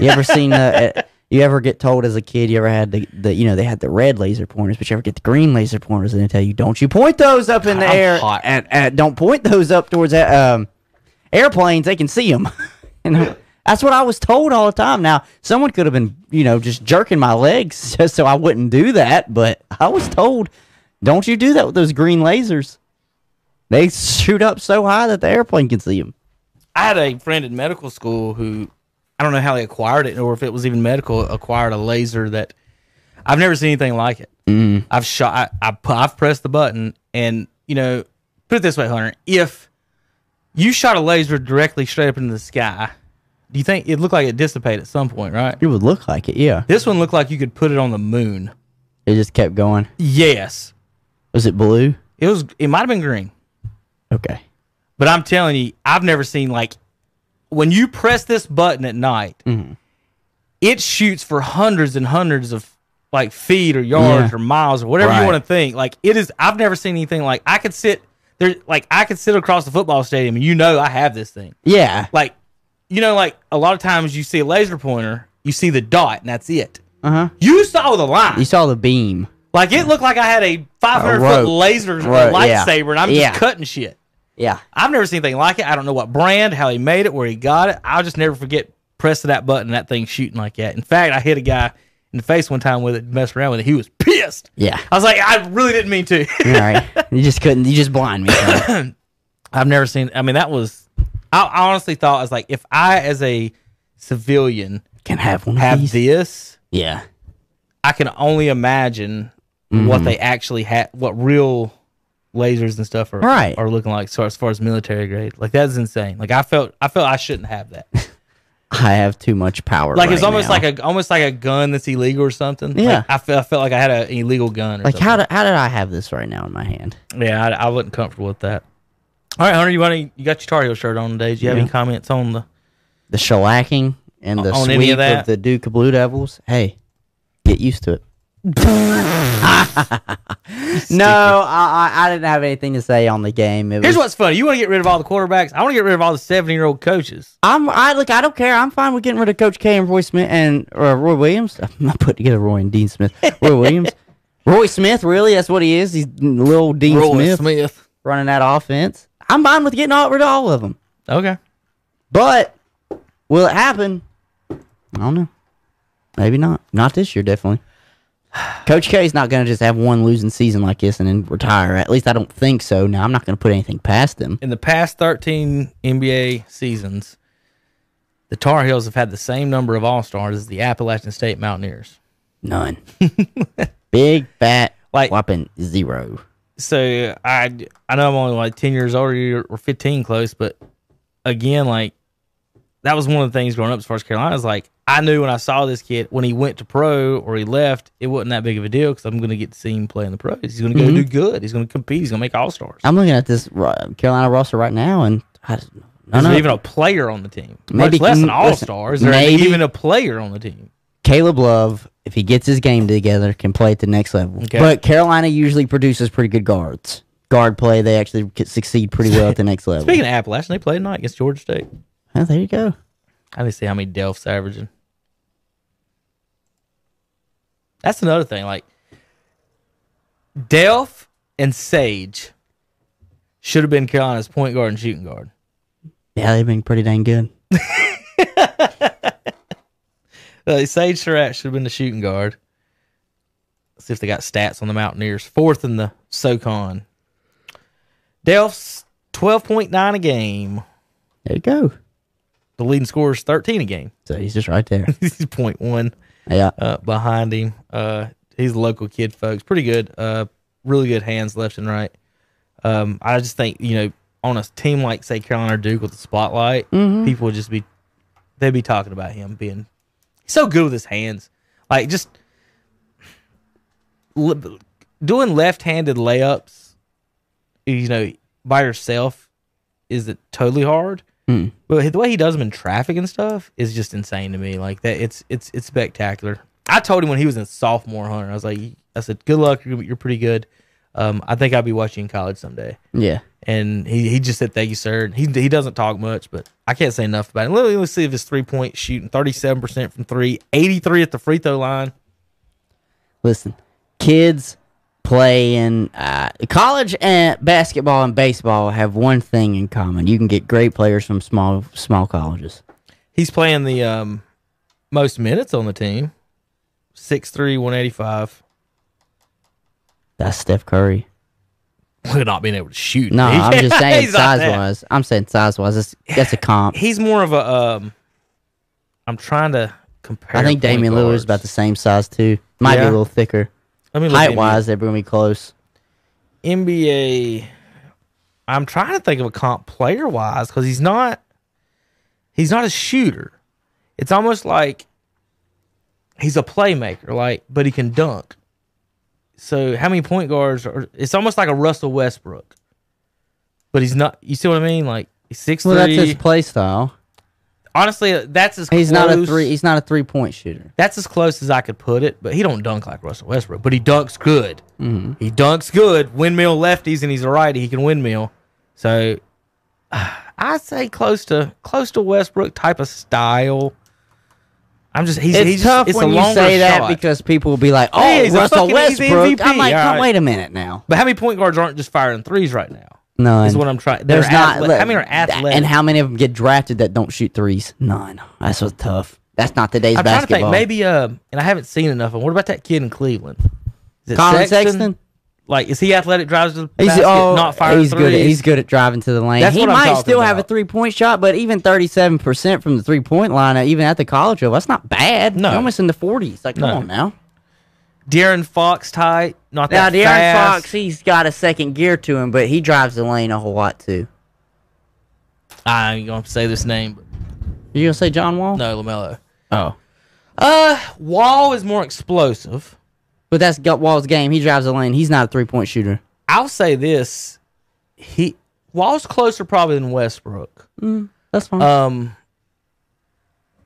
You ever seen uh, you ever get told as a kid you ever had the, the you know they had the red laser pointers but you ever get the green laser pointers and they tell you don't you point those up in the I'm air hot. and, and don't point those up towards uh, um, airplanes they can see them and I- That's what I was told all the time. Now, someone could have been, you know, just jerking my legs just so I wouldn't do that, but I was told, don't you do that with those green lasers. They shoot up so high that the airplane can see them. I had a friend in medical school who I don't know how they acquired it or if it was even medical acquired a laser that I've never seen anything like it. Mm. I've shot I, I I've pressed the button and you know put it this way Hunter if you shot a laser directly straight up into the sky do you think it looked like it dissipated at some point right It would look like it, yeah. this one looked like you could put it on the moon It just kept going. yes Was it blue? it was it might have been green Okay. But I'm telling you, I've never seen like when you press this button at night, Mm-hmm. it shoots for hundreds and hundreds of like feet or yards Yeah. or miles or whatever Right. you want to think. Like it is. I've never seen anything like I could sit there. Like I could sit across the football stadium and you know I have this thing. Yeah. Like you know, like a lot of times you see a laser pointer, you see the dot and that's it. Uh huh. You saw the line. You saw the beam. Like it looked like I had a 500 foot laser Rope, yeah. lightsaber and I'm Yeah. just cutting shit. Yeah. I've never seen anything like it. I don't know what brand, how he made it, where he got it. I'll just never forget pressing that button, and that thing shooting like that. In fact, I hit a guy in the face one time with it, messed around with it. He was pissed. Yeah. I was like, I really didn't mean to. All right. You just couldn't. You just blind me. I've never seen. I mean, that was. I, I honestly thought I was like, if I, as a civilian, Can have one of have these. this, Yeah. I can only imagine Mm-hmm. what they actually had, what real lasers and stuff are Right. are looking like. So as far as military grade, like that's insane. Like I felt, I felt I shouldn't have that. I have too much power. like it's almost now. like a almost like a gun that's illegal or something. Yeah. Like, I felt I felt like I had a- an illegal gun. Or like something. how did how did I have this right now in my hand? Yeah, I, I wasn't comfortable with that. All right, Hunter, you want you got your Tar Heel shirt on today? Do you have Yeah. any comments on the? The shellacking and the On sweep of of the Duke of Blue Devils. Hey, get used to it. no, I, I I didn't have anything to say on the game. It Here's was, what's funny: you want to get rid of all the quarterbacks. I want to get rid of all the seventy year old coaches. I'm I look. I don't care. I'm fine with getting rid of Coach K and Roy Smith and uh, Roy Williams. I'm not putting together Roy and Dean Smith. Roy Williams, Roy Smith. Really, that's what he is. He's little Dean Roy Smith, Smith. running that offense. I'm fine with getting all, rid of all of them. Okay. But will it happen? I don't know. Maybe not. Not this year, definitely. Coach K's not going to just have one losing season like this and then retire. At least I don't think so. Now I'm not going to put anything past them. In the past thirteen NBA seasons, the Tar Heels have had the same number of All Stars as the Appalachian State Mountaineers. None. Big fat Like- whopping zero. So I I know I'm only like ten years older you or fifteen close, but again, like that was one of the things growing up as far as Carolina is like I knew when I saw this kid when he went to pro or he left, it wasn't that big of a deal because I'm going to get to see him play in the pros. He's going to go mm-hmm. do good. He's going to compete. He's going to make all stars. I'm looking at this Carolina roster right now, and I don't know. There's even a player on the team. Maybe- Much less an all star. Is there maybe- even a player on the team? Caleb Love, if he gets his game together, can play at the next level. Okay. But Carolina usually produces pretty good guards. Guard play, they actually succeed pretty well at the next level. Speaking of Appalachian, they played tonight against Georgia State. Oh, there you go. I to see how many Delph's averaging. That's another thing. Like Delph and Sage should have been Carolina's point guard and shooting guard. Yeah, they've been pretty dang good. Uh, Sage Surratt should have been the shooting guard. Let's see if they got stats on the Mountaineers. Fourth in the SoCon. Delph's twelve point nine a game. There you go. The leading scorer is thirteen a game. So he's just right there. He's point one. yeah. uh, behind him. Uh, he's a local kid, folks. Pretty good. Uh, really good hands left and right. Um, I just think you know on a team like say Carolina or Duke with the spotlight, people would just be they'd be talking about him being he's so good with his hands, like just doing left-handed layups. You know, by yourself is it totally hard. Hmm. But the way he does them in traffic and stuff is just insane to me. Like that, it's it's it's spectacular. I told him when he was in sophomore hunter, I was like, I said, "Good luck, you're, you're pretty good. Um, I think I'll be watching in college someday." Yeah. And he, he just said, "Thank you, sir." He he doesn't talk much, but I can't say enough about him. Let, let's see if his three point shooting, thirty seven percent from three, 83 at the free throw line. Listen, kids playing uh, college and basketball and baseball have one thing in common. You can get great players from small small colleges. He's playing the um, most minutes on the team. 6'3", 185. That's Steph Curry. We're not being able to shoot. No, I'm just saying He's size that. wise. I'm saying size wise. That's, that's a comp. He's more of a. Um, I'm trying to compare. I think point Damian Lillard's guards. about the same size too. Might be Yeah. a little thicker. Let me look Height wise, they're gonna be close. NBA. I'm trying to think of a comp player wise because he's not. He's not a shooter. It's almost like he's a playmaker, like, but he can dunk. So how many point guards are? It's almost like a Russell Westbrook, but he's not. You see what I mean? Like he's six Well, that's his play style. Honestly, that's as He's close, not a three. He's not a three point shooter. That's as close as I could put it, but he don't dunk like Russell Westbrook. But he dunks good. Mm-hmm. He dunks good. Windmill lefties, and he's a righty. He can windmill. So I say close to close to Westbrook type of style. I'm just he's, It's he's tough it's a when you say that shot. because people will be like, "Oh, Hey, a Russell Westbrook." I'm like, All "Oh, right. wait a minute now." But how many point guards aren't just firing threes right now? None. Is what I'm trying. There's not. athle- how many are athletic? And how many of them get drafted that don't shoot threes? None. That's what's tough. That's not today's I'm trying to basketball. think. Maybe uh, and I haven't seen enough. of Them. What about that kid in Cleveland? Collin Sexton. Like, is he athletic? Drives to the He's basket, oh, not firing he's threes. good. At, he's good at driving to the lane. That's he what I'm might talking still have a three point shot, but even thirty seven percent from the three point line, uh, even at the college level, that's not bad. No. You're almost in the forties. Like, come No. on now. De'Aaron Fox type, not Now, that De'Aaron fast. Fox, he's got a second gear to him, but he drives the lane a whole lot too. I ain't gonna say this name, but You gonna say John Wall? no, LaMelo. Oh, Uh, Wall is more explosive. But that's Wall's game. He drives the lane. He's not a three point shooter. I'll say this: he Wall's closer probably than Westbrook. That's fine. Um,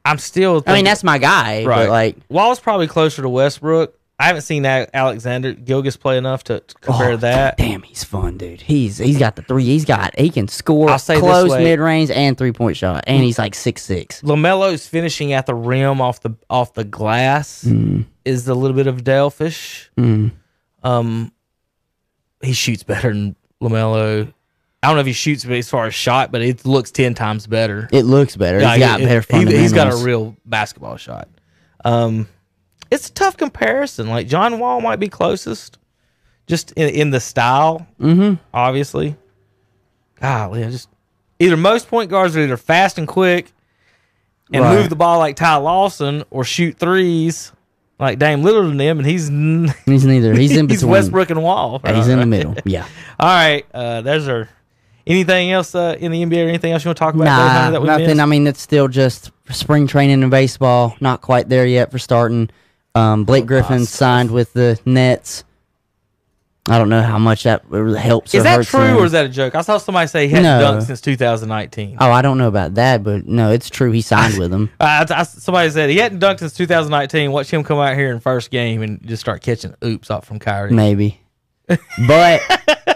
I'm still. I mean, that's my guy. right. But like, Wall's probably closer to Westbrook. I haven't seen Alexander Gilgeous play enough to, to compare oh, that. Damn, he's fun, dude. He's he's got the three. He's got he can score I'll say close, mid range, and three point shot, and he's like six six. LaMelo's finishing at the rim off the off the glass Mm. is a little bit of Delfish. Um, he shoots better than Lamelo. I don't know if he shoots as far as shot, but it looks ten times better. It looks better. Yeah, he's got it- better he- he's got a real basketball shot. Um, it's a tough comparison. Like John Wall might be closest, just in, in the style. Mm-hmm. Obviously, golly, I just either most point guards are either fast and quick and Right. move the ball like Ty Lawson, or shoot threes like Dame Lillard and them, and he's n- He's neither. He's in he's between. Westbrook and Wall. Yeah, he's in the middle. Yeah. All right, uh, there's our. Anything else uh, in the NBA or anything else you want to talk about? Nah, honey, that we nothing. missed? I mean, it's still just spring training in baseball. Not quite there yet for starting. Um, Blake Griffin signed with the Nets. I don't know how much that helps. Is that true them. or is that a joke? I saw somebody say he hadn't No. dunked since 2019. Oh, I don't know about that, but no, it's true. He signed with them. I- I- somebody said he hadn't dunked since 2019. Watch him come out here in first game and just start catching oops off from Kyrie. Maybe. But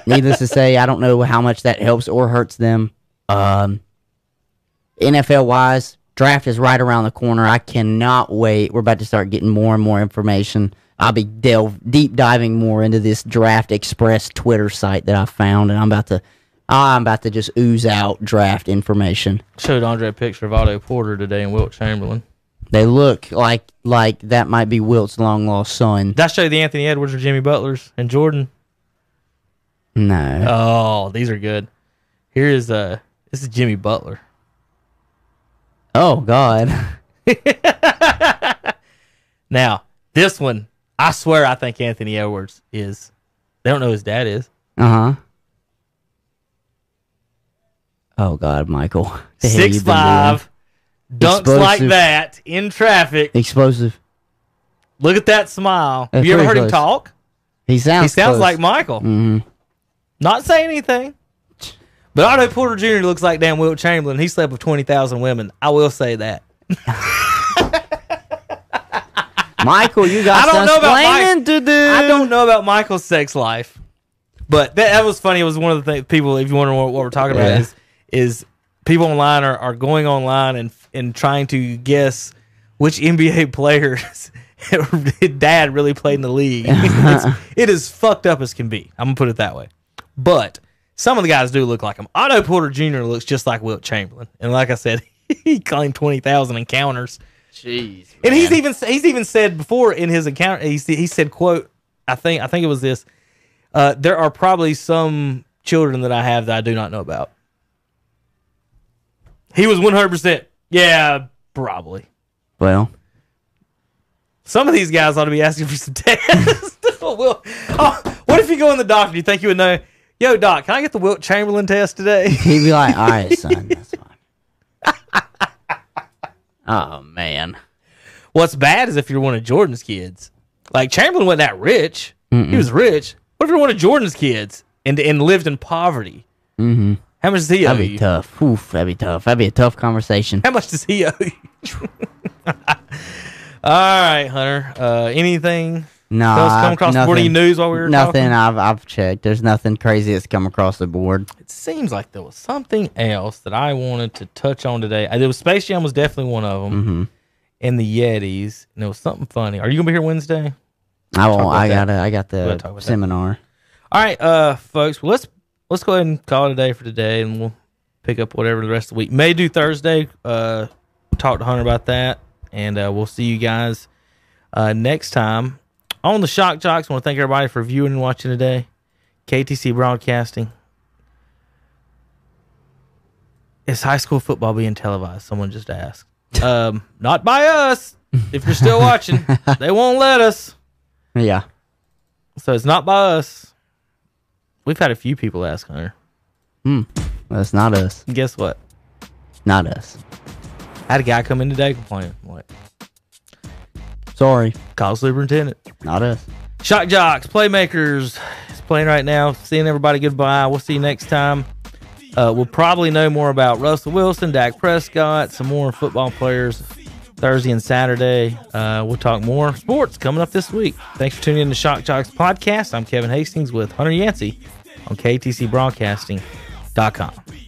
needless to say, I don't know how much that helps or hurts them. Um, NFL wise, draft is right around the corner. I cannot wait. We're about to start getting more and more information. I'll be delve deep diving more into this Draft Express Twitter site that I found, and I'm about to I'm about to just ooze out draft information. Showed Andre a picture of Otto Porter today and Wilt Chamberlain. They look like like that might be Wilt's long lost son. Did I show you the Anthony Edwards or Jimmy Butlers and Jordan? No. Oh, these are good. Here is uh this is Jimmy Butler. Oh God. Now, this one, I swear I think Anthony Edwards is they don't know who his dad is. Uh huh. Oh God, Michael. Six five. dunks like that in traffic. Explosive. Look at that smile. That's Have you ever heard pretty him talk? He sounds. He sounds close. like Michael. Mhm. Not saying anything. But Otto Porter Jr. looks like damn Wilt Chamberlain. He slept with 20,000 women. I will say that. Michael, you got I don't some know about Mike- to do. I don't know about Michael's sex life. But that, that was funny. It was one of the things people, if you wonder what, what we're talking about, Yeah. is is people online are, are going online and and trying to guess which NBA players dad really played in the league. it's, it is fucked up as can be. I'm gonna put it that way. But some of the guys do look like him. Otto Porter Jr. looks just like Wilt Chamberlain, and like I said, he claimed twenty thousand encounters. Jeez. And he's even he's even said before in his encounter he said- he said quote I think I think it was this uh, there are probably some children that I have that I do not know about. He was one hundred percent yeah probably. Well, Some of these guys ought to be asking for some tests. well, oh, what if you go in the doctor? Do you think you would know? Yo, doc, can I get the Wilt Chamberlain test today? he'd be like, "All right, son, that's fine." oh man, What's bad is if you're one of Jordan's kids. Like Chamberlain wasn't that rich. He was rich. What if you're one of Jordan's kids and and lived in poverty? Mm-hmm. How much does he owe that'd be you? tough. Oof, that'd be tough. That'd be a tough conversation. How much does he owe you? All right, Hunter. Uh, anything No, else come across the board? Any nothing- news while we were Nothing. talking? I've I've checked. There's nothing crazy that's come across the board. It seems like there was something else that I wanted to touch on today. Uh, There was Space Jam was definitely one of them, Mm-hmm. and the Yetis. And there was something funny. Are you gonna be here Wednesday? I won't. I got I got the seminar. All right, uh, folks. Well, let's let's go ahead and call it a day for today, and we'll pick up whatever the rest of the week. May do Thursday. Uh, talk to Hunter about that, and uh, we'll see you guys uh, next time on the Shock Jocks. I want to thank everybody for viewing and watching today. KTC Broadcasting. Is high school football being televised? Someone just asked. Um, not by us. If you're still watching, they won't let us. Yeah. So it's not by us. We've had a few people ask Hunter. Hmm. That's not us. Guess what? Not us. I had a guy come in today complaining. I'm like, Sorry. call the superintendent. Not us. Shock Jocks, Playmakers is playing right now. Seeing everybody goodbye. We'll see you next time. Uh, we'll probably know more about Russell Wilson, Dak Prescott, some more football players Thursday and Saturday. Uh, we'll talk more sports coming up this week. Thanks for tuning in to Shock Jocks podcast. I'm Kevin Hastings with Hunter Yancey on KTCBroadcasting.com.